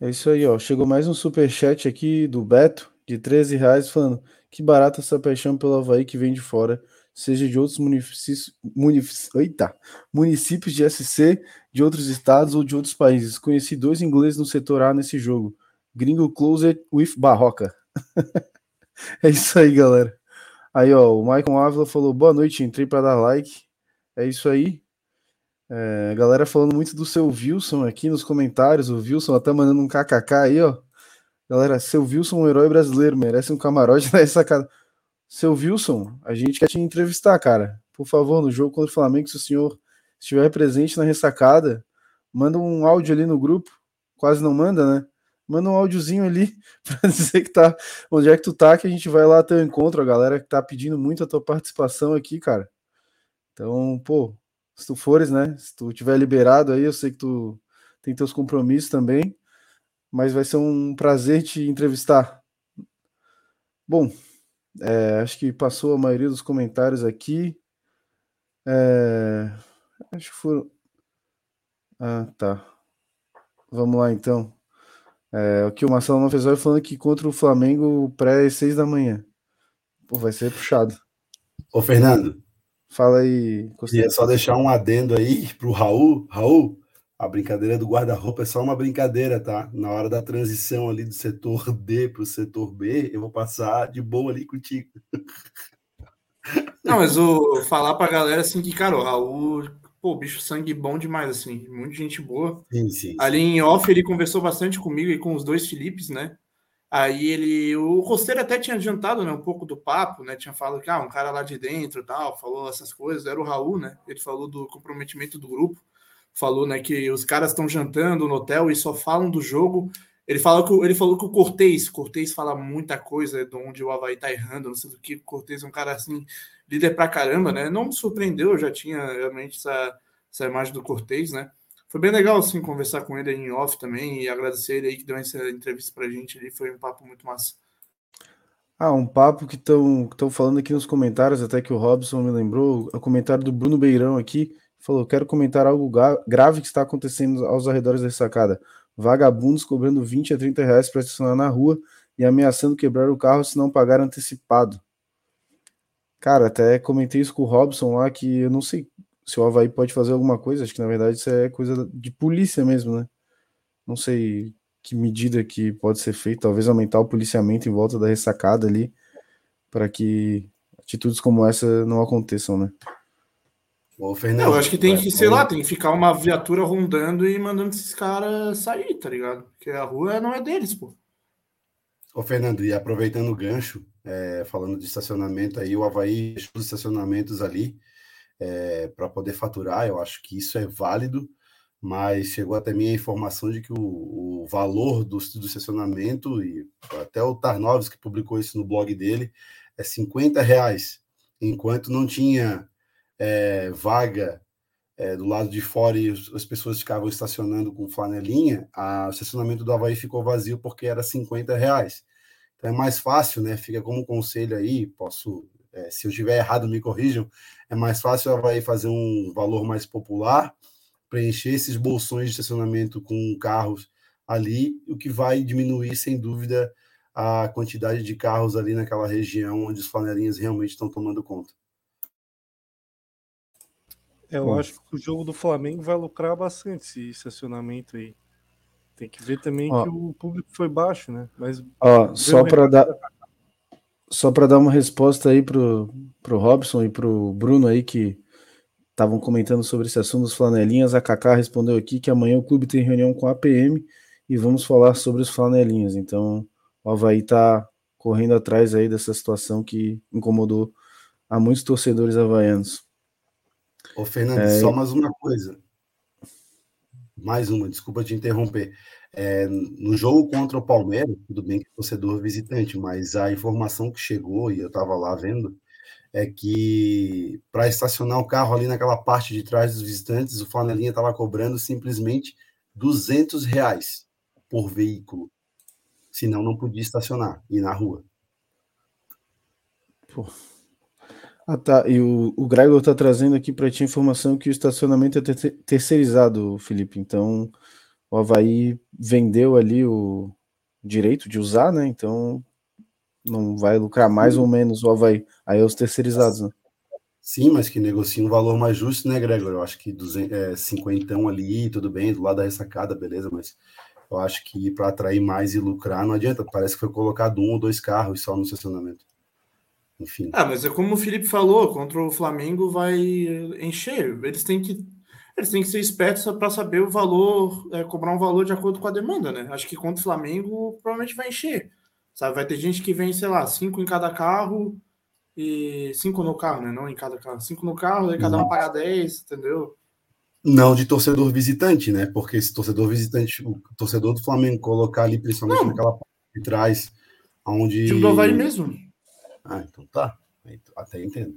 É isso aí, ó. Chegou mais um super chat aqui do Beto, de 13 reais, falando que barata essa paixão pelo Havaí que vem de fora, seja de outros municípios, munic... Eita, municípios de SC, de outros estados ou de outros países. Conheci dois ingleses no setor A nesse jogo. Gringo Closer with Barroca. é isso aí, galera. Aí, ó, o Michael Ávila falou: boa noite, entrei para dar like. É isso aí. É, galera falando muito do seu Wilson aqui nos comentários. O Wilson até mandando um kkk aí, ó. Galera, seu Wilson, um herói brasileiro, merece um camarote nessa casa. Seu Wilson, a gente quer te entrevistar, cara. por favor, no jogo contra o Flamengo, se o senhor estiver presente na ressacada, manda um áudio ali no grupo. Quase não manda, né? Manda um áudiozinho ali para dizer que tá onde é que tu tá, que a gente vai lá ter um encontro. A galera que tá pedindo muito a tua participação aqui, cara. Então, pô, se tu fores, né? Se tu tiver liberado aí, eu sei que tu tem teus compromissos também, mas vai ser um prazer te entrevistar. Bom, é, acho que passou a maioria dos comentários aqui. É, acho que foram. Ah, tá. Vamos lá então. É, aqui o Marcelo não fez falando que contra o Flamengo o pré é seis da manhã. Pô, vai ser puxado. Ô, Fernando. Fala aí. Queria só deixar um adendo aí pro Raul. Raul, a brincadeira do guarda-roupa é só uma brincadeira, tá? Na hora da transição ali do setor D para o setor B, eu vou passar de boa ali contigo. Não, mas o falar pra galera assim que, cara, o Raul, pô, bicho sangue bom demais, assim, muita gente boa. Sim, sim. Ali em off ele conversou bastante comigo e com os dois Filipes, né? Aí ele, o Costeiro até tinha adiantado, né, um pouco do papo, né? Tinha falado que ah, um cara lá de dentro, tal, falou essas coisas. Era o Raul, né? Ele falou do comprometimento do grupo, falou, né, que os caras estão jantando no hotel e só falam do jogo. Ele falou que ele falou que o Cortez, Cortez fala muita coisa de onde o Havaí tá errando, não sei do que. Cortez é um cara assim líder pra caramba, né? Não me surpreendeu, eu já tinha realmente essa, essa imagem do Cortez, né? Foi bem legal, assim, conversar com ele em off também e agradecer ele aí que deu essa entrevista pra gente ali. Foi um papo muito massa. Ah, um papo que estão falando aqui nos comentários, até que o Robson me lembrou, o comentário do Bruno Beirão aqui, falou, quero comentar algo grave que está acontecendo aos arredores da sacada. Vagabundos cobrando 20 a 30 reais para estacionar na rua e ameaçando quebrar o carro se não pagar antecipado. Cara, até comentei isso com o Robson lá, que eu não sei se o Havaí pode fazer alguma coisa, acho que na verdade isso é coisa de polícia mesmo, né? Não sei que medida que pode ser feita, talvez aumentar o policiamento em volta da ressacada ali, para que atitudes como essa não aconteçam, né? Ô, Fernando, Não, eu acho que tem que, sei lá, tem que ficar uma viatura rondando e mandando esses caras sair, tá ligado? Porque a rua não é deles, pô. Ô, Fernando, e aproveitando o gancho, é, falando de estacionamento aí, o Havaí fechou os estacionamentos ali é, para poder faturar, eu acho que isso é válido, mas chegou até mim a informação de que o, o valor do, do estacionamento, e até o Tarnovs que publicou isso no blog dele, é 50 reais, enquanto não tinha é, vaga é, do lado de fora e as pessoas ficavam estacionando com flanelinha, a, o estacionamento do Havaí ficou vazio porque era 50 reais. Então é mais fácil, né? Fica como conselho aí, posso, é, se eu estiver errado, me corrijam, é mais fácil o Havaí fazer um valor mais popular, preencher esses bolsões de estacionamento com carros ali, o que vai diminuir, sem dúvida, a quantidade de carros ali naquela região onde os flanelinhas realmente estão tomando conta. Eu Bom. acho que o jogo do Flamengo vai lucrar bastante esse estacionamento aí. Tem que ver também Ó. que o público foi baixo, né? Mas Ó, só para dar só para dar uma resposta aí pro, pro Robson e pro Bruno aí que estavam comentando sobre esse assunto dos flanelinhas, a Kaká respondeu aqui que amanhã o clube tem reunião com a PM e vamos falar sobre os flanelinhas. Então, o Havaí tá correndo atrás aí dessa situação que incomodou a muitos torcedores havaianos. Ô, Fernando, É, só mais uma coisa. Mais uma, desculpa te interromper. É, no jogo contra o Palmeiras, tudo bem que é torcedor visitante, mas a informação que chegou, e eu estava lá vendo, é que para estacionar o carro ali naquela parte de trás dos visitantes, o Flanelinha estava cobrando simplesmente 200 reais por veículo. Senão não podia estacionar, ir na rua. Pô. Ah, tá. E o, o Gregor tá trazendo aqui para ti a informação que o estacionamento é ter- terceirizado, Felipe. Então, o Havaí vendeu ali o direito de usar, né? Então, não vai lucrar mais ou menos o Havaí. Aí é os terceirizados, né? Sim, mas que negocia um valor mais justo, né, Gregor? Eu acho que 200, é, 50 ali, tudo bem, do lado da ressacada, beleza, mas eu acho que para atrair mais e lucrar não adianta. Parece que foi colocado um ou dois carros só no estacionamento. Enfim. Ah, mas é como o Felipe falou, contra o Flamengo vai eh, encher. Eles têm que eles têm que ser espertos para saber o valor, eh, cobrar um valor de acordo com a demanda, né? Acho que contra o Flamengo provavelmente vai encher. Sabe, vai ter gente que vem, sei lá, cinco em cada carro e cinco no carro, né? Não em cada carro. Cinco no carro, aí cada um paga 10, entendeu? Não de torcedor visitante, né? Porque esse torcedor visitante, o torcedor do Flamengo colocar ali, principalmente Não. naquela parte de trás, onde. Time do Havaí mesmo. Ah, então tá. Até entendo.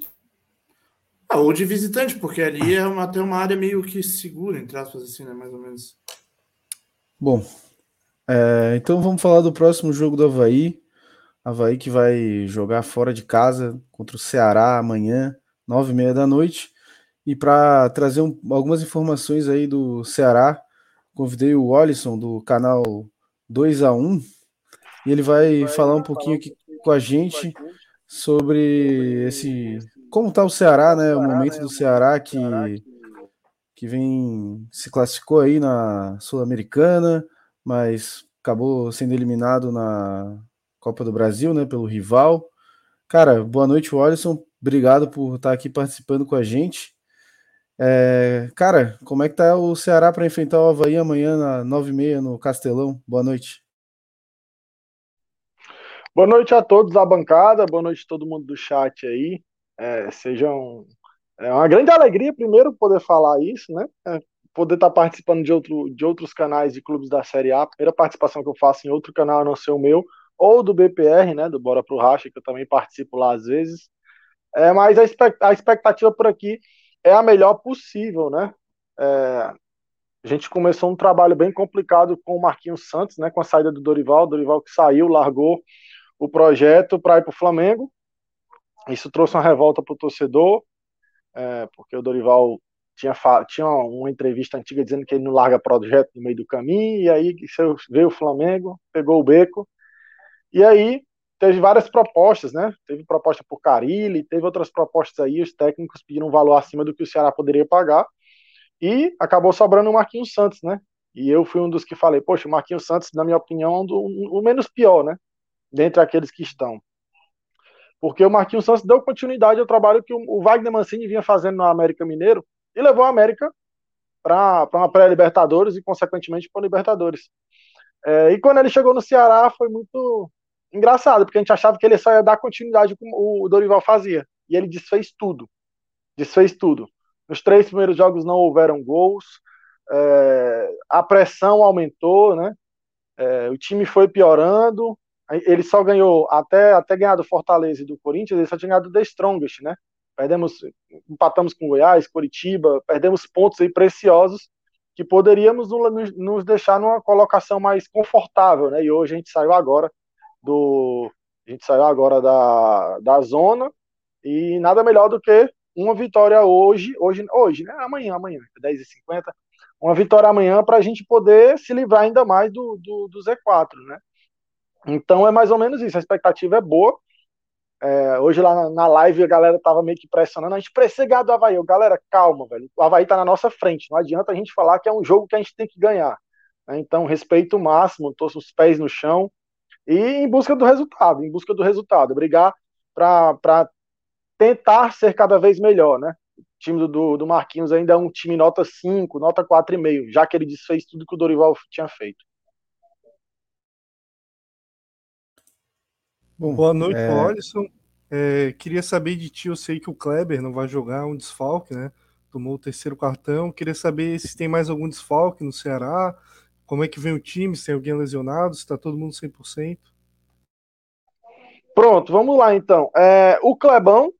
Ah, ou de visitante, porque ali é uma, até uma área meio que segura, entre aspas, assim, né? Mais ou menos. Bom, é, então vamos falar do próximo jogo do Havaí. Havaí que vai jogar fora de casa contra o Ceará amanhã, nove e meia da noite. E para trazer um- algumas informações aí do Ceará, convidei o Olisson do canal 2 a 1 e ele vai falar um pouquinho aqui com a gente sobre esse como está o Ceará, né? O momento do Ceará que que vem se classificou aí na Sul-Americana, mas acabou sendo eliminado na Copa do Brasil, né, pelo rival. Cara, boa noite, Wallison. Obrigado por estar aqui participando com a gente. É, cara, como é que tá o Ceará para enfrentar o Havaí amanhã na 9h30 no Castelão? Boa noite. Boa noite a todos da bancada, boa noite a todo mundo do chat aí. É, sejam. É uma grande alegria, primeiro, poder falar isso, né? É, poder estar participando de, outro, de outros canais de clubes da Série A. Primeira participação que eu faço em outro canal a não ser o meu, ou do BPR, né? Do Bora Pro Racha, que eu também participo lá às vezes. É, mas a, a expectativa por aqui é a melhor possível, né? É, a gente começou um trabalho bem complicado com o Marquinhos Santos, né? Com a saída do Dorival, Dorival que saiu, largou o projeto para ir para o Flamengo. Isso trouxe uma revolta para o torcedor, é, porque o Dorival tinha, tinha uma entrevista antiga dizendo que ele não larga projeto no meio do caminho, e aí veio o Flamengo, pegou o beco, e aí teve várias propostas, né? Teve proposta por Carilli, teve outras propostas aí, os técnicos pediram um valor acima do que o Ceará poderia pagar, e acabou sobrando o Marquinhos Santos, né? E eu fui um dos que falei, poxa, o Marquinhos Santos, na minha opinião, é o menos pior, né? Dentre aqueles que estão. Porque o Marquinhos Santos deu continuidade ao trabalho que o Wagner Mancini vinha fazendo no América Mineiro e levou a América para uma pré-Libertadores e, consequentemente, para Libertadores. É, e quando ele chegou no Ceará, foi muito engraçado, porque a gente achava que ele só ia dar continuidade como o Dorival fazia. E ele desfez tudo. Desfez tudo. Nos três primeiros jogos não houveram gols, é, a pressão aumentou, né? É, o time foi piorando. Ele só ganhou, até, até ganhar do Fortaleza e do Corinthians, ele só tinha ganhado do The Strongest, né? Perdemos, empatamos com Goiás, Coritiba, perdemos pontos aí preciosos que poderíamos nos, nos deixar numa colocação mais confortável, né? E hoje a gente saiu agora do. A gente saiu agora da, da zona e nada melhor do que uma vitória hoje, hoje, hoje, né? Amanhã, amanhã, 10h50, uma vitória amanhã para a gente poder se livrar ainda mais do, do, do Z4, né? Então é mais ou menos isso, a expectativa é boa. É, hoje lá na, live a galera tava meio que pressionando, a gente precisa ganhar do Havaí. Eu, galera, calma, velho. O Havaí tá na nossa frente. Não adianta a gente falar que é um jogo que a gente tem que ganhar. né? Então, respeito máximo, tô os pés no chão e em busca do resultado, em busca do resultado, brigar para tentar ser cada vez melhor, né? O time do, do Marquinhos ainda é um time nota 5, nota 4,5, já que ele desfez tudo que o Dorival tinha feito. Bom, Boa noite, é, Alisson. É, queria saber de ti, eu sei que o Kleber não vai jogar, um desfalque, né? Tomou o terceiro cartão. Queria saber se tem mais algum desfalque no Ceará, como é que vem o time, se tem alguém lesionado, se tá todo mundo 100%. Pronto, vamos lá então. É, o Clebão,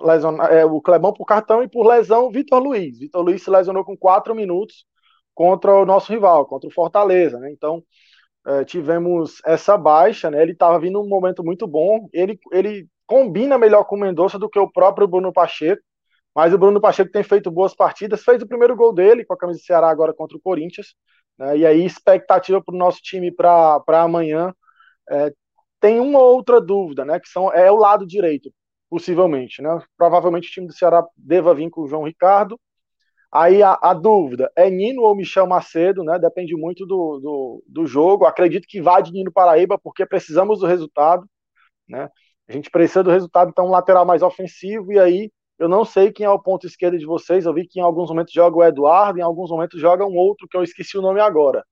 lesiona- é, o Clebão por cartão e por lesão, Vitor Luiz. Vitor Luiz se lesionou com quatro minutos contra o nosso rival, contra o Fortaleza, né? Então é, tivemos essa baixa, né? Ele estava vindo num momento muito bom. Ele, ele combina melhor com o Mendonça do que o próprio Bruno Pacheco. Mas o Bruno Pacheco tem feito boas partidas, fez o primeiro gol dele com a camisa do Ceará agora contra o Corinthians. né? E aí, expectativa para o nosso time para amanhã. É, tem uma outra dúvida, né? Que são, é o lado direito, possivelmente. Né? Provavelmente o time do Ceará deva vir com o João Ricardo. Aí a, a dúvida é Nino ou Michel Macedo, né? Depende muito do, do, do jogo. Acredito que vai de Nino Paraíba, porque precisamos do resultado, né? A gente precisa do resultado, então um lateral mais ofensivo, e aí eu não sei quem é o ponto esquerdo de vocês. Eu vi que em alguns momentos joga o Eduardo, em alguns momentos joga um outro que eu esqueci o nome agora.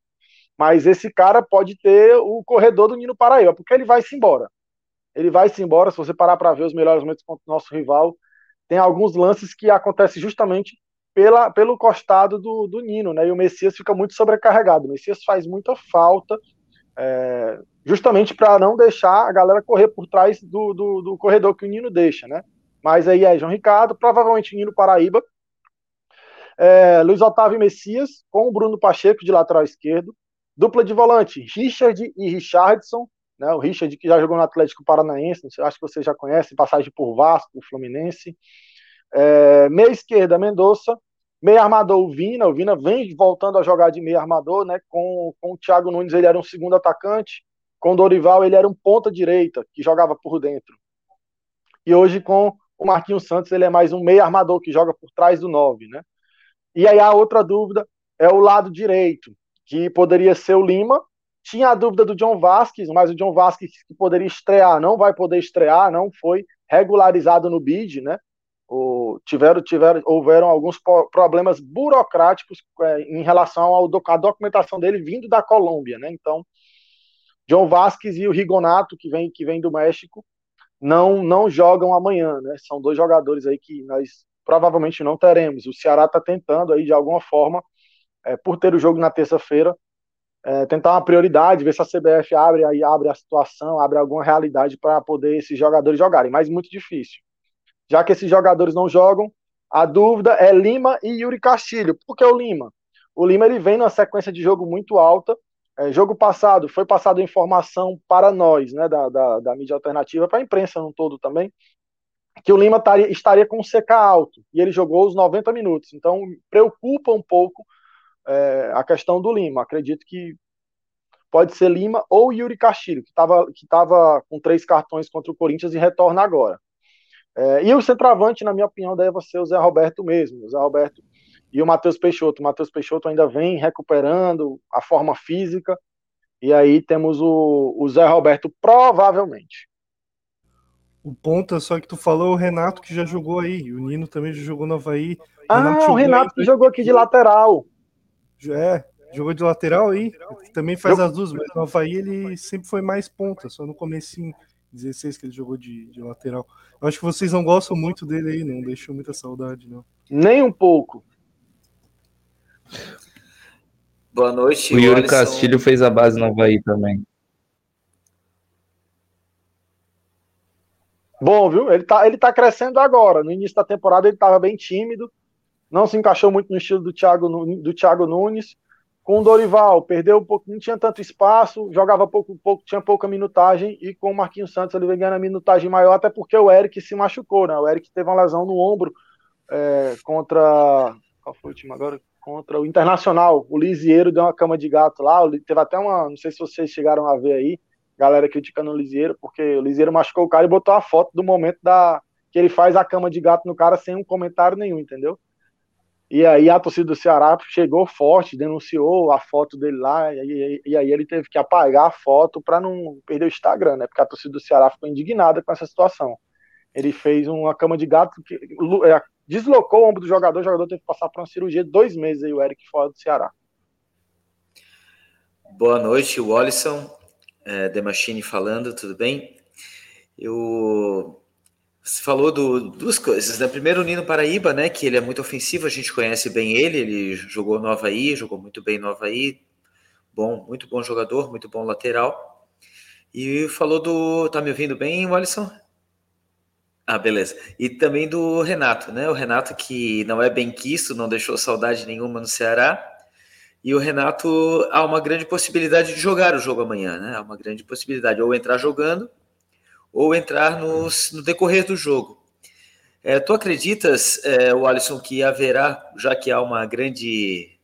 Mas esse cara pode ter o corredor do Nino Paraíba, porque ele vai se embora. ele vai se embora. Se você parar para ver os melhores momentos contra o nosso rival, tem alguns lances que acontecem justamente pela, pelo costado do, do Nino, né? E o Messias fica muito sobrecarregado. O Messias faz muita falta, é, justamente para não deixar a galera correr por trás do, do, do, corredor que o Nino deixa, né? Mas aí é João Ricardo, provavelmente Nino Paraíba, é, Luiz Otávio Messias, com o Bruno Pacheco de lateral esquerdo, dupla de volante, Richard e Richardson, né, o Richard que já jogou no Atlético Paranaense, acho que você já conhece, passagem por Vasco, Fluminense, é, meia esquerda, Mendonça, meia armador, o Vina, o Vina vem voltando a jogar de meia armador, né, com, com o Thiago Nunes ele era um segundo atacante, com o Dorival ele era um ponta direita, que jogava por dentro, e hoje com o Marquinhos Santos ele é mais um meia armador, que joga por trás do nove, né, e aí a outra dúvida é o lado direito, que poderia ser o Lima. Tinha a dúvida do John Vasquez, mas o John Vasquez que poderia estrear não vai poder estrear, não foi regularizado no bid, né? Tiveram, tiveram, houveram alguns problemas burocráticos é, em relação ao, à documentação dele vindo da Colômbia, né? Então, John Vasquez e o Rigonato, que vem, que vem do México, não não jogam amanhã, né? São dois jogadores aí que nós provavelmente não teremos. O Ceará está tentando aí de alguma forma, é, por ter o jogo na terça-feira, é, tentar uma prioridade, ver se a CBF abre aí abre a situação, abre alguma realidade para poder esses jogadores jogarem, mas muito difícil. Já que esses jogadores não jogam, a dúvida é Lima e Yuri Castilho. Por que o Lima? O Lima ele vem numa sequência de jogo muito alta. É, jogo passado foi passado informação para nós, né, da, da, da mídia alternativa, para a imprensa no todo também, que o Lima taria, estaria com o CK alto, e ele jogou os 90 minutos. Então, preocupa um pouco é, a questão do Lima. Acredito que pode ser Lima ou Yuri Castilho, que estava que tava com três cartões contra o Corinthians e retorna agora. É, e o centroavante, na minha opinião, deve ser o Zé Roberto mesmo. O Zé Roberto e o Matheus Peixoto. O Matheus Peixoto ainda vem recuperando a forma física. E aí temos o, o Zé Roberto, provavelmente. O ponta, só que tu falou o Renato que já jogou aí. O Nino também já jogou no Havaí. Ah, Renato o Renato que jogou aqui de lateral. É, jogou de lateral aí. Também faz Eu... as duas, mas no Havaí ele sempre foi mais ponta, só no comecinho. 16 que ele jogou de, de lateral. Eu acho que vocês não gostam muito dele aí, não deixou muita saudade, não. Nem um pouco. Boa noite. O Yuri Castilho fez a base no Havaí também. Bom, viu? Ele tá, ele tá crescendo agora. No início da temporada ele estava bem tímido, não se encaixou muito no estilo do Thiago, do Thiago Nunes. Com o Dorival, perdeu um pouco, não tinha tanto espaço, jogava pouco, pouco, tinha pouca minutagem, e com o Marquinhos Santos ele vem ganhando a minutagem maior, até porque o Eric se machucou, né? O Eric teve uma lesão no ombro é, contra. Qual foi o time agora? Contra o Internacional. O Lisieiro deu uma cama de gato lá. Teve até uma. Não sei se vocês chegaram a ver aí galera criticando o Lisieiro, porque o Lisieiro machucou o cara e botou a foto do momento da que ele faz a cama de gato no cara sem um comentário nenhum, entendeu? E aí a torcida do Ceará chegou forte, denunciou a foto dele lá, e e aí ele teve que apagar a foto para não perder o Instagram, né? Porque a torcida do Ceará ficou indignada com essa situação. Ele fez uma cama de gato que é, deslocou o ombro do jogador, o jogador teve que passar por uma cirurgia de dois meses aí, o Eric fora do Ceará. Boa noite, Wallison é, The Machine falando, tudo bem? Eu você falou do, duas coisas, né? Primeiro, o Nino Paraíba, né? Que ele é muito ofensivo, a gente conhece bem ele, ele jogou no Havaí, jogou muito bem no Havaí, bom, muito bom jogador, muito bom lateral. E falou do. Tá me ouvindo bem, Walisson? Ah, beleza. E também do Renato, né? O Renato que não é bem quisto, não deixou saudade nenhuma no Ceará. E o Renato há uma grande possibilidade de jogar o jogo amanhã, né? Há uma grande possibilidade, ou entrar jogando, ou entrar nos, no decorrer do jogo. É, tu acreditas, é, Alisson, que haverá, já que há uma grande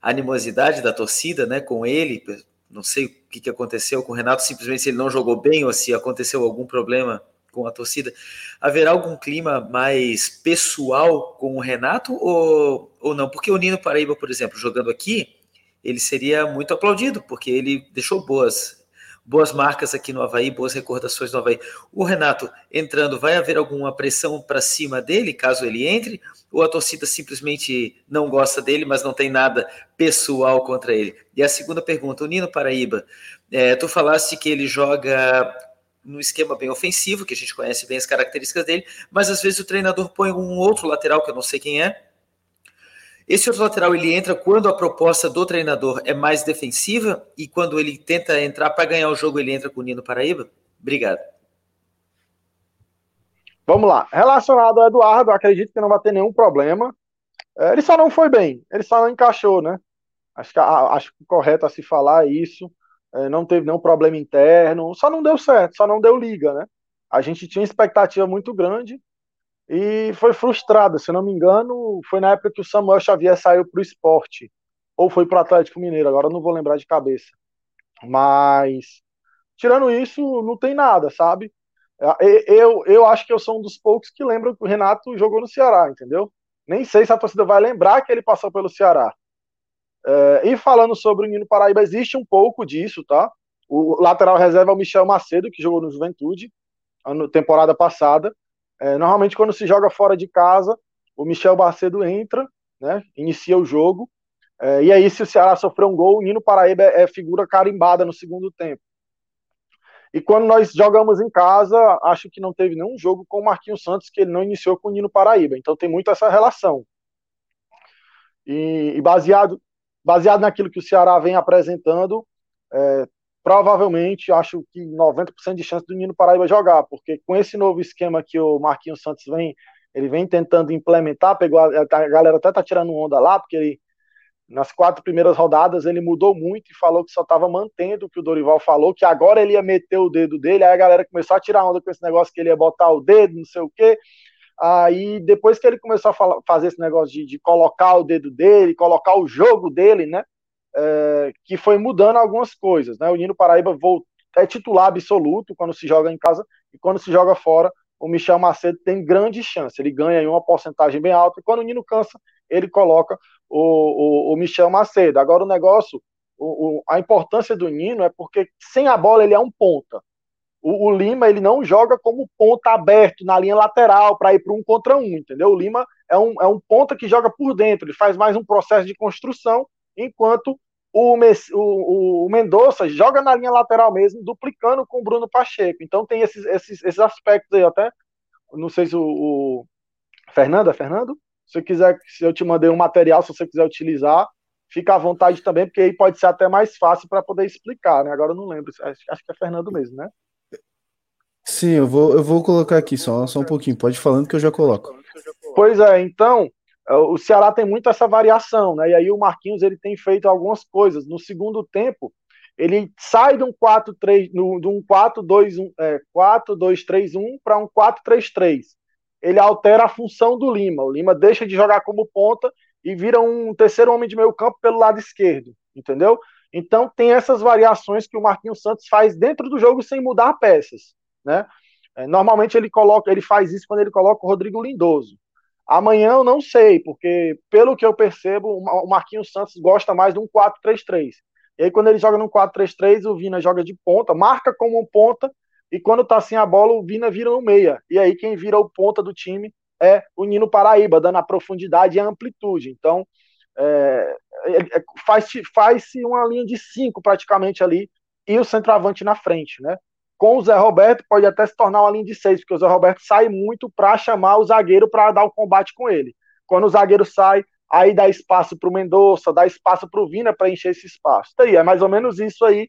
animosidade da torcida né, com ele, não sei o que, que aconteceu com o Renato, simplesmente se ele não jogou bem ou se aconteceu algum problema com a torcida, haverá algum clima mais pessoal com o Renato ou, ou não? Porque o Nino Paraíba, por exemplo, jogando aqui, ele seria muito aplaudido, porque ele deixou boas boas marcas aqui no Havaí, boas recordações no Havaí. O Renato entrando, vai haver alguma pressão para cima dele, caso ele entre? Ou a torcida simplesmente não gosta dele, mas não tem nada pessoal contra ele? E a segunda pergunta, o Nino Paraíba, é, tu falaste que ele joga no esquema bem ofensivo, que a gente conhece bem as características dele, mas às vezes o treinador põe um outro lateral que eu não sei quem é. Esse outro lateral ele entra quando a proposta do treinador é mais defensiva e quando ele tenta entrar para ganhar o jogo, ele entra com o Nino Paraíba? Obrigado. Vamos lá. Relacionado ao Eduardo, acredito que não vai ter nenhum problema. É, ele só não foi bem, ele só não encaixou, né? Acho que, acho que correto a se falar é isso. É, não teve nenhum problema interno, só não deu certo, só não deu liga, né? A gente tinha expectativa muito grande e foi frustrada. Se não me engano, foi na época que o Samuel Xavier saiu para o esporte, ou foi para o Atlético Mineiro, agora não vou lembrar de cabeça. Mas, tirando isso, não tem nada, sabe? Eu, eu acho que eu sou um dos poucos que lembram que o Renato jogou no Ceará, entendeu? Nem sei se a torcida vai lembrar que ele passou pelo Ceará. É, e falando sobre o Nino Paraíba, existe um pouco disso, tá? O lateral reserva é o Michel Macedo, que jogou no Juventude, ano, temporada passada. É, normalmente, quando se joga fora de casa, o Michel Macedo entra, né? Inicia o jogo. É, e aí, se o Ceará sofrer um gol, o Nino Paraíba é, é figura carimbada no segundo tempo. E quando nós jogamos em casa, acho que não teve nenhum jogo com o Marquinhos Santos que ele não iniciou com o Nino Paraíba. Então tem muito essa relação. E, e baseado, baseado naquilo que o Ceará vem apresentando, é, provavelmente acho que 90% de chance do Nino Paraíba jogar, porque com esse novo esquema que o Marquinhos Santos vem, ele vem tentando implementar, pegou a, a galera até tá tirando onda lá, porque ele nas quatro primeiras rodadas ele mudou muito e falou que só estava mantendo o que o Dorival falou, que agora ele ia meter o dedo dele, aí a galera começou a tirar onda com esse negócio que ele ia botar o dedo, não sei o quê. Aí depois que ele começou a falar, fazer esse negócio de, de, colocar o dedo dele, colocar o jogo dele, né? É, que foi mudando algumas coisas, né? O Nino Paraíba é titular absoluto quando se joga em casa e quando se joga fora, o Michel Macedo tem grande chance, ele ganha uma porcentagem bem alta, e quando o Nino cansa, ele coloca o, o, o Michel Macedo. Agora o negócio, o, a importância do Nino é porque sem a bola ele é um ponta. O, o Lima ele não joga como ponta aberto na linha lateral para ir para um contra um, entendeu? O Lima é um, é um ponta que joga por dentro, ele faz mais um processo de construção, enquanto o, o, o Mendonça joga na linha lateral mesmo, duplicando com o Bruno Pacheco. Então tem esses, esses, esses aspectos aí até. Não sei se o, o Fernando, é Fernando? Se quiser, se eu te mandei um material, se você quiser utilizar, fica à vontade também, porque aí pode ser até mais fácil para poder explicar, né? Agora eu não lembro, acho, acho, que é Fernando mesmo, né? Sim, eu vou, eu vou colocar aqui só, só um pouquinho, pode ir falando que eu já coloco. Pois é, então, o Ceará tem muito essa variação, né? E aí o Marquinhos ele tem feito algumas coisas. No segundo tempo, ele sai de um 4-3, de um 4-2-1, é, 4-2-3-1 para um 4-3-3 ele altera a função do Lima. O Lima deixa de jogar como ponta e vira um terceiro homem de meio campo pelo lado esquerdo, entendeu? Então tem essas variações que o Marquinhos Santos faz dentro do jogo sem mudar peças, né? É, normalmente ele coloca, ele faz isso quando ele coloca o Rodrigo Lindoso. Amanhã eu não sei, porque pelo que eu percebo, o Marquinhos Santos gosta mais de um 4-3-3. E aí quando ele joga num 4-3-3, o Vina joga de ponta, marca como um ponta e quando tá sem a bola, o Vina vira no meia. E aí quem vira o ponta do time é o Nino Paraíba, dando a profundidade e a amplitude. Então, é, é, faz-se faz uma linha de cinco praticamente ali e o centroavante na frente, né? Com o Zé Roberto pode até se tornar uma linha de seis, porque o Zé Roberto sai muito para chamar o zagueiro para dar o combate com ele. Quando o zagueiro sai, aí dá espaço para o Mendonça, dá espaço para o Vina para encher esse espaço. Então, aí, é mais ou menos isso aí,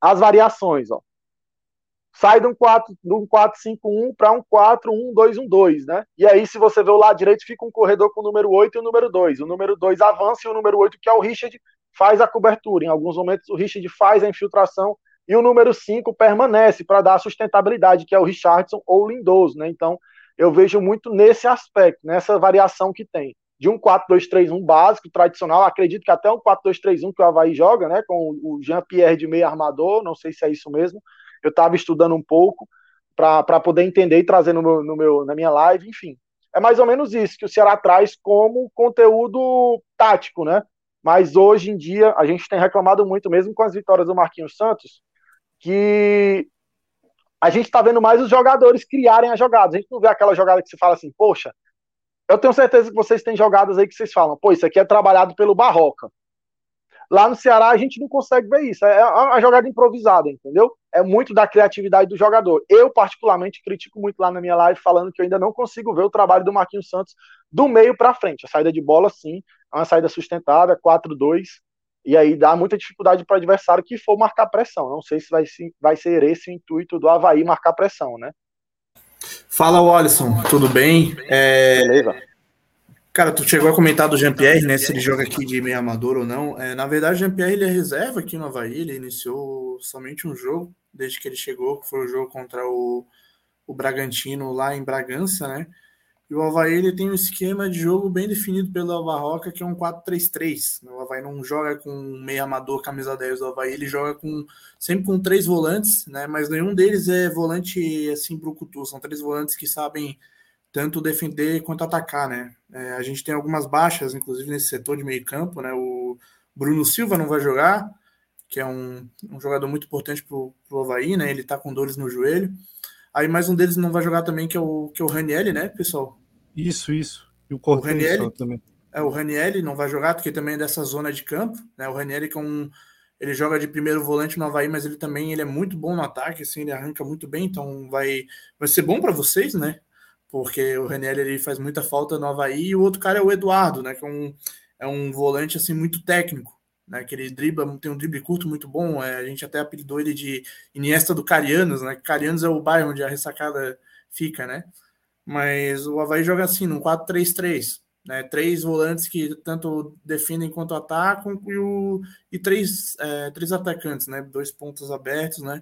as variações, ó sai de um 4, de um 4-5-1 para um 4-1-2-1-2, né? E aí, se você vê o lado direito, fica um corredor com o número 8 e o número 2. O número 2 avança e o número 8, que é o Richard, faz a cobertura. Em alguns momentos, o Richard faz a infiltração e o número 5 permanece para dar sustentabilidade, que é o Richardson ou o Lindoso, né? Então, eu vejo muito nesse aspecto, nessa variação que tem. De um 4-2-3-1 básico, tradicional, acredito que até um 4-2-3-1 que o Havaí joga, né? Com o Jean-Pierre de meio armador, não sei se é isso mesmo eu estava estudando um pouco para poder entender e trazer no meu, no meu, na minha live, enfim. É mais ou menos isso que o Ceará traz como conteúdo tático, né? Mas hoje em dia a gente tem reclamado muito, mesmo com as vitórias do Marquinhos Santos, que a gente está vendo mais os jogadores criarem as jogadas. A gente não vê aquela jogada que se fala assim, poxa, eu tenho certeza que vocês têm jogadas aí que vocês falam, pô, isso aqui é trabalhado pelo Barroca. Lá no Ceará a gente não consegue ver isso. É uma jogada improvisada, entendeu? É muito da criatividade do jogador. Eu, particularmente, critico muito lá na minha live, falando que eu ainda não consigo ver o trabalho do Marquinhos Santos do meio para frente. A saída de bola, sim, é uma saída sustentada, 4-2, e aí dá muita dificuldade para o adversário que for marcar pressão. Não sei se vai, se vai ser esse o intuito do Havaí marcar pressão, né? Fala, Wallison, tudo bem? É... Beleza. Cara, tu chegou a comentar do Jean-Pierre, né? Se ele joga aqui de meio amador ou não. É, na verdade, o Jean-Pierre ele é reserva aqui no Havaí, ele iniciou somente um jogo desde que ele chegou, que foi o jogo contra o, o Bragantino lá em Bragança, né? E o Havaí ele tem um esquema de jogo bem definido pelo Alvarroca, que é um 4-3-3. O Havaí não joga com meio amador, camisa 10 do Havaí, ele joga com sempre com três volantes, né? Mas nenhum deles é volante assim brucutu, são três volantes que sabem tanto defender quanto atacar, né? É, a gente tem algumas baixas, inclusive nesse setor de meio campo, né? O Bruno Silva não vai jogar, que é um, um jogador muito importante para o Havaí, né? Ele tá com dores no joelho. Aí mais um deles não vai jogar também, que é o, que é o Ranielli, né, pessoal? Isso, isso. E o Cortez também. É, o Ranielli não vai jogar, porque também é dessa zona de campo, né? O Ranielli que é um... Ele joga de primeiro volante no Havaí, mas ele também ele é muito bom no ataque, assim, ele arranca muito bem, então vai, vai ser bom para vocês, né? porque o Ranieri ele faz muita falta no Havaí, e o outro cara é o Eduardo, né, que é um, é um volante assim muito técnico, né, que ele dribla, tem um drible curto muito bom, é, a gente até apelidou ele de Iniesta do Carianos, né, Carianos é o bairro onde a ressacada fica, né, mas o Havaí joga assim, num 4-3-3, né, três volantes que tanto defendem quanto atacam e, o, e três, é, três atacantes, né, dois pontos abertos, né,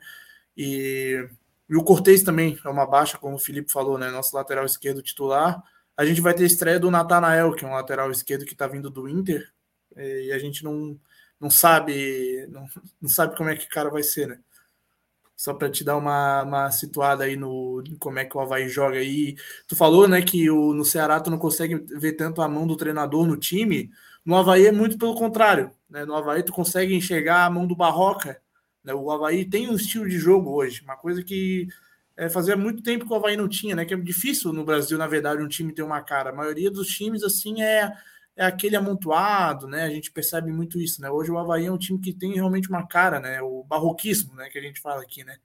e e o Cortez também é uma baixa, como o Felipe falou, né? Nosso lateral esquerdo titular. A gente vai ter estreia do Natanael, que é um lateral esquerdo que está vindo do Inter, e a gente não, não sabe não, não sabe como é que o cara vai ser, né? Só para te dar uma, uma situada aí no como é que o Havaí joga aí. Tu falou, né, que o, no Ceará tu não consegue ver tanto a mão do treinador no time. No Havaí é muito pelo contrário. Né? No Havaí tu consegue enxergar a mão do Barroca né? O Havaí tem um estilo de jogo hoje, uma coisa que é, fazia muito tempo que o Havaí não tinha, né? Que é difícil no Brasil, na verdade, um time ter uma cara. A maioria dos times, assim, é, é aquele amontoado, né? A gente percebe muito isso, né? Hoje o Havaí é um time que tem realmente uma cara, né? O barroquismo, né? Que a gente fala aqui, né?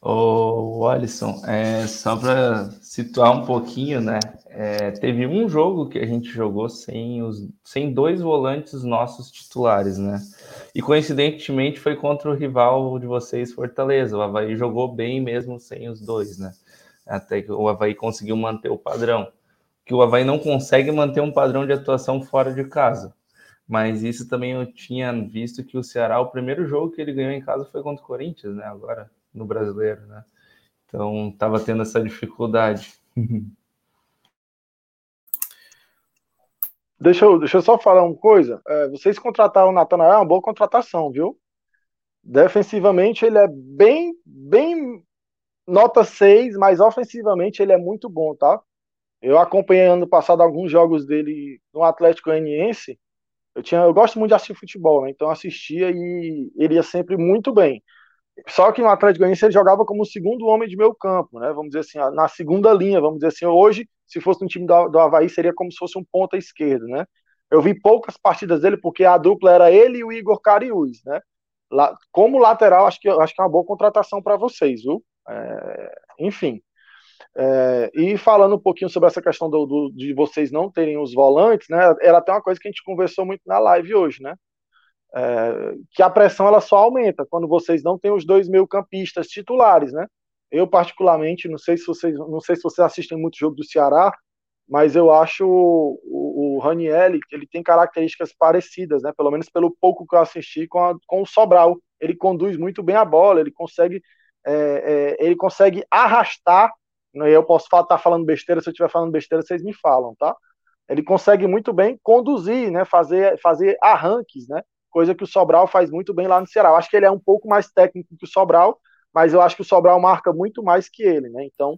Ô, Alisson, é, só para situar um pouquinho, né? É, teve um jogo que a gente jogou sem, os, sem dois volantes nossos titulares, né? E coincidentemente foi contra o rival de vocês, Fortaleza. O Havaí jogou bem mesmo sem os dois, né? Até que o Havaí conseguiu manter o padrão. Que o Havaí não consegue manter um padrão de atuação fora de casa. Mas isso também eu tinha visto que o Ceará, o primeiro jogo que ele ganhou em casa foi contra o Corinthians, né? Agora no brasileiro, né? Então estava tendo essa dificuldade. Deixa eu, deixa eu só falar uma coisa. É, vocês contrataram o Natanael, é uma boa contratação, viu? Defensivamente ele é bem, bem nota 6, mas ofensivamente ele é muito bom, tá? Eu acompanhei ano passado alguns jogos dele no Atlético Goianiense. Eu tinha, eu gosto muito de assistir futebol, né? Então assistia e ele ia sempre muito bem. Só que no Atlético Goianiense ele jogava como o segundo homem de meio campo, né? Vamos dizer assim, na segunda linha, vamos dizer assim. Hoje, se fosse um time do, do Havaí, seria como se fosse um ponta esquerdo, né? Eu vi poucas partidas dele porque a dupla era ele e o Igor Cariús, né? Como lateral, acho que, acho que é uma boa contratação para vocês, viu? É, enfim. É, e falando um pouquinho sobre essa questão do, do, de vocês não terem os volantes, né? Era até uma coisa que a gente conversou muito na live hoje, né? é, que a pressão ela só aumenta quando vocês não têm os dois meio-campistas titulares, né? Eu particularmente, não sei se vocês, não sei se vocês assistem muito jogo do Ceará, mas eu acho o, o, o Ranielli, ele tem características parecidas, né? Pelo menos pelo pouco que eu assisti com, a, com o Sobral. Ele conduz muito bem a bola, ele consegue, é, é, ele consegue arrastar. Eu posso estar tá falando besteira, se eu estiver falando besteira, vocês me falam, tá? Ele consegue muito bem conduzir, né? Fazer, fazer arranques, né? coisa que o Sobral faz muito bem lá no Ceará. Eu acho que ele é um pouco mais técnico que o Sobral, mas eu acho que o Sobral marca muito mais que ele, né? Então,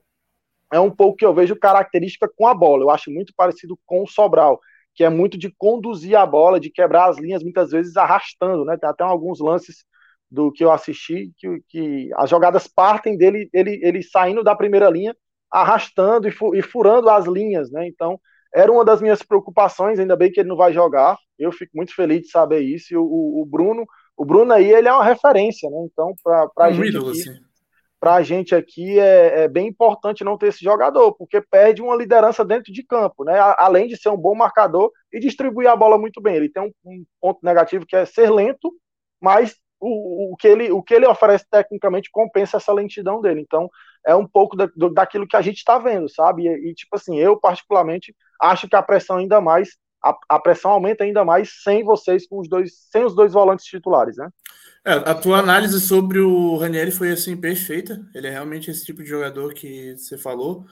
é um pouco que eu vejo característica com a bola. Eu acho muito parecido com o Sobral, que é muito de conduzir a bola, de quebrar as linhas, muitas vezes arrastando, né? Tem até alguns lances do que eu assisti que, que as jogadas partem dele, ele, ele saindo da primeira linha, arrastando e, fu e furando as linhas, né? Então, era uma das minhas preocupações, ainda bem que ele não vai jogar. Eu fico muito feliz de saber isso. E o, o, o Bruno, o Bruno aí, ele é uma referência, né? Então, para a Um gente ídolo, aqui, assim. pra gente aqui é, é bem importante não ter esse jogador, porque perde uma liderança dentro de campo, né? Além de ser um bom marcador e distribuir a bola muito bem. Ele tem um, um ponto negativo que é ser lento, mas o, o, que ele, o que ele oferece tecnicamente compensa essa lentidão dele. Então, é um pouco da, daquilo que a gente está vendo, sabe? E, e, tipo assim, eu particularmente acho que a pressão ainda mais, a, a pressão aumenta ainda mais sem vocês, com os dois, sem os dois volantes titulares, né? É, a tua análise sobre o Ranieri foi assim perfeita. Ele é realmente esse tipo de jogador que você falou.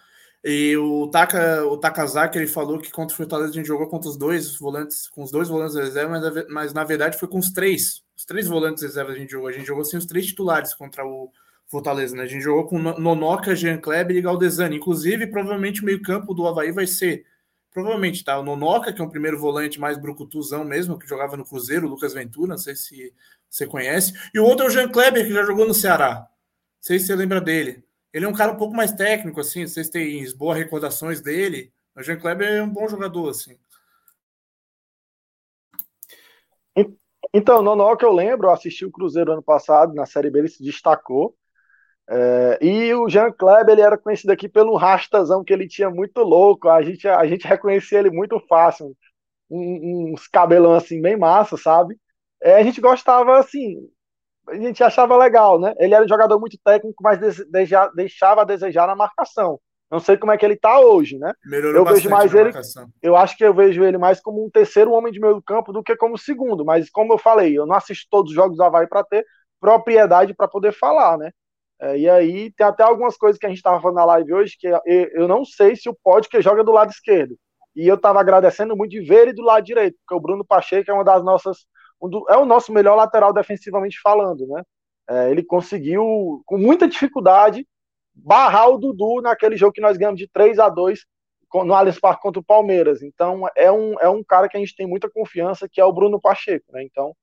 E o Taka, o Takazaki, ele falou que contra o Fortaleza a gente jogou contra os dois volantes, com os dois volantes reserva, mas, mas na verdade foi com os três. Os três volantes reserva a gente jogou. A gente jogou sem os três titulares contra o Fortaleza, né? A gente jogou com No- Nonoca, Jean Kleber e Galdesani. Inclusive, provavelmente o meio-campo do Havaí vai ser. Provavelmente, tá? O Nonoca, que é um primeiro volante mais brucutuzão mesmo, que jogava no Cruzeiro, o Lucas Ventura, não sei se você conhece. E o outro é o Jean Kleber, que já jogou no Ceará. Não sei se você lembra dele. Ele é um cara um pouco mais técnico, assim. Não sei se tem boas recordações dele. O Jean Kleber é um bom jogador, assim. Então, Nono, que eu lembro, assisti o Cruzeiro ano passado, na Série B ele se destacou. É, e o Jean Kleber, ele era conhecido aqui pelo rastazão que ele tinha muito louco. A gente, a gente reconhecia ele muito fácil. Um- uns cabelão assim, bem massa, sabe? É, a gente gostava, assim, a gente achava legal, né? Ele era um jogador muito técnico, mas deixava a desejar na marcação. Não sei como é que ele tá hoje, né? Melhorou eu vejo mais ele, marcação. eu acho que eu vejo ele mais como um terceiro homem de meio campo do que como segundo. Mas como eu falei, eu não assisto todos os jogos do Havaí para ter propriedade para poder falar, né? É, e aí tem até algumas coisas que a gente estava falando na live hoje que eu, não sei se o Podker joga do lado esquerdo. E eu estava agradecendo muito de ver ele do lado direito, porque o Bruno Pacheco é uma das nossas. um do- é o nosso melhor lateral defensivamente falando, né? É, ele conseguiu, com muita dificuldade, barrar o Dudu naquele jogo que nós ganhamos de 3 a 2 co- no Allianz Parque contra o Palmeiras. Então, é um, é um cara que a gente tem muita confiança, que é o Bruno Pacheco, né? Então,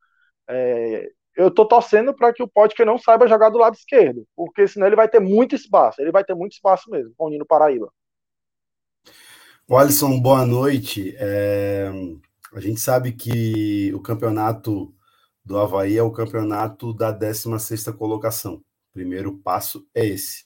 é, eu tô torcendo para que o Podker não saiba jogar do lado esquerdo, porque senão ele vai ter muito espaço, ele vai ter muito espaço mesmo, com o Nino Paraíba. O Alisson, boa noite. É, a gente sabe que o campeonato do Havaí é o campeonato da 16ª colocação. O primeiro passo é esse.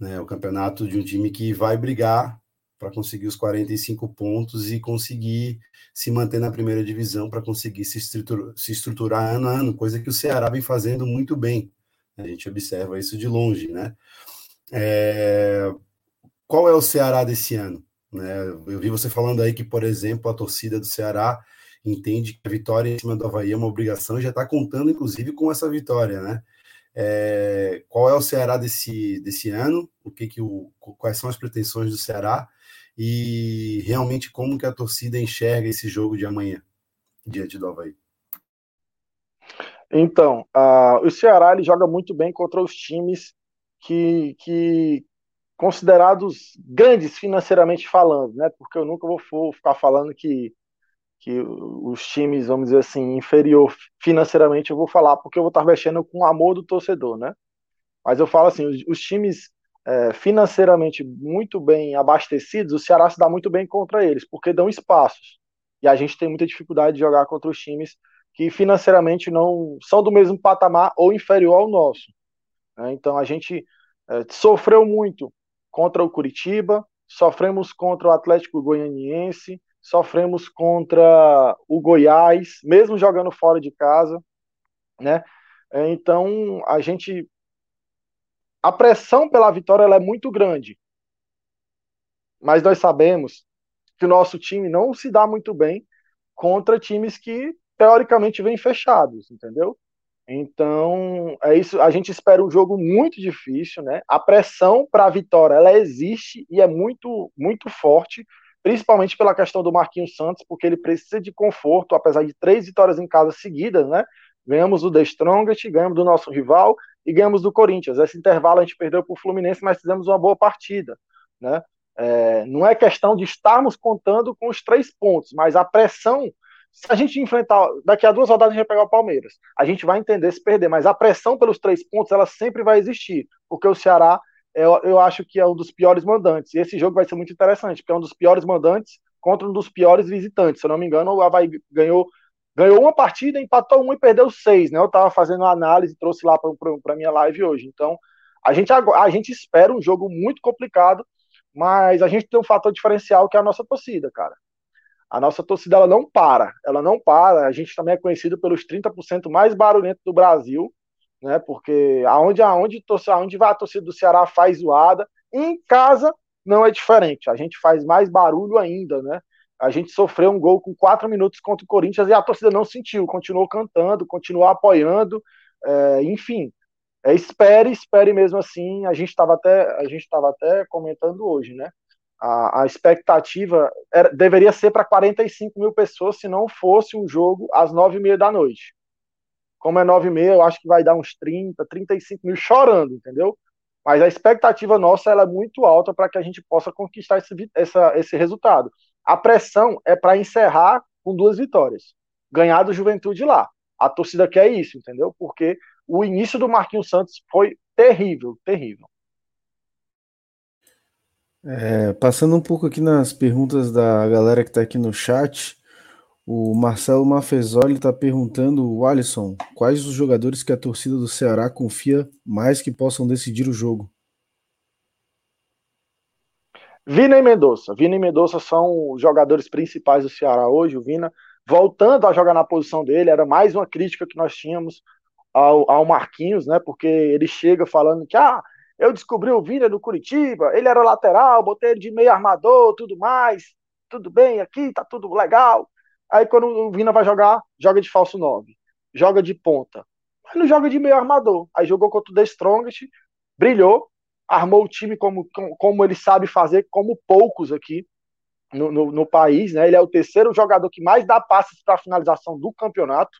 Né? O campeonato de um time que vai brigar para conseguir os 45 pontos e conseguir se manter na primeira divisão para conseguir se estruturar, se estruturar ano a ano, coisa que o Ceará vem fazendo muito bem. A gente observa isso de longe, né? É, Qual é o Ceará desse ano? Né? Eu vi você falando aí que, por exemplo, a torcida do Ceará entende que a vitória em cima do Havaí é uma obrigação e já está contando, inclusive, com essa vitória, né? É, qual é o Ceará desse, desse ano? O que que o, quais são as pretensões do Ceará e realmente como que a torcida enxerga esse jogo de amanhã diante do Havaí? Então, o Ceará ele joga muito bem contra os times que, que considerados grandes financeiramente falando, né? Porque eu nunca vou for ficar falando que, que os times, vamos dizer assim, inferior financeiramente, eu vou falar porque eu vou estar mexendo com o amor do torcedor, né? Mas eu falo assim, os, os times é, financeiramente muito bem abastecidos, o Ceará se dá muito bem contra eles, porque dão espaços. E a gente tem muita dificuldade de jogar contra os times que financeiramente não são do mesmo patamar ou inferior ao nosso. né? Então a gente é, sofreu muito contra o Curitiba, sofremos contra o Atlético Goianiense, sofremos contra o Goiás, mesmo jogando fora de casa, né? É, Então a gente a pressão pela vitória é muito grande, mas nós sabemos que o nosso time não se dá muito bem contra times que teoricamente vêm fechados, entendeu? Então, é isso. A gente espera um jogo muito difícil, né? A pressão para a vitória, ela existe e é muito, muito forte, principalmente pela questão do Marquinhos Santos, porque ele precisa de conforto, apesar de três vitórias em casa seguidas, né? Ganhamos do The Strongest, ganhamos do nosso rival e ganhamos do Corinthians. Esse intervalo a gente perdeu para o Fluminense, mas fizemos uma boa partida, né? É, não é questão de estarmos contando com os três pontos, mas a pressão se a gente enfrentar, daqui a duas rodadas a gente vai pegar o Palmeiras. A gente vai entender se perder, mas a pressão pelos três pontos ela sempre vai existir, porque o Ceará eu, eu acho que é um dos piores mandantes. E esse jogo vai ser muito interessante, porque é um dos piores mandantes contra um dos piores visitantes. Se eu não me engano, o Havaí ganhou, ganhou uma partida, empatou uma e perdeu seis, né? Eu estava fazendo uma análise, trouxe lá para minha live hoje. Então, a gente, a gente espera um jogo muito complicado, mas a gente tem um fator diferencial que é a nossa torcida, cara. A nossa torcida ela não para, ela não para. A gente também é conhecido pelos 30% mais barulhentos do Brasil, né? Porque aonde, aonde, aonde vai a torcida do Ceará faz zoada, em casa não é diferente. A gente faz mais barulho ainda, né? A gente sofreu um gol com quatro minutos contra o Corinthians e a torcida não sentiu, continuou cantando, continuou apoiando, é, enfim. É, espere, espere mesmo assim. A gente estava até, a gente estava até comentando hoje, né? A, a expectativa era, deveria ser para 45 mil pessoas se não fosse um jogo às nove e meia da noite. Como é nove e meia, eu acho que vai dar uns 30, 35 mil chorando, entendeu? Mas a expectativa nossa é muito alta para que a gente possa conquistar esse, essa, esse resultado. A pressão é para encerrar com duas vitórias. Ganhar do Juventude lá. A torcida quer isso, entendeu? Porque o início do Marquinhos Santos foi terrível, terrível. É, passando um pouco aqui nas perguntas da galera que está aqui no chat, o Marcelo Mafezoli está perguntando, o Alisson, quais os jogadores que a torcida do Ceará confia mais que possam decidir o jogo? Vina e Mendonça. Vina e Mendonça são os jogadores principais do Ceará hoje. O Vina voltando a jogar na posição dele, era mais uma crítica que nós tínhamos ao, ao Marquinhos, né? Porque ele chega falando que ah, eu descobri o Vina no Curitiba, ele era lateral, botei ele de meio armador, tudo mais, tudo bem aqui, tá tudo legal. Aí quando o Vina vai jogar, joga de falso 9, joga de ponta, mas não joga de meio armador. Aí jogou contra o The Strongest, brilhou, armou o time como, como ele sabe fazer, como poucos aqui no, no, no país, né? Ele é o terceiro jogador que mais dá passes para finalização do campeonato.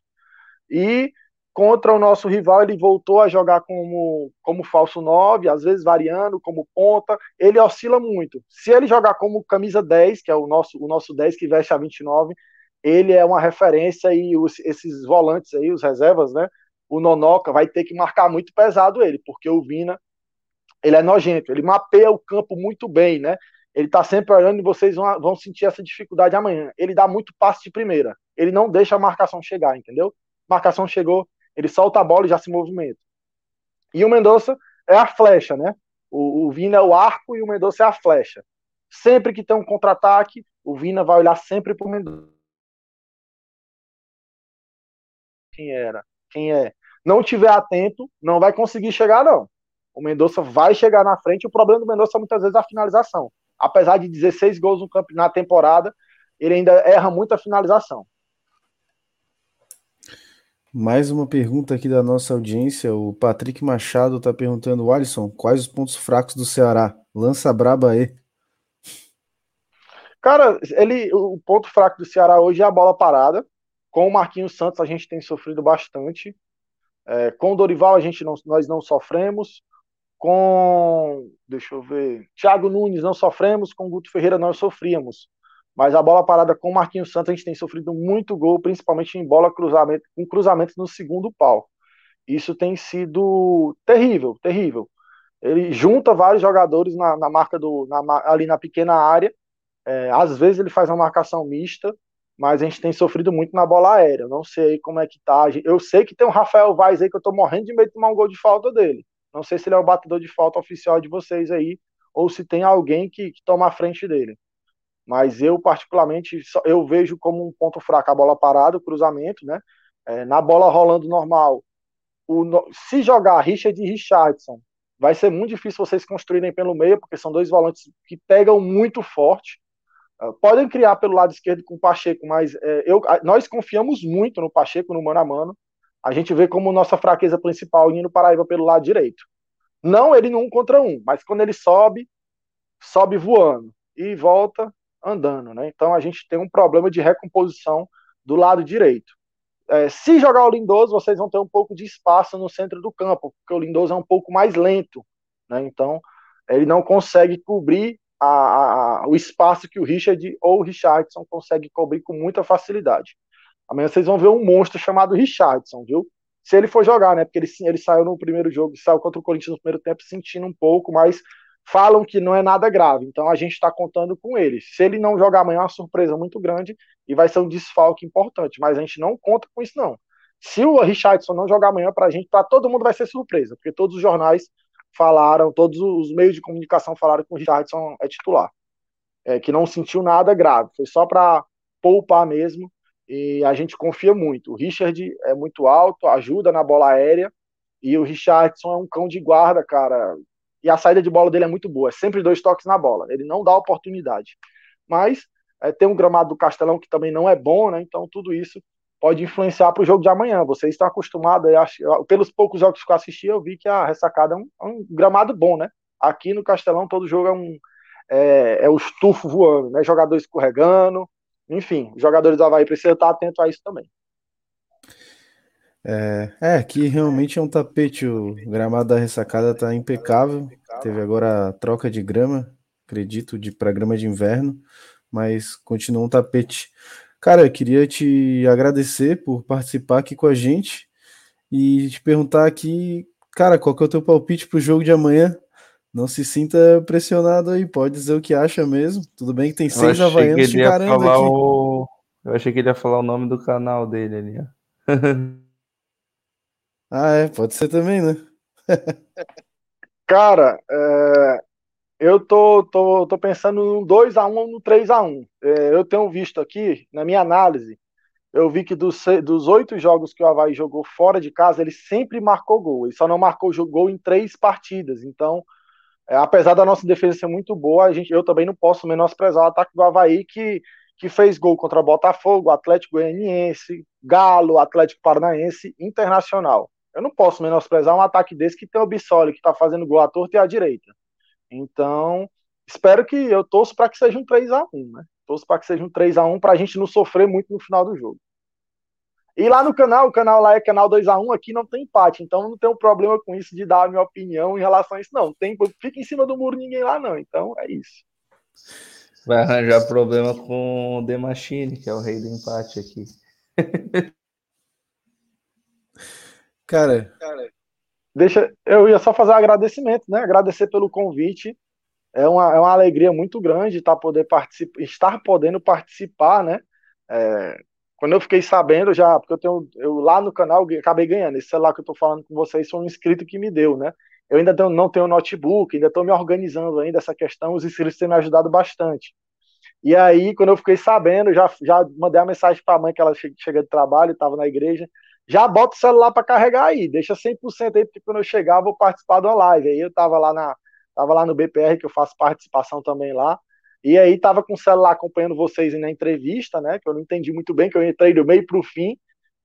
E Contra o nosso rival, ele voltou a jogar como, como falso 9, às vezes variando, como ponta. Ele oscila muito. Se ele jogar como camisa 10, que é o nosso, o nosso 10 que veste a 29, ele é uma referência e os, esses volantes aí, os reservas, né? O Nonoca vai ter que marcar muito pesado ele, porque o Vina, ele é nojento, ele mapeia o campo muito bem, né? Ele tá sempre olhando e vocês vão, vão sentir essa dificuldade amanhã. Ele dá muito passe de primeira. Ele não deixa a marcação chegar, entendeu? Marcação chegou, ele solta a bola e já se movimenta. E o Mendonça é a flecha, né? O, o Vina é o arco e o Mendonça é a flecha. Sempre que tem um contra-ataque, o Vina vai olhar sempre para o Mendonça. Quem era? Quem é? Não tiver atento, não vai conseguir chegar, não. O Mendonça vai chegar na frente. O problema do Mendonça muitas vezes é a finalização. Apesar de 16 gols no campo na temporada, ele ainda erra muito a finalização. Mais uma pergunta aqui da nossa audiência. O Patrick Machado está perguntando, Alisson, quais os pontos fracos do Ceará? Lança braba aí. Cara, ele, o ponto fraco do Ceará hoje é a bola parada. Com o Marquinhos Santos a gente tem sofrido bastante. É, com o Dorival a gente não, nós não sofremos. Com, deixa eu ver, Thiago Nunes não sofremos. Com o Guto Ferreira nós sofríamos. Mas a bola parada com o Marquinhos Santos, a gente tem sofrido muito gol, principalmente em bola cruzamento, com cruzamentos no segundo pau. Isso tem sido terrível, terrível. Ele junta vários jogadores na, na marca do, na, ali na pequena área. É, às vezes ele faz uma marcação mista, mas a gente tem sofrido muito na bola aérea. Não sei como é que tá. Eu sei que tem um Rafael Vaz aí que eu tô morrendo de medo de tomar um gol de falta dele. Não sei se ele é o batedor de falta oficial de vocês aí, ou se tem alguém que, que toma a frente dele. Mas eu, particularmente, eu vejo como um ponto fraco a bola parada, o cruzamento, né? É, na bola rolando normal, o, se jogar Richard e Richardson, vai ser muito difícil vocês construírem pelo meio, porque são dois volantes que pegam muito forte. Uh, podem criar pelo lado esquerdo com o Pacheco, mas é, eu, nós confiamos muito no Pacheco, no mano a mano. A gente vê como nossa fraqueza principal indo Paraíba pelo lado direito. Não ele no um contra um, mas quando ele sobe, sobe voando e volta andando, né? Então a gente tem um problema de recomposição do lado direito. É, se jogar o Lindoso, vocês vão ter um pouco de espaço no centro do campo, porque o Lindoso é um pouco mais lento, né? Então ele não consegue cobrir a, a, o espaço que o Richard ou o Richardson consegue cobrir com muita facilidade. Amanhã vocês vão ver um monstro chamado Richardson, viu? Se ele for jogar, né? Porque ele, ele saiu no primeiro jogo, saiu contra o Corinthians no primeiro tempo sentindo um pouco, mas falam que não é nada grave. Então a gente está contando com ele. Se ele não jogar amanhã, é uma surpresa muito grande e vai ser um desfalque importante. Mas a gente não conta com isso, não. Se o Richardson não jogar amanhã para a gente, para todo mundo vai ser surpresa, porque todos os jornais falaram, todos os meios de comunicação falaram que o Richardson é titular. É, que não sentiu nada grave. Foi só para poupar mesmo. E a gente confia muito. O Richard é muito alto, ajuda na bola aérea. E o Richardson é um cão de guarda, cara e a saída de bola dele é muito boa, é sempre dois toques na bola, ele não dá oportunidade. Mas é, tem um gramado do Castelão que também não é bom, né? Então tudo isso pode influenciar para o jogo de amanhã. Vocês estão acostumados, pelos poucos jogos que eu assisti, eu vi que a ressacada é um, é um gramado bom, né? Aqui no Castelão todo jogo é um é, é o estufo voando, né? Jogador escorregando, enfim, jogadores do Havaí precisam estar atentos a isso também. É, é, aqui realmente é um tapete. O gramado da ressacada tá impecável. Teve agora a troca de grama, acredito, de para grama de inverno, mas continua um tapete. Cara, eu queria te agradecer por participar aqui com a gente e te perguntar aqui, cara, qual que é o teu palpite pro jogo de amanhã? Não se sinta pressionado aí, pode dizer o que acha mesmo. Tudo bem que tem seis havaianos te encarando aqui. O... Eu achei que ele ia falar o nome do canal dele ali, ó. Ah, é, pode ser também, né? Cara, é, eu tô, tô, tô pensando no 2x1 ou no 3x1. É, eu tenho visto aqui, na minha análise, eu vi que dos, dos oito jogos que o Havaí jogou fora de casa, ele sempre marcou gol. Ele só não marcou gol em três partidas. Então, apesar da nossa defesa ser muito boa, a gente, eu também não posso menosprezar o ataque do Havaí, que, que fez gol contra Botafogo, Atlético Goianiense, Galo, Atlético Paranaense, Internacional. Eu não posso menosprezar um ataque desse que tem o Bissoli, que está fazendo gol à torta e à direita. Então, espero que eu torço para que seja um 3 a 1 né? Torço para que seja um 3 a 1 para a gente não sofrer muito no final do jogo. E lá no canal, o canal lá é canal 2 a 1 aqui não tem empate, então não tenho problema com isso de dar a minha opinião em relação a isso, não. Tem, fica em cima do muro ninguém lá, não. Então é isso. Vai arranjar problema com o The Machine, que é o rei do empate aqui. Cara, deixa, eu ia só fazer um agradecimento, né? Agradecer pelo convite. É uma, é uma alegria muito grande estar, poder participar, estar podendo participar, né? É, quando eu fiquei sabendo já, porque eu tenho eu lá no canal acabei ganhando. Esse celular que eu estou falando com vocês foi um inscrito que me deu, né? Eu ainda tenho, não tenho notebook, ainda estou me organizando ainda essa questão, os inscritos têm me ajudado bastante. E aí, quando eu fiquei sabendo, já, já mandei a mensagem para a mãe que ela chega de trabalho, estava na igreja já bota o celular para carregar aí, deixa 100% aí, porque quando eu chegar eu vou participar de uma live. Aí eu tava lá, na, tava lá no BPR, que eu faço participação também lá, e aí tava com o celular acompanhando vocês na entrevista, né, que eu não entendi muito bem, que eu entrei do meio para o fim,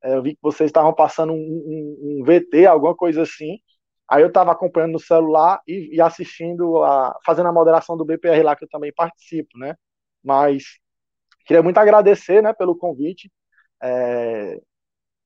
é, eu vi que vocês estavam passando um, um, um, VT, alguma coisa assim, aí eu tava acompanhando no celular e, e assistindo, a, fazendo a moderação do BPR lá, que eu também participo, né, mas queria muito agradecer, né, pelo convite, é,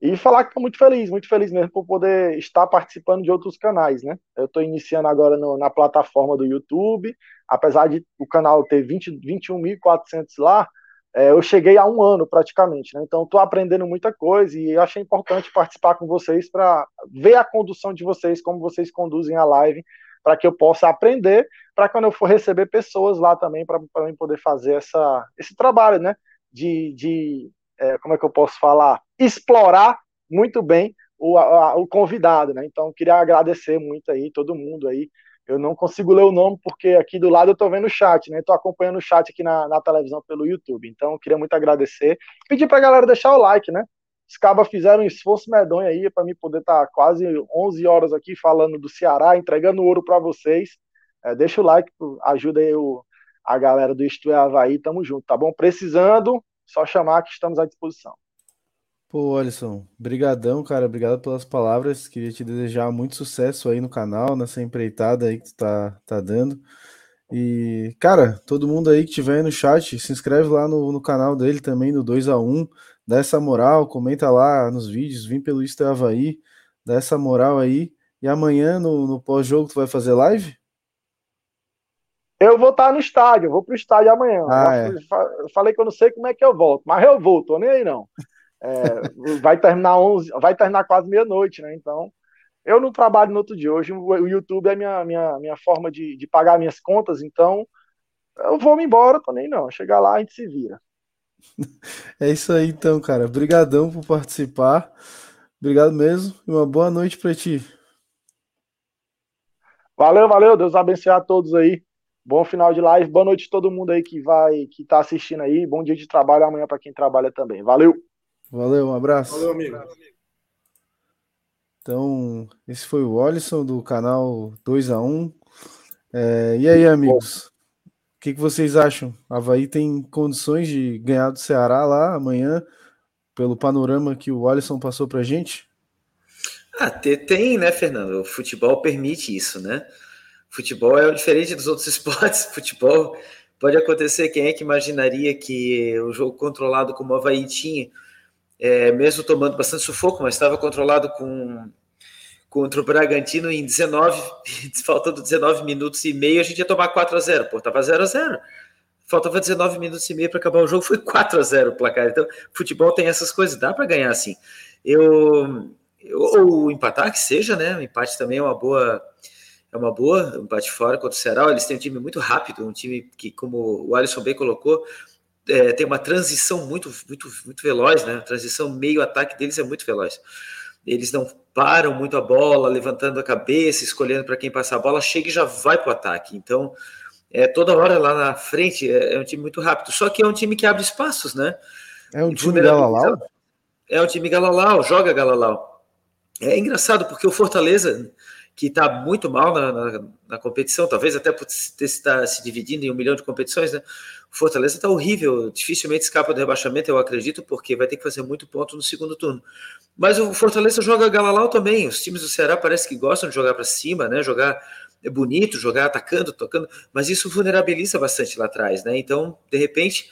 e falar que estou muito feliz, muito feliz mesmo por poder estar participando de outros canais, né? Eu estou iniciando agora no, na plataforma do YouTube, apesar de o canal ter 21.400 lá, é, eu cheguei há um ano praticamente, né? Então estou aprendendo muita coisa e achei importante participar com vocês para ver a condução de vocês, como vocês conduzem a live, para que eu possa aprender, para quando eu for receber pessoas lá também, para poder fazer essa, esse trabalho, né? De, de é, como é que eu posso falar, explorar muito bem o, a, o convidado, né? Então, queria agradecer muito aí, todo mundo aí. Eu não consigo ler o nome porque aqui do lado eu estou vendo o chat, né? Estou acompanhando o chat aqui na, na televisão pelo YouTube. Então, queria muito agradecer. Pedir para a galera deixar o like, né? Os cabas fizeram um esforço medonho aí para mim poder estar tá quase 11 horas aqui falando do Ceará, entregando ouro para vocês. É, deixa o like, ajuda aí o, a galera do Isto é Havaí. Tamo junto, tá bom? Precisando, só chamar que estamos à disposição. Pô, Alisson, brigadão, cara, obrigado pelas palavras. Queria te desejar muito sucesso aí no canal, nessa empreitada aí que tu tá, tá dando. E, cara, todo mundo aí que tiver aí no chat, se inscreve lá no, no canal dele também, no 2 a 1 dá essa moral, comenta lá nos vídeos, vim pelo Insta Havaí, dá essa moral aí. E amanhã, no, no pós-jogo, tu vai fazer live? Eu vou estar no estádio, eu vou pro estádio amanhã. Ah, é. Eu falei que eu não sei como é que eu volto, mas eu vou, tô nem aí não. É, vai terminar 11, vai terminar quase meia-noite, né? Então, Eu não trabalho no outro dia. Hoje o YouTube é minha, minha, minha forma de, de pagar minhas contas, então eu vou me embora também não. Chegar lá a gente se vira. É isso aí então, cara. Obrigadão por participar. Obrigado mesmo e uma boa noite para ti. Valeu, valeu. Deus abençoe a todos aí. Bom final de live. Boa noite a todo mundo aí que vai, que tá assistindo aí. Bom dia de trabalho amanhã para quem trabalha também. Valeu. Valeu, um abraço. Valeu, amigo. Então, esse foi o Olisson do canal 2 a 1 é, E aí, amigos? O que, que vocês acham? Havaí tem condições de ganhar do Ceará lá amanhã, pelo panorama que o Olisson passou pra gente? Ah, tem, né, Fernando? O futebol permite isso, né? Futebol é diferente dos outros esportes. Futebol pode acontecer. Quem é que imaginaria que o jogo controlado como o Havaí tinha é, mesmo tomando bastante sufoco, mas estava controlado com contra o Bragantino em 19, faltando 19 minutos e meio, a gente ia tomar 4 a 0 Pô, tava 0 a 0 Faltava 19 minutos e meio para acabar o jogo, foi 4 a 0 o placar. Então, futebol tem essas coisas, dá para ganhar assim. Eu, eu, ou empatar que seja, né? O empate também é uma boa é uma boa, um empate fora contra o Ceará. Eles têm um time muito rápido, um time que, como o Alisson bem colocou, é, tem uma transição muito, muito, muito veloz, né? A transição meio-ataque deles é muito veloz. Eles não param muito a bola, levantando a cabeça, escolhendo para quem passar a bola, chega e já vai para o ataque. Então, é toda hora lá na frente, é, é, um time muito rápido. Só que é um time que abre espaços, né? É um time Galalau? É um time Galalau, joga Galalau. É engraçado porque o Fortaleza que está muito mal na, na, na, competição, talvez até por estar se dividindo em um milhão de competições, né? O Fortaleza está horrível, dificilmente escapa do rebaixamento, eu acredito, porque vai ter que fazer muito ponto no segundo turno. Mas o Fortaleza joga Galalau também. Os times do Ceará parece que gostam de jogar para cima, né? Jogar é bonito, jogar atacando, tocando, mas isso vulnerabiliza bastante lá atrás, né? Então, de repente,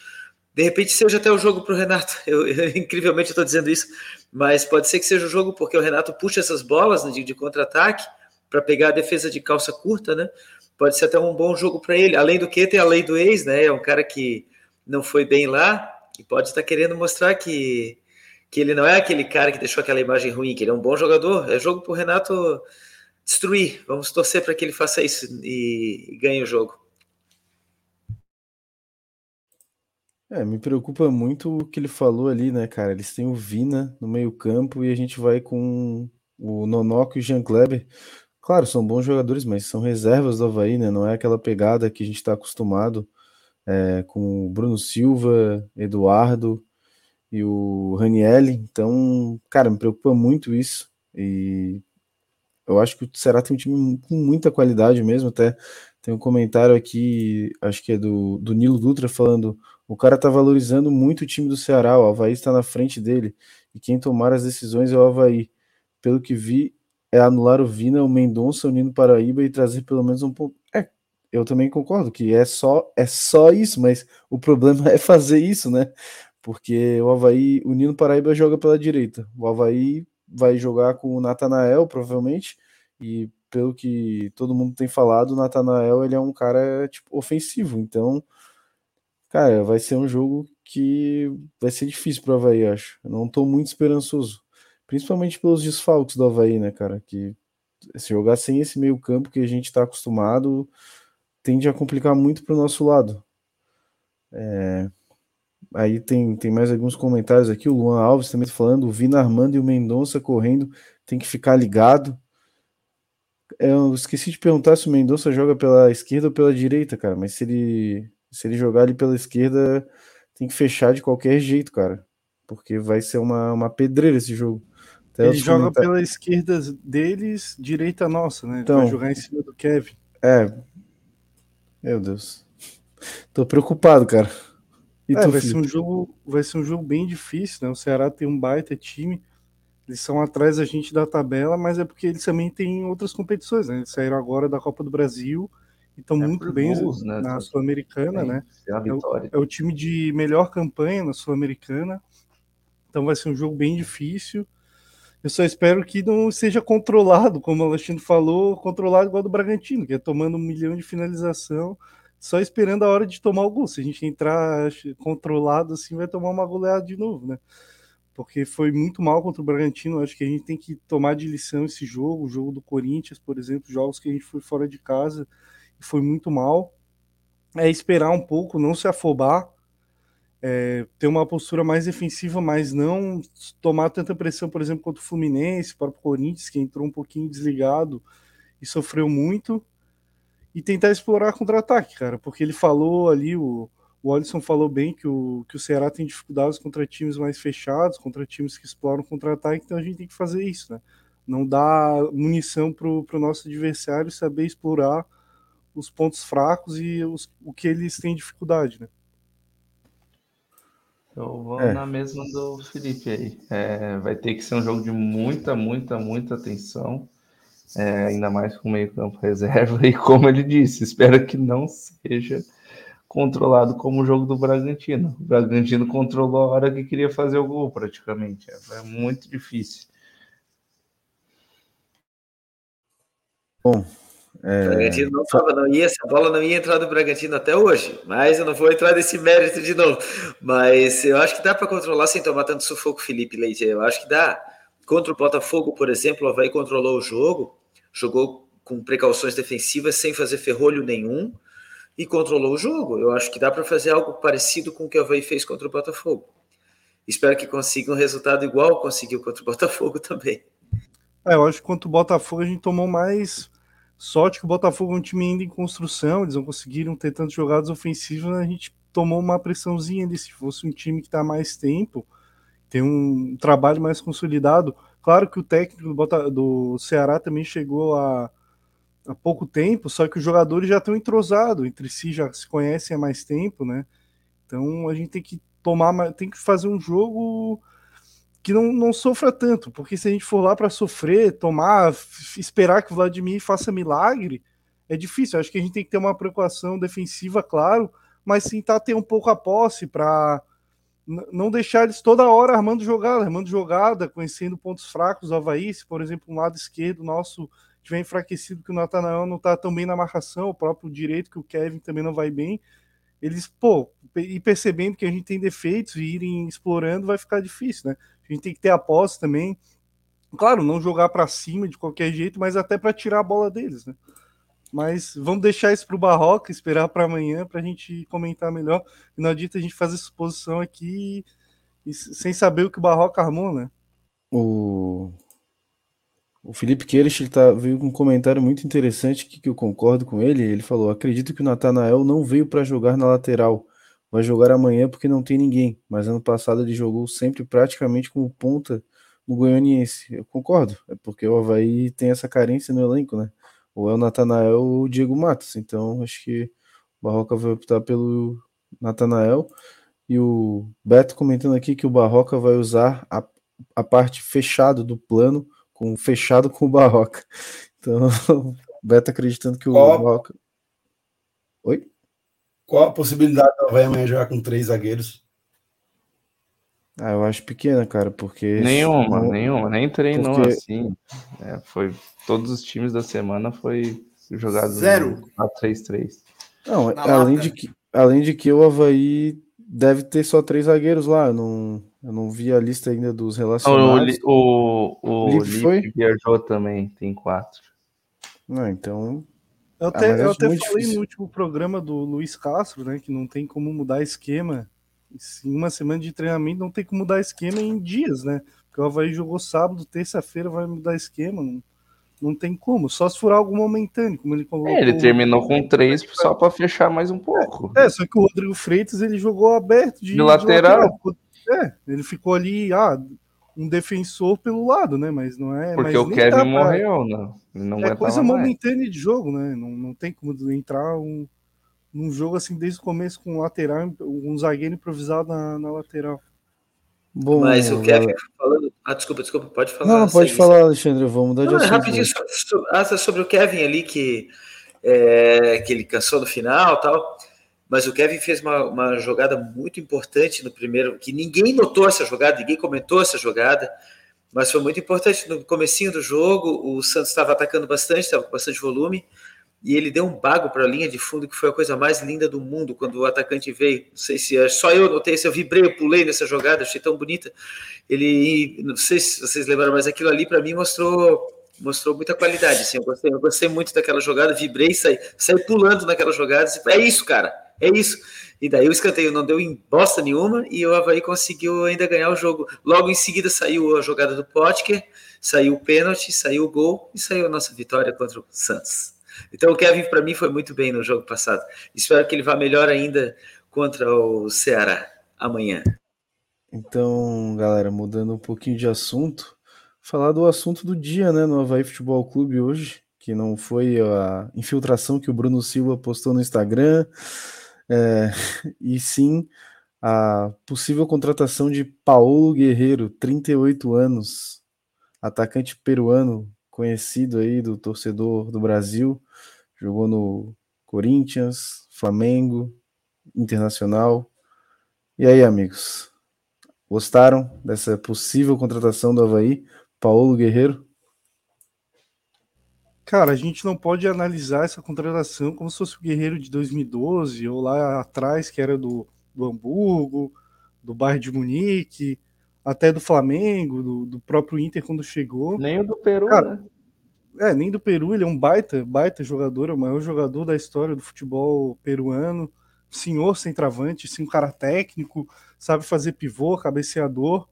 de repente seja até o jogo para o Renato. Eu, eu, incrivelmente estou dizendo isso, mas pode ser que seja o jogo porque o Renato puxa essas bolas né, de, de contra-ataque para pegar a defesa de calça curta, né? Pode ser até um bom jogo para ele. Além do que, tem a lei do ex, né? É um cara que não foi bem lá e pode estar querendo mostrar que, que ele não é aquele cara que deixou aquela imagem ruim, que ele é um bom jogador. É jogo para o Renato destruir. Vamos torcer para que ele faça isso e, e ganhe o jogo. É, me preocupa muito o que ele falou ali, né, cara? Eles têm o Vina no meio-campo e a gente vai com o Nonoco e o Jean Kleber. Claro, são bons jogadores, mas são reservas do Havaí, né? Não é aquela pegada que a gente está acostumado é, com o Bruno Silva, Eduardo e o Ranielli. Então, cara, me preocupa muito isso. E eu acho que o Ceará tem um time com muita qualidade mesmo. Até tem um comentário aqui, acho que é do, do Nilo Dutra, falando: o cara tá valorizando muito o time do Ceará, o Havaí está na frente dele. E quem tomar as decisões é o Havaí. Pelo que vi, é anular o Vina, o Mendonça, o Nino Paraíba e trazer pelo menos um ponto. É, eu também concordo que é só é só isso, mas o problema é fazer isso, né? Porque o Havaí, o Nino Paraíba joga pela direita. O Havaí vai jogar com o Natanael, provavelmente, e pelo que todo mundo tem falado, o Natanael ele é um cara tipo ofensivo, então cara, vai ser um jogo que vai ser difícil para o Havaí, acho. Eu não estou muito esperançoso. Principalmente pelos desfalques do Havaí, né, cara? Que se jogar sem esse meio campo que a gente está acostumado, tende a complicar muito para o nosso lado. É... Aí tem, tem mais alguns comentários aqui. O Luan Alves também tá falando: o Vina Armando e o Mendonça correndo, tem que ficar ligado. É, eu esqueci de perguntar se o Mendonça joga pela esquerda ou pela direita, cara. Mas se ele, se ele jogar ali pela esquerda, tem que fechar de qualquer jeito, cara. Porque vai ser uma, uma pedreira esse jogo. Até ele joga comentar... pela esquerda deles, direita nossa, né? Ele então, vai jogar em cima do Kevin. É. Meu Deus. Tô preocupado, cara. E é, vai ser um jogo, vai ser um jogo bem difícil, né? O Ceará tem um baita time. Eles são atrás da gente da tabela, mas é porque eles também têm outras competições, né? Eles saíram agora da Copa do Brasil e estão é muito bem gols, né? na Sul-Americana, né? É, é, o, é o time de melhor campanha na Sul-Americana. Então vai ser um jogo bem difícil. Eu só espero que não seja controlado, como o Alexandre falou, controlado igual do Bragantino, que é tomando um milhão de finalização, só esperando a hora de tomar o gol. Se a gente entrar controlado assim, vai tomar uma goleada de novo, né? porque foi muito mal contra o Bragantino. Acho que a gente tem que tomar de lição esse jogo, o jogo do Corinthians, por exemplo, jogos que a gente foi fora de casa e foi muito mal. É esperar um pouco, não se afobar, é, ter uma postura mais defensiva, mas não tomar tanta pressão, por exemplo, contra o Fluminense, para o Corinthians, que entrou um pouquinho desligado e sofreu muito, e tentar explorar contra-ataque, cara, porque ele falou ali, o, o Alisson falou bem que o, que o Ceará tem dificuldades contra times mais fechados, contra times que exploram contra-ataque, então a gente tem que fazer isso, né? Não dar munição para o nosso adversário saber explorar os pontos fracos e os, o que eles têm dificuldade, né? Eu vou É. na mesma do Felipe aí. É, vai ter que ser um jogo de muita, muita, muita atenção. é, ainda mais com o meio-campo reserva. E como ele disse, espero que não seja controlado como o jogo do Bragantino. O Bragantino controlou a hora que queria fazer o gol, praticamente. É, é muito difícil. Bom, O é, Bragantino não tava, não ia, essa bola não ia entrar do Bragantino até hoje, mas eu não vou entrar nesse mérito de novo. Mas eu acho que dá para controlar sem tomar tanto sufoco, Felipe Leite. Eu acho que dá. Contra o Botafogo, por exemplo, o Havaí controlou o jogo, jogou com precauções defensivas, sem fazer ferrolho nenhum, e controlou o jogo. Eu acho que dá para fazer algo parecido com o que o Havaí fez contra o Botafogo. Espero que consiga um resultado igual conseguiu contra o Botafogo também. É, eu acho que contra o Botafogo a gente tomou mais sorte que o Botafogo é um time ainda em construção, eles não conseguiram ter tantas jogadas ofensivas, a gente tomou uma pressãozinha ali. Se fosse um time que está mais tempo, tem um trabalho mais consolidado. Claro que o técnico do, do Ceará também chegou há pouco tempo, só que os jogadores já estão entrosados entre si, já se conhecem há mais tempo, né? Então a gente tem que tomar, ma- tem que fazer um jogo que não, não sofra tanto, porque se a gente for lá para sofrer, tomar, esperar que o Vladimir faça milagre, é difícil. Acho que a gente tem que ter uma preocupação defensiva, claro, mas tentar ter um pouco a posse para não deixar eles toda hora armando jogada, armando jogada, conhecendo pontos fracos do Havaí. Se, por exemplo, um lado esquerdo nosso tiver enfraquecido, que o Natanael não tá tão bem na marcação, o próprio direito, que o Kevin também não vai bem, eles, pô, e percebendo que a gente tem defeitos e irem explorando, vai ficar difícil, né? A gente tem que ter a posse também. Claro, não jogar para cima de qualquer jeito, mas até para tirar a bola deles, né? Mas vamos deixar isso para o Barroca, esperar para amanhã para a gente comentar melhor. Não adianta a gente fazer suposição aqui e sem saber o que o Barroca armou, né? o, o Felipe Queiroz ele tá, veio com um comentário muito interessante que, que eu concordo com ele. Ele falou: acredito que o Natanael não veio para jogar na lateral. Vai jogar amanhã porque não tem ninguém. Mas ano passado ele jogou sempre praticamente como ponta no Goianiense. Eu concordo. É porque o Havaí tem essa carência no elenco, né? Ou é o Natanael ou o Diego Matos. Então acho que o Barroca vai optar pelo Natanael. E o Beto comentando aqui que o Barroca vai usar a, a parte fechada do plano com fechado com o Barroca. Então, o Beto acreditando que o Qual- Barroca. Oi? Qual a possibilidade do Havaí amanhã jogar com três zagueiros? Ah, eu acho pequena, cara, porque. Nenhuma, não- nenhuma, nem treinou porque- assim. É, foi, todos os times da semana foi jogado Zero. a 3-3. Não, Na além lata. de, que, além de que o Havaí deve ter só três zagueiros lá. Eu não, eu não vi a lista ainda dos Não, o, relacionados. Li- o, o Lipe Lipe foi? viajou também, tem quatro. Não, então. Eu Ah, até, mas eu até falei difícil. no último programa do Luiz Castro, né, que não tem como mudar esquema. Em uma semana de treinamento não tem como mudar esquema em dias, né? Porque o Havaí jogou sábado, terça-feira vai mudar esquema. Não, não tem como. Só se for algo momentâneo, como ele colocou. É, ele terminou com três só para fechar mais um pouco. É, só que o Rodrigo Freitas ele jogou aberto de, De lateral. Ficou- É, ele ficou ali, ah, um defensor pelo lado, né? Mas não é. Porque mas o Kevin pra- morreu, não. Ele não é coisa mais. momentânea de jogo, né? Não, não tem como entrar um, num jogo assim desde o começo com um lateral, um zagueiro improvisado na, na lateral. Bom, Mas o Kevin galera- falando. Ah, desculpa, desculpa, pode falar. Não, não pode falar, Alexandre. Vamos mudar de Não, é assunto. rapidinho, né? só- ah, sobre o Kevin ali, que, é, que ele cansou no final tal. Mas o Kevin fez uma, uma jogada muito importante no primeiro, que ninguém notou essa jogada, ninguém comentou essa jogada, mas foi muito importante. No comecinho do jogo, o Santos estava atacando bastante, estava com bastante volume, e ele deu um bago para a linha de fundo, que foi a coisa mais linda do mundo quando o atacante veio. Não sei se é, só eu notei, se eu vibrei, eu pulei nessa jogada, achei tão bonita. Ele, não sei se vocês lembram, mas aquilo ali para mim mostrou mostrou muita qualidade. Assim, eu, gostei, eu gostei muito daquela jogada, vibrei, saí, saí pulando naquela jogada. É isso, cara, é isso. E daí o escanteio não deu em bosta nenhuma e o Havaí conseguiu ainda ganhar o jogo. Logo em seguida saiu a jogada do Potker, saiu o pênalti, saiu o gol e saiu a nossa vitória contra o Santos. Então o Kevin para mim foi muito bem no jogo passado. Espero que ele vá melhor ainda contra o Ceará amanhã. Então, galera, mudando um pouquinho de assunto, falar do assunto do dia, né, no Havaí Futebol Clube hoje, que não foi a infiltração que o Bruno Silva postou no Instagram, é, e sim a possível contratação de Paulo Guerreiro, 38 anos, atacante peruano, conhecido aí do torcedor do Brasil, jogou no Corinthians, Flamengo, Internacional. E aí, amigos? Gostaram dessa possível contratação do Havaí? Paulo Guerreiro? Cara, a gente não pode analisar essa contratação como se fosse o Guerreiro de 2012 ou lá atrás, que era do, do Hamburgo, do Bayern de Munique, até do Flamengo, do, do próprio Inter quando chegou. Nem o do Peru, Cara, né? É, nem do Peru, ele é um baita, baita jogador, é o maior jogador da história do futebol peruano. Senhor centroavante, sim, um cara técnico, sabe fazer pivô, cabeceador.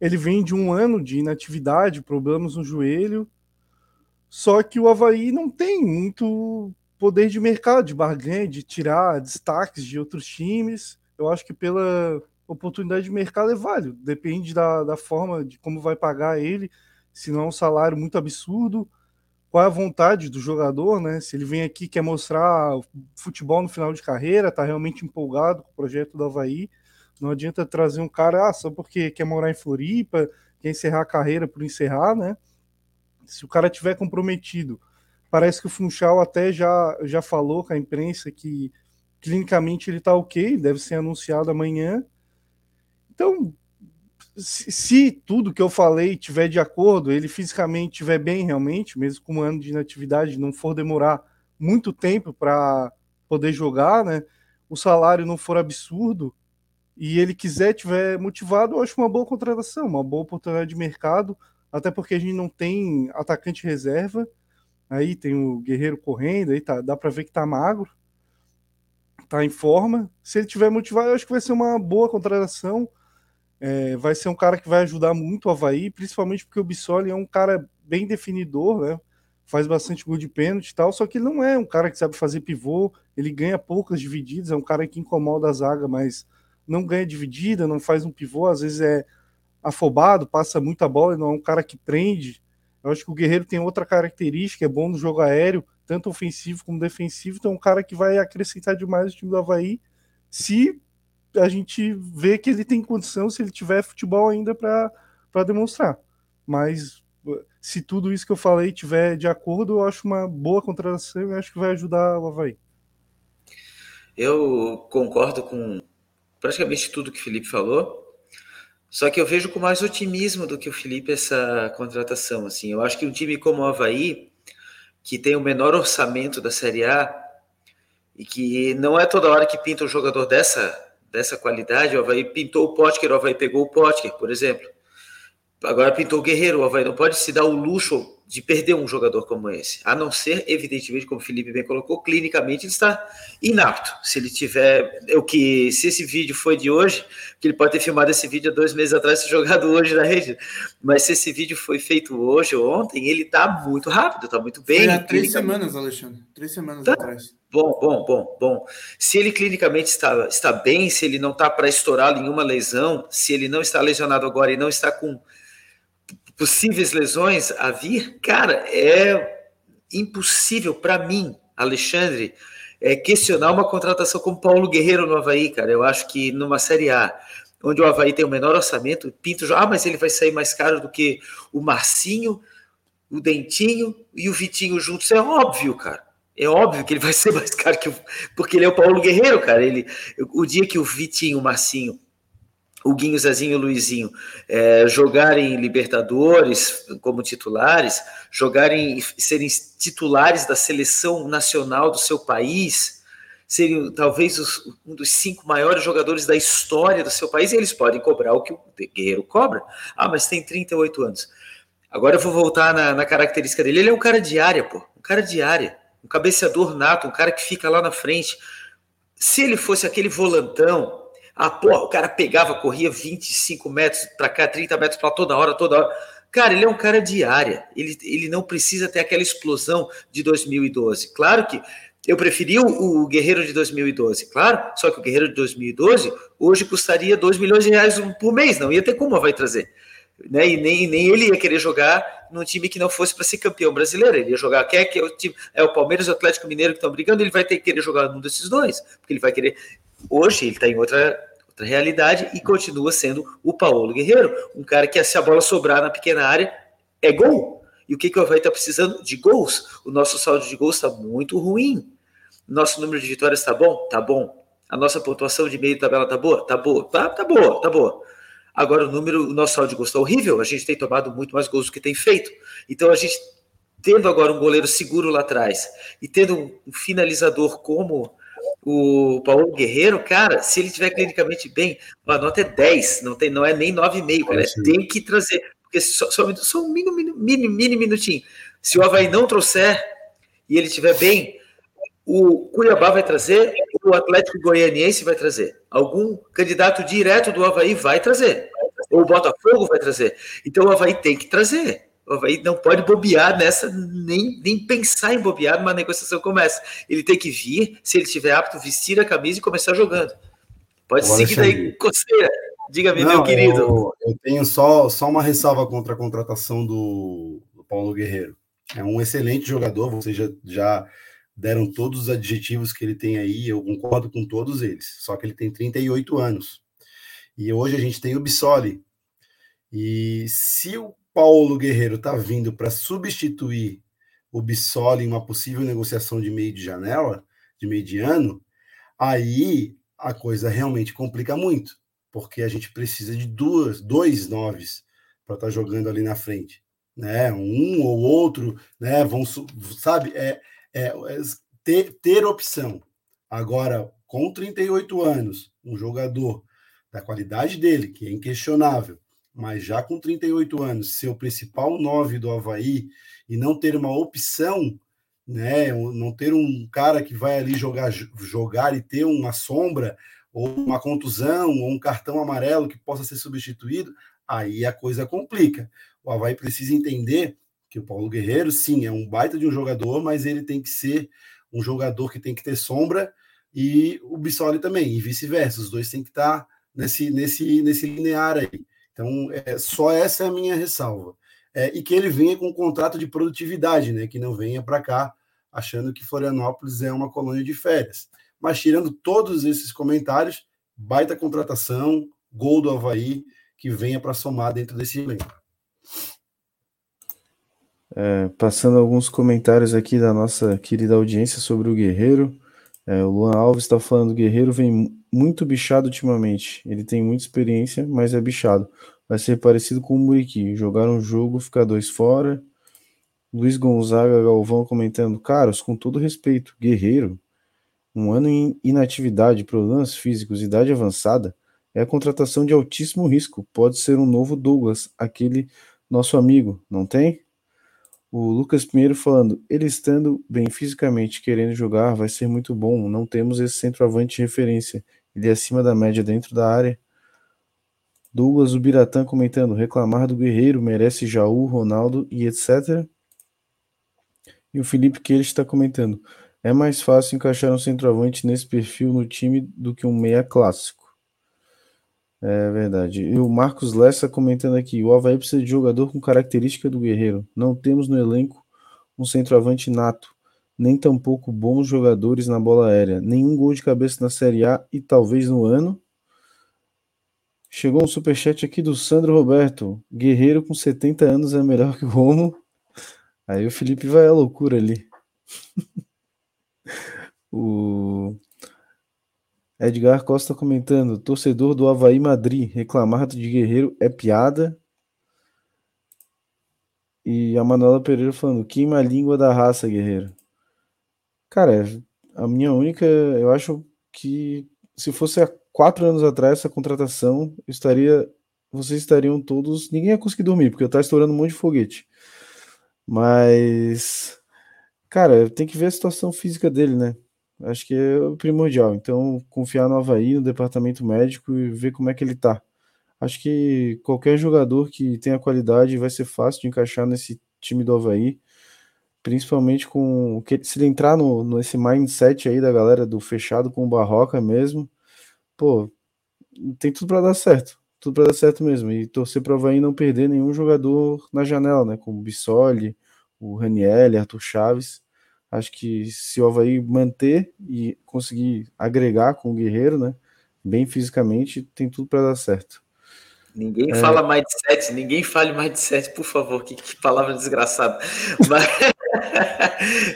Ele vem de um ano de inatividade, problemas no joelho. Só que o Havaí não tem muito poder de mercado, de barganha, de tirar destaques de outros times. Eu acho que pela oportunidade de mercado é válido. Depende da, da forma de como vai pagar ele se não é um salário muito absurdo, qual é a vontade do jogador, né? Se ele vem aqui quer mostrar futebol no final de carreira, tá realmente empolgado com o projeto do Havaí. Não adianta trazer um cara ah, só porque quer morar em Floripa, quer encerrar a carreira por encerrar, né? Se o cara tiver comprometido, parece que o Funchal até já, já falou com a imprensa que clinicamente ele tá ok, deve ser anunciado amanhã. Então, se, se, tudo que eu falei tiver de acordo, ele fisicamente estiver bem realmente, mesmo com um ano de inatividade, não for demorar muito tempo para poder jogar, né? O salário não for absurdo e ele quiser tiver motivado, eu acho uma boa contratação, uma boa oportunidade de mercado, até porque a gente não tem atacante reserva. Aí tem o Guerreiro correndo, aí tá, dá para ver que tá magro, tá em forma. Se ele tiver motivado, eu acho que vai ser uma boa contratação é, vai ser um cara que vai ajudar muito o Havaí, principalmente porque o Bissoli é um cara bem definidor, né? Faz bastante gol de pênalti e tal, só que ele não é um cara que sabe fazer pivô, ele ganha poucas divididas, é um cara que incomoda a zaga, mas não ganha dividida, não faz um pivô, às vezes é afobado, passa muita bola, não é um cara que prende. Eu acho que o Guerreiro tem outra característica, é bom no jogo aéreo, tanto ofensivo como defensivo, então é um cara que vai acrescentar demais o time do Havaí se a gente vê que ele tem condição se ele tiver futebol ainda para demonstrar. Mas se tudo isso que eu falei tiver de acordo, eu acho uma boa contratação e acho que vai ajudar o Havaí. Eu concordo com praticamente tudo que o Felipe falou, só que eu vejo com mais otimismo do que o Felipe essa contratação. Assim, eu acho que um time como o Havaí, que tem o menor orçamento da Série A, e que não é toda hora que pinta um jogador dessa dessa qualidade, o Havaí pintou o Potker, o Havaí pegou o Potker, por exemplo. Agora pintou o Guerreiro, o Havaí não pode se dar o luxo de perder um jogador como esse, a não ser, evidentemente, como o Felipe bem colocou, clinicamente ele está inapto. Se ele tiver, o que, se esse vídeo foi de hoje, que ele pode ter filmado esse vídeo há dois meses atrás e jogado hoje na rede, mas se esse vídeo foi feito hoje ou ontem, ele está muito rápido, está muito bem. Foi há três semanas, Alexandre, três semanas tá. atrás. Bom, bom, bom, bom. Se ele clinicamente está, está bem, se ele não está para estourar nenhuma lesão, se ele não está lesionado agora e não está com possíveis lesões a vir, cara, é impossível para mim, Alexandre, é questionar uma contratação como Paulo Guerreiro no Havaí, cara. Eu acho que numa Série A, onde o Havaí tem o menor orçamento, Pinto, ah, mas ele vai sair mais caro do que o Marcinho, o Dentinho e o Vitinho juntos. É óbvio, cara. É óbvio que ele vai ser mais caro que o. Porque ele é o Paulo Guerreiro, cara. Ele, o dia que o Vitinho, o Marcinho o Guinho, Zezinho e o Luizinho é, jogarem Libertadores como titulares, jogarem serem titulares da seleção nacional do seu país, serem talvez os, um dos cinco maiores jogadores da história do seu país, e eles podem cobrar o que o Guerreiro cobra. Ah, mas tem 38 anos. Agora eu vou voltar na, na característica dele. Ele é um cara de área, pô. Um cara de área. Um cabeceador nato, um cara que fica lá na frente. Se ele fosse aquele volantão, ah, porra, o cara pegava, corria 25 metros para cá, 30 metros para toda hora, toda hora. Cara, ele é um cara de área. Ele, ele não precisa ter aquela explosão de 2012. Claro que eu preferi o, o, Guerreiro de 2012, claro, só que o Guerreiro de 2012 hoje custaria 2 milhões de reais por mês, não ia ter como vai trazer. Né? E nem, nem ele ia querer jogar num time que não fosse para ser campeão brasileiro. Ele ia jogar, quer que é o time, é o Palmeiras e o Atlético Mineiro que estão brigando, ele vai ter que querer jogar num desses dois, porque ele vai querer Hoje ele está em outra, outra realidade e continua sendo o Paulo Guerreiro, um cara que se a bola sobrar na pequena área é gol. E o que, que o Havaí está precisando? De gols. O nosso saldo de gols está muito ruim. Nosso número de vitórias está bom? Tá bom. A nossa pontuação de meio de tabela tá boa? Tá boa. Tá, tá boa, tá boa. Agora o número, o nosso saldo de gols está horrível. A gente tem tomado muito mais gols do que tem feito. Então a gente tendo agora um goleiro seguro lá atrás e tendo um finalizador como o Paulo Guerreiro, cara, se ele tiver clinicamente bem, a nota é 10, não, tem, não é nem 9,5, cara. Tem que trazer, porque só, só, só um mini, mini, mini minutinho. Se o Havaí não trouxer e ele estiver bem, o Cuiabá vai trazer, o Atlético Goianiense vai trazer, algum candidato direto do Havaí vai trazer, ou o Botafogo vai trazer. Então o Havaí tem que trazer. O Havaí não pode bobear nessa, nem, nem pensar em bobear numa negociação começa. Ele tem que vir, se ele estiver apto, vestir a camisa e começar jogando. Pode Agora seguir daí, coceira. Diga-me, meu querido. Eu, eu, tenho só, só uma ressalva contra a contratação do, do Paulo Guerreiro. É um excelente jogador, vocês já, já deram todos os adjetivos que ele tem aí, eu concordo com todos eles. Só que ele tem 38 anos. E hoje a gente tem o Bissoli. E se o Paulo Guerreiro está vindo para substituir o Bissoli em uma possível negociação de meio de janela, de meio de ano, aí a coisa realmente complica muito, porque a gente precisa de duas, dois noves para estar tá jogando ali na frente, né? Um ou outro, né? Vão, sabe? É, é, é ter, ter opção. Agora, com 38 anos, um jogador da qualidade dele, que é inquestionável, mas já com 38 anos, ser o principal 9 do Havaí e não ter uma opção, né, não ter um cara que vai ali jogar, jogar e ter uma sombra, ou uma contusão, ou um cartão amarelo que possa ser substituído, aí a coisa complica. O Havaí precisa entender que o Paulo Guerreiro, sim, é um baita de um jogador, mas ele tem que ser um jogador que tem que ter sombra, e o Bissoli também, e vice-versa. Os dois têm que estar nesse, nesse, nesse linear aí. Então, é, só essa é a minha ressalva. É, e que ele venha com um contrato de produtividade, né? Que não venha para cá achando que Florianópolis é uma colônia de férias. Mas tirando todos esses comentários, baita contratação, gol do Havaí, que venha para somar dentro desse elenco. É, passando alguns comentários aqui da nossa querida audiência sobre o Guerreiro. É, o Luan Alves está falando: o Guerreiro vem muito bichado ultimamente. Ele tem muita experiência, mas é bichado. Vai ser parecido com o Muriqui. Jogar um jogo, ficar dois fora. Luiz Gonzaga Galvão comentando: Caros, com todo respeito, Guerreiro, um ano em inatividade, problemas físicos, idade avançada, é a contratação de altíssimo risco. Pode ser um novo Douglas, aquele nosso amigo, não tem? O Lucas Pinheiro falando, ele estando bem fisicamente, querendo jogar, vai ser muito bom. Não temos esse centroavante de referência. Ele é acima da média dentro da área. Douglas Ubiratã comentando, reclamar do Guerreiro, merece Jaú, Ronaldo e etc. E o Felipe que ele está comentando, é mais fácil encaixar um centroavante nesse perfil no time do que um meia clássico. É verdade. E o Marcos Lessa comentando aqui: o Havaí precisa de jogador com característica do Guerreiro. Não temos no elenco um centroavante nato, nem tampouco bons jogadores na bola aérea. Nenhum gol de cabeça na Série A e talvez no ano. Chegou um superchat aqui do Sandro Roberto. Guerreiro com 70 anos é melhor que o Romo. Aí o Felipe vai à loucura ali. o Edgar Costa comentando: torcedor do Havaí Madrid, reclamar de Guerreiro é piada. E a Manuela Pereira falando: queima a língua da raça, Guerreiro. Cara, a minha única. Eu acho que se fosse há quatro anos atrás essa contratação, estaria. Vocês estariam todos. Ninguém ia conseguir dormir, porque eu tava estourando um monte de foguete. Mas. Cara, tem que ver a situação física dele, né? Acho que é o primordial. Então, confiar no Havaí, no departamento médico e ver como é que ele tá. Acho que qualquer jogador que tenha qualidade vai ser fácil de encaixar nesse time do Havaí. Principalmente com. Se ele entrar no, nesse mindset aí da galera do fechado com o Barroca mesmo, pô, tem tudo para dar certo. Tudo para dar certo mesmo. E torcer para o Havaí não perder nenhum jogador na janela, né? Como o Bissoli, o Raniel, Arthur Chaves. Acho que se o Havaí manter e conseguir agregar com o Guerreiro, né? Bem fisicamente, tem tudo para dar certo. Ninguém é... fala mais de sete, ninguém fale mais de sete, por favor. Que, que palavra desgraçada. Mas,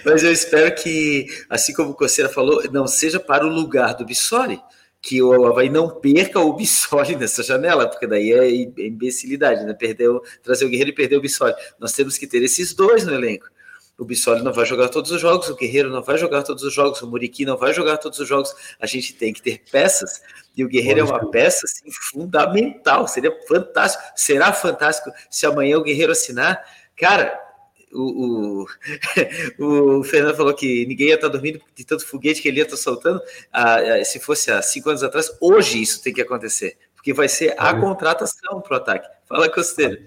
mas, eu espero que, assim como o Coceira falou, não seja para o lugar do Bissoli, que o Havaí não perca o Bissoli nessa janela, porque daí é imbecilidade, né? Perdeu, trazer o Guerreiro e perder o Bissoli. Nós temos que ter esses dois no elenco. O Bissoli não vai jogar todos os jogos, o Guerreiro não vai jogar todos os jogos, o Muriqui não vai jogar todos os jogos. A gente tem que ter peças, e o Guerreiro Pode é uma peça assim, fundamental. Seria fantástico, será fantástico se amanhã o Guerreiro assinar. Cara, o, o, o, Fernando falou que ninguém ia estar dormindo de tanto foguete que ele ia estar soltando. Ah, ah, se fosse há cinco anos atrás, hoje isso tem que acontecer, porque vai ser a contratação para o ataque. Fala, Costeiro.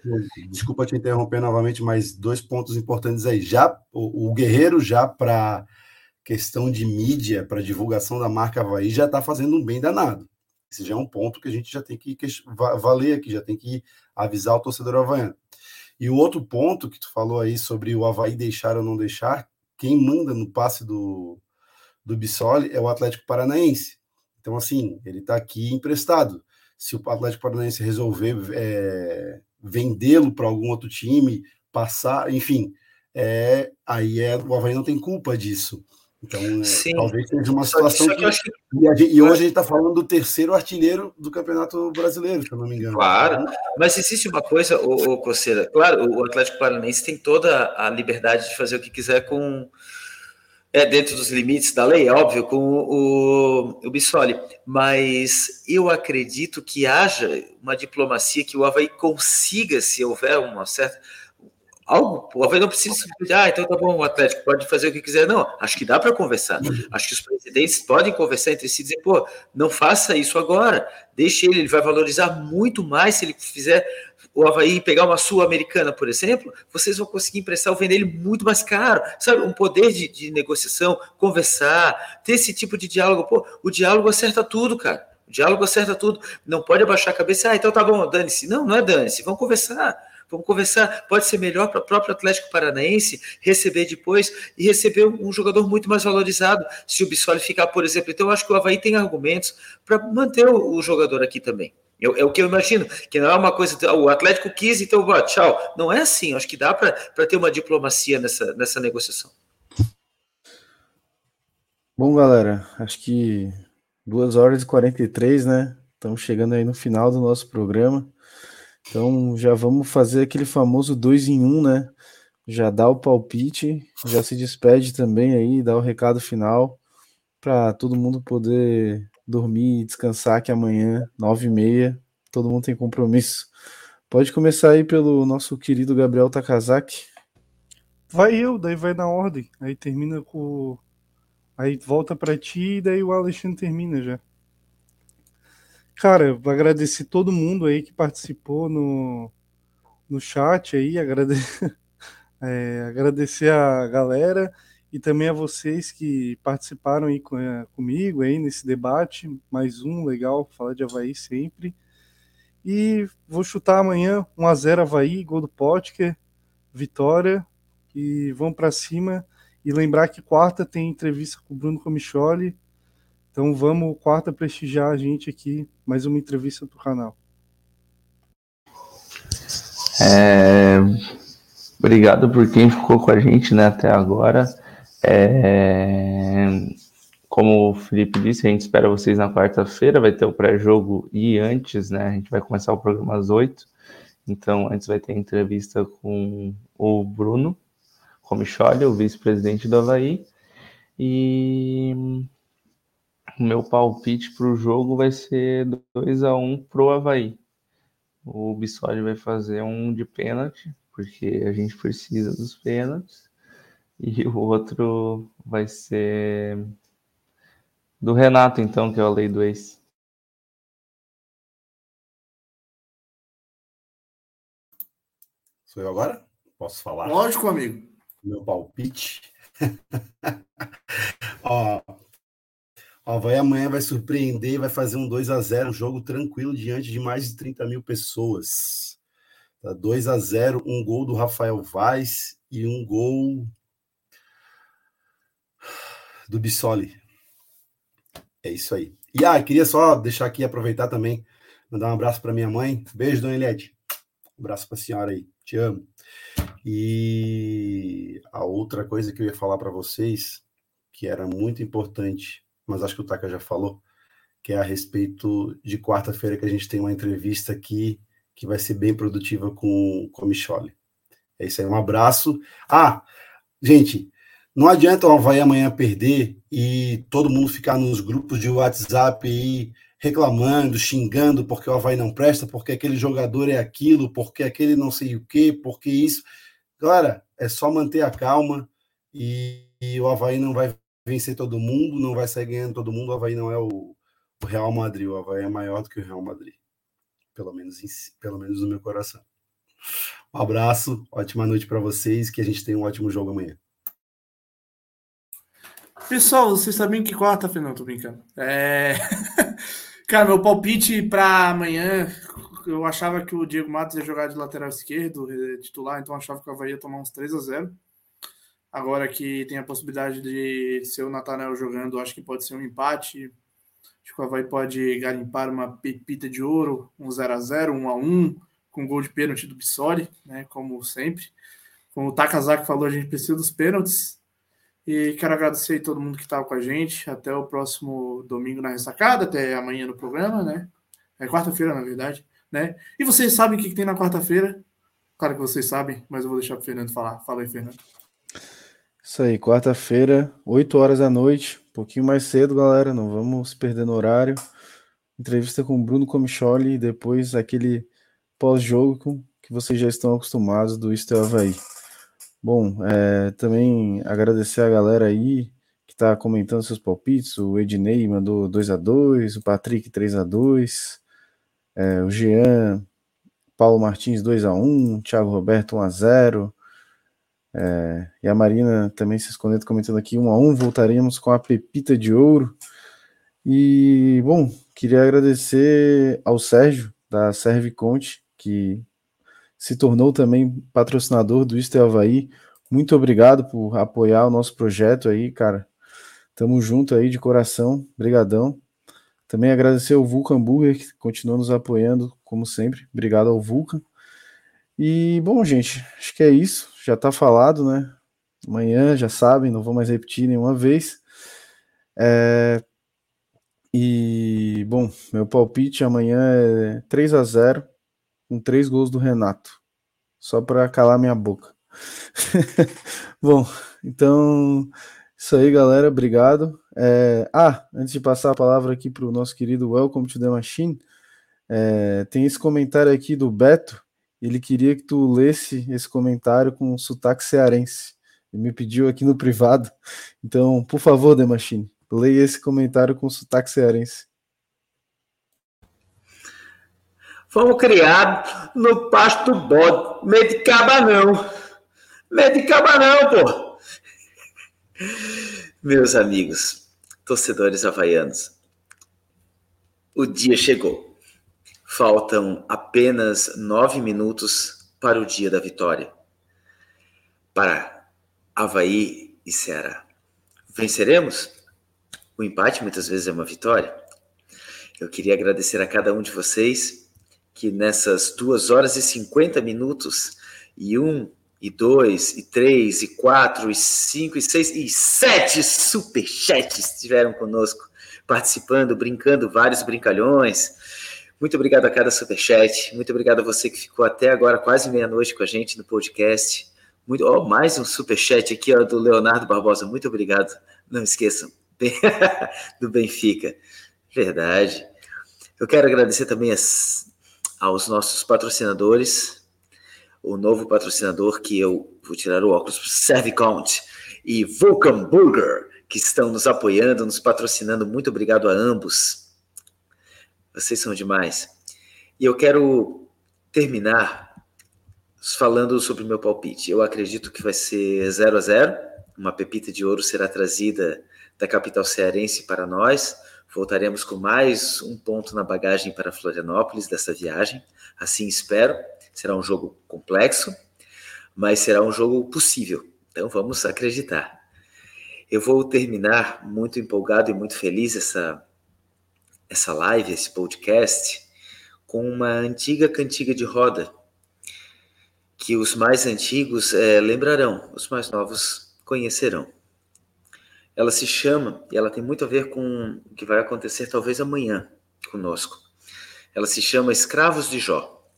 Desculpa te interromper novamente, mas dois pontos importantes aí. Já o, o Guerreiro, já para questão de mídia, para divulgação da marca Havaí, já está fazendo um bem danado. Esse já é um ponto que a gente já tem que valer aqui, já tem que avisar o torcedor havaiano. E o outro ponto que tu falou aí sobre o Havaí deixar ou não deixar, quem manda no passe do, do Bissoli é o Atlético Paranaense. Então, assim, ele está aqui emprestado se o Atlético Paranaense resolver é, vendê-lo para algum outro time, passar, enfim, é, aí é, o Havaí não tem culpa disso. Então, é, talvez seja uma situação que, que, E, gente, e hoje a gente está falando do terceiro artilheiro do Campeonato Brasileiro, se eu não me engano. Claro, mas existe uma coisa, o, o Coceira, claro, o Atlético Paranaense tem toda a liberdade de fazer o que quiser com, é, dentro dos limites da lei, é óbvio, com o, o Bissoli. Mas eu acredito que haja uma diplomacia que o Havaí consiga, se houver uma certa. Algo, o Havaí não precisa simplesmente, ah, então tá bom, o Atlético pode fazer o que quiser. Não, acho que dá para conversar. Acho que os presidentes podem conversar entre si e dizer, pô, não faça isso agora, deixe ele, ele vai valorizar muito mais se ele fizer o Havaí pegar uma Sul-Americana, por exemplo, vocês vão conseguir emprestar ou vender ele muito mais caro. Sabe, um poder de, de negociação, conversar, ter esse tipo de diálogo. Pô, o diálogo acerta tudo, cara. O diálogo acerta tudo. Não pode abaixar a cabeça, ah, então tá bom, dane-se. Não, não é dane-se. Vamos conversar. Vamos conversar. Pode ser melhor para o próprio Atlético Paranaense receber depois e receber um jogador muito mais valorizado se o Bissoli ficar, por exemplo. Então, eu acho que o Havaí tem argumentos para manter o, o jogador aqui também. Eu, é o que eu imagino, que não é uma coisa. O Atlético quis, então, ó, tchau. Não é assim. Acho que dá para ter uma diplomacia nessa, nessa negociação. Bom, galera, acho que 2 horas e 43, né? Estamos chegando aí no final do nosso programa. Então já vamos fazer aquele famoso 2 em 1, um, né? Já dá o palpite, já se despede também aí, dá o recado final para todo mundo poder dormir e descansar que amanhã, nove e meia, todo mundo tem compromisso. Pode começar aí pelo nosso querido Gabriel Takazaki. Vai eu, daí vai na ordem. Aí termina com. Aí volta para ti e daí o Alexandre termina já. Cara, vou agradecer todo mundo aí que participou no, no chat aí, agradecer, é, agradecer a galera e também a vocês que participaram aí com, é, comigo aí nesse debate. Mais um legal, falar de Havaí sempre. E vou chutar amanhã 1x0 Havaí, gol do Potker, vitória. E vamos para cima. E lembrar que quarta tem entrevista com o Bruno Comicholi. Então vamos quarta prestigiar a gente aqui. Mais uma entrevista do canal. É... Obrigado por quem ficou com a gente né, até agora. É... como o Felipe disse, a gente espera vocês na quarta-feira, vai ter o pré-jogo e antes, né? A gente vai começar o programa às oito. Então, antes vai ter entrevista com o Bruno Comicholi, o vice-presidente do Havaí. E o meu palpite para o jogo vai ser 2 a 1 pro Havaí. O Bissoli vai fazer um de pênalti, porque a gente precisa dos pênaltis. E o outro vai ser do Renato, então, que é a lei do ex. Sou eu agora? Posso falar? Lógico, amigo. Meu palpite. Ó, ó, vai amanhã vai surpreender, vai fazer um 2 a 0 um jogo tranquilo diante de mais de 30 mil pessoas. Tá 2 a 0 um gol do Rafael Vaz e um gol do Bissoli. É isso aí. E ah, queria só deixar aqui, aproveitar também, mandar um abraço para minha mãe. Beijo, dona Eliette. Um abraço para a senhora aí. Te amo. E a outra coisa que eu ia falar para vocês, que era muito importante, mas acho que o Taka já falou, que é a respeito de quarta-feira que a gente tem uma entrevista aqui que vai ser bem produtiva com, com o Michole. É isso aí, um abraço. Ah, gente, não adianta o Havaí amanhã perder e todo mundo ficar nos grupos de WhatsApp aí reclamando, xingando porque o Havaí não presta, porque aquele jogador é aquilo, porque aquele não sei o quê, porque isso. Galera, é só manter a calma e, e, o Havaí não vai vencer todo mundo, não vai sair ganhando todo mundo. O Havaí não é o, o Real Madrid, o Havaí é maior do que o Real Madrid. Pelo menos, em, pelo menos no meu coração. Um abraço, ótima noite para vocês, que a gente tenha um ótimo jogo amanhã. Pessoal, vocês sabem que quarta-feira, não, tô brincando. É... Cara, meu palpite para amanhã, eu achava que o Diego Matos ia jogar de lateral esquerdo, eh, titular, então achava que o Havaí ia tomar uns 3 a 0 Agora que tem a possibilidade de ser o Natanel jogando, acho que pode ser um empate. Acho que o Havaí pode garimpar uma pepita de ouro, um 0 a 0 1 a 1 com gol de pênalti do Bissoli, né, como sempre. Como o Takazaki falou, a gente precisa dos pênaltis. E quero agradecer a todo mundo que estava com a gente. Até o próximo domingo na ressacada, até amanhã no programa, né? É quarta-feira, na verdade né? E vocês sabem o que, tem na quarta-feira? Claro que vocês sabem, mas eu vou deixar o Fernando falar. Fala aí, Fernando. Isso aí, quarta-feira, 8 horas da noite, um pouquinho mais cedo, galera, não vamos perder no horário. Entrevista com o Bruno Comicholi e depois aquele pós-jogo que vocês já estão acostumados do Estel Havaí. Bom, é, também agradecer a galera aí que está comentando seus palpites. O Ednei mandou 2 a 2 o Patrick 3 a 2 é, o Jean, Paulo Martins 2 a 1 Thiago Roberto 1 a 0 é, e a Marina também se escondendo comentando aqui 1 a 1 voltaremos com a Pepita de Ouro. E, bom, queria agradecer ao Sérgio, da Serviconte, que se tornou também patrocinador do Isto Havaí. Muito obrigado por apoiar o nosso projeto aí, cara. Tamo junto aí de coração. Brigadão. Também agradecer ao Vulcan Burger, que continua nos apoiando, como sempre. Obrigado ao Vulcan. E, bom, gente, acho que é isso. Já está falado, né? Amanhã, já sabem, não vou mais repetir nenhuma vez. É... E, bom, meu palpite amanhã é 3 a 0 com três gols do Renato. Só para calar minha boca. bom, então isso aí, galera. Obrigado. É... Ah, antes de passar a palavra aqui para o nosso querido Welcome to the Machine, é... tem esse comentário aqui do Beto. Ele queria que tu lesse esse comentário com sotaque cearense. Ele me pediu aqui no privado. Então, por favor, The Machine, leia esse comentário com sotaque cearense. Fomos criados no pasto bode. Medicaba não. Medicaba não, pô. Meus amigos, torcedores havaianos, o dia chegou. Faltam apenas nove minutos para o dia da vitória. Para Havaí e Ceará. Venceremos? O empate muitas vezes é uma vitória. Eu queria agradecer a cada um de vocês que nessas duas horas e 50 minutos e um e dois, e três, e quatro, e cinco, e seis, e sete superchats estiveram conosco, participando, brincando, vários brincalhões. Muito obrigado a cada superchat, muito obrigado a você que ficou até agora, quase meia-noite com a gente no podcast. Muito, mais um superchat aqui ó, do Leonardo Barbosa, muito obrigado. Não esqueçam, do Benfica. Verdade. Eu quero agradecer também as, aos nossos patrocinadores, o novo patrocinador que eu vou tirar o óculos, Servicount e Vulcan Burger, que estão nos apoiando, nos patrocinando. Muito obrigado a ambos. Vocês são demais. E eu quero terminar falando sobre o meu palpite. Eu acredito que vai ser 0 a 0. Uma pepita de ouro será trazida da capital cearense para nós. Voltaremos com mais um ponto na bagagem para Florianópolis dessa viagem. Assim espero. Será um jogo complexo, mas será um jogo possível. Então vamos acreditar. Eu vou terminar muito empolgado e muito feliz essa essa live, esse podcast, com uma antiga cantiga de roda que os mais antigos é, lembrarão, os mais novos conhecerão. Ela se chama, e ela tem muito a ver com o que vai acontecer talvez amanhã conosco. Ela se chama Escravos de Jó.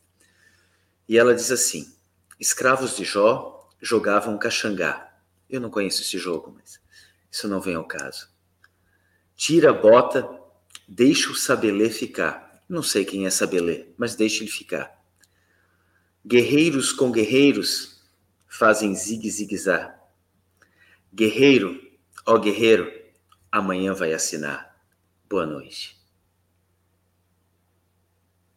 E ela diz assim: Escravos de Jó jogavam caxangá. Eu não conheço esse jogo, mas isso não vem ao caso. Tira a bota, deixa o sabelê ficar. Não sei quem é sabelê, mas deixa ele ficar. Guerreiros com guerreiros fazem zigue-zigue-zá. Guerreiro, ó guerreiro, amanhã vai assinar. Boa noite.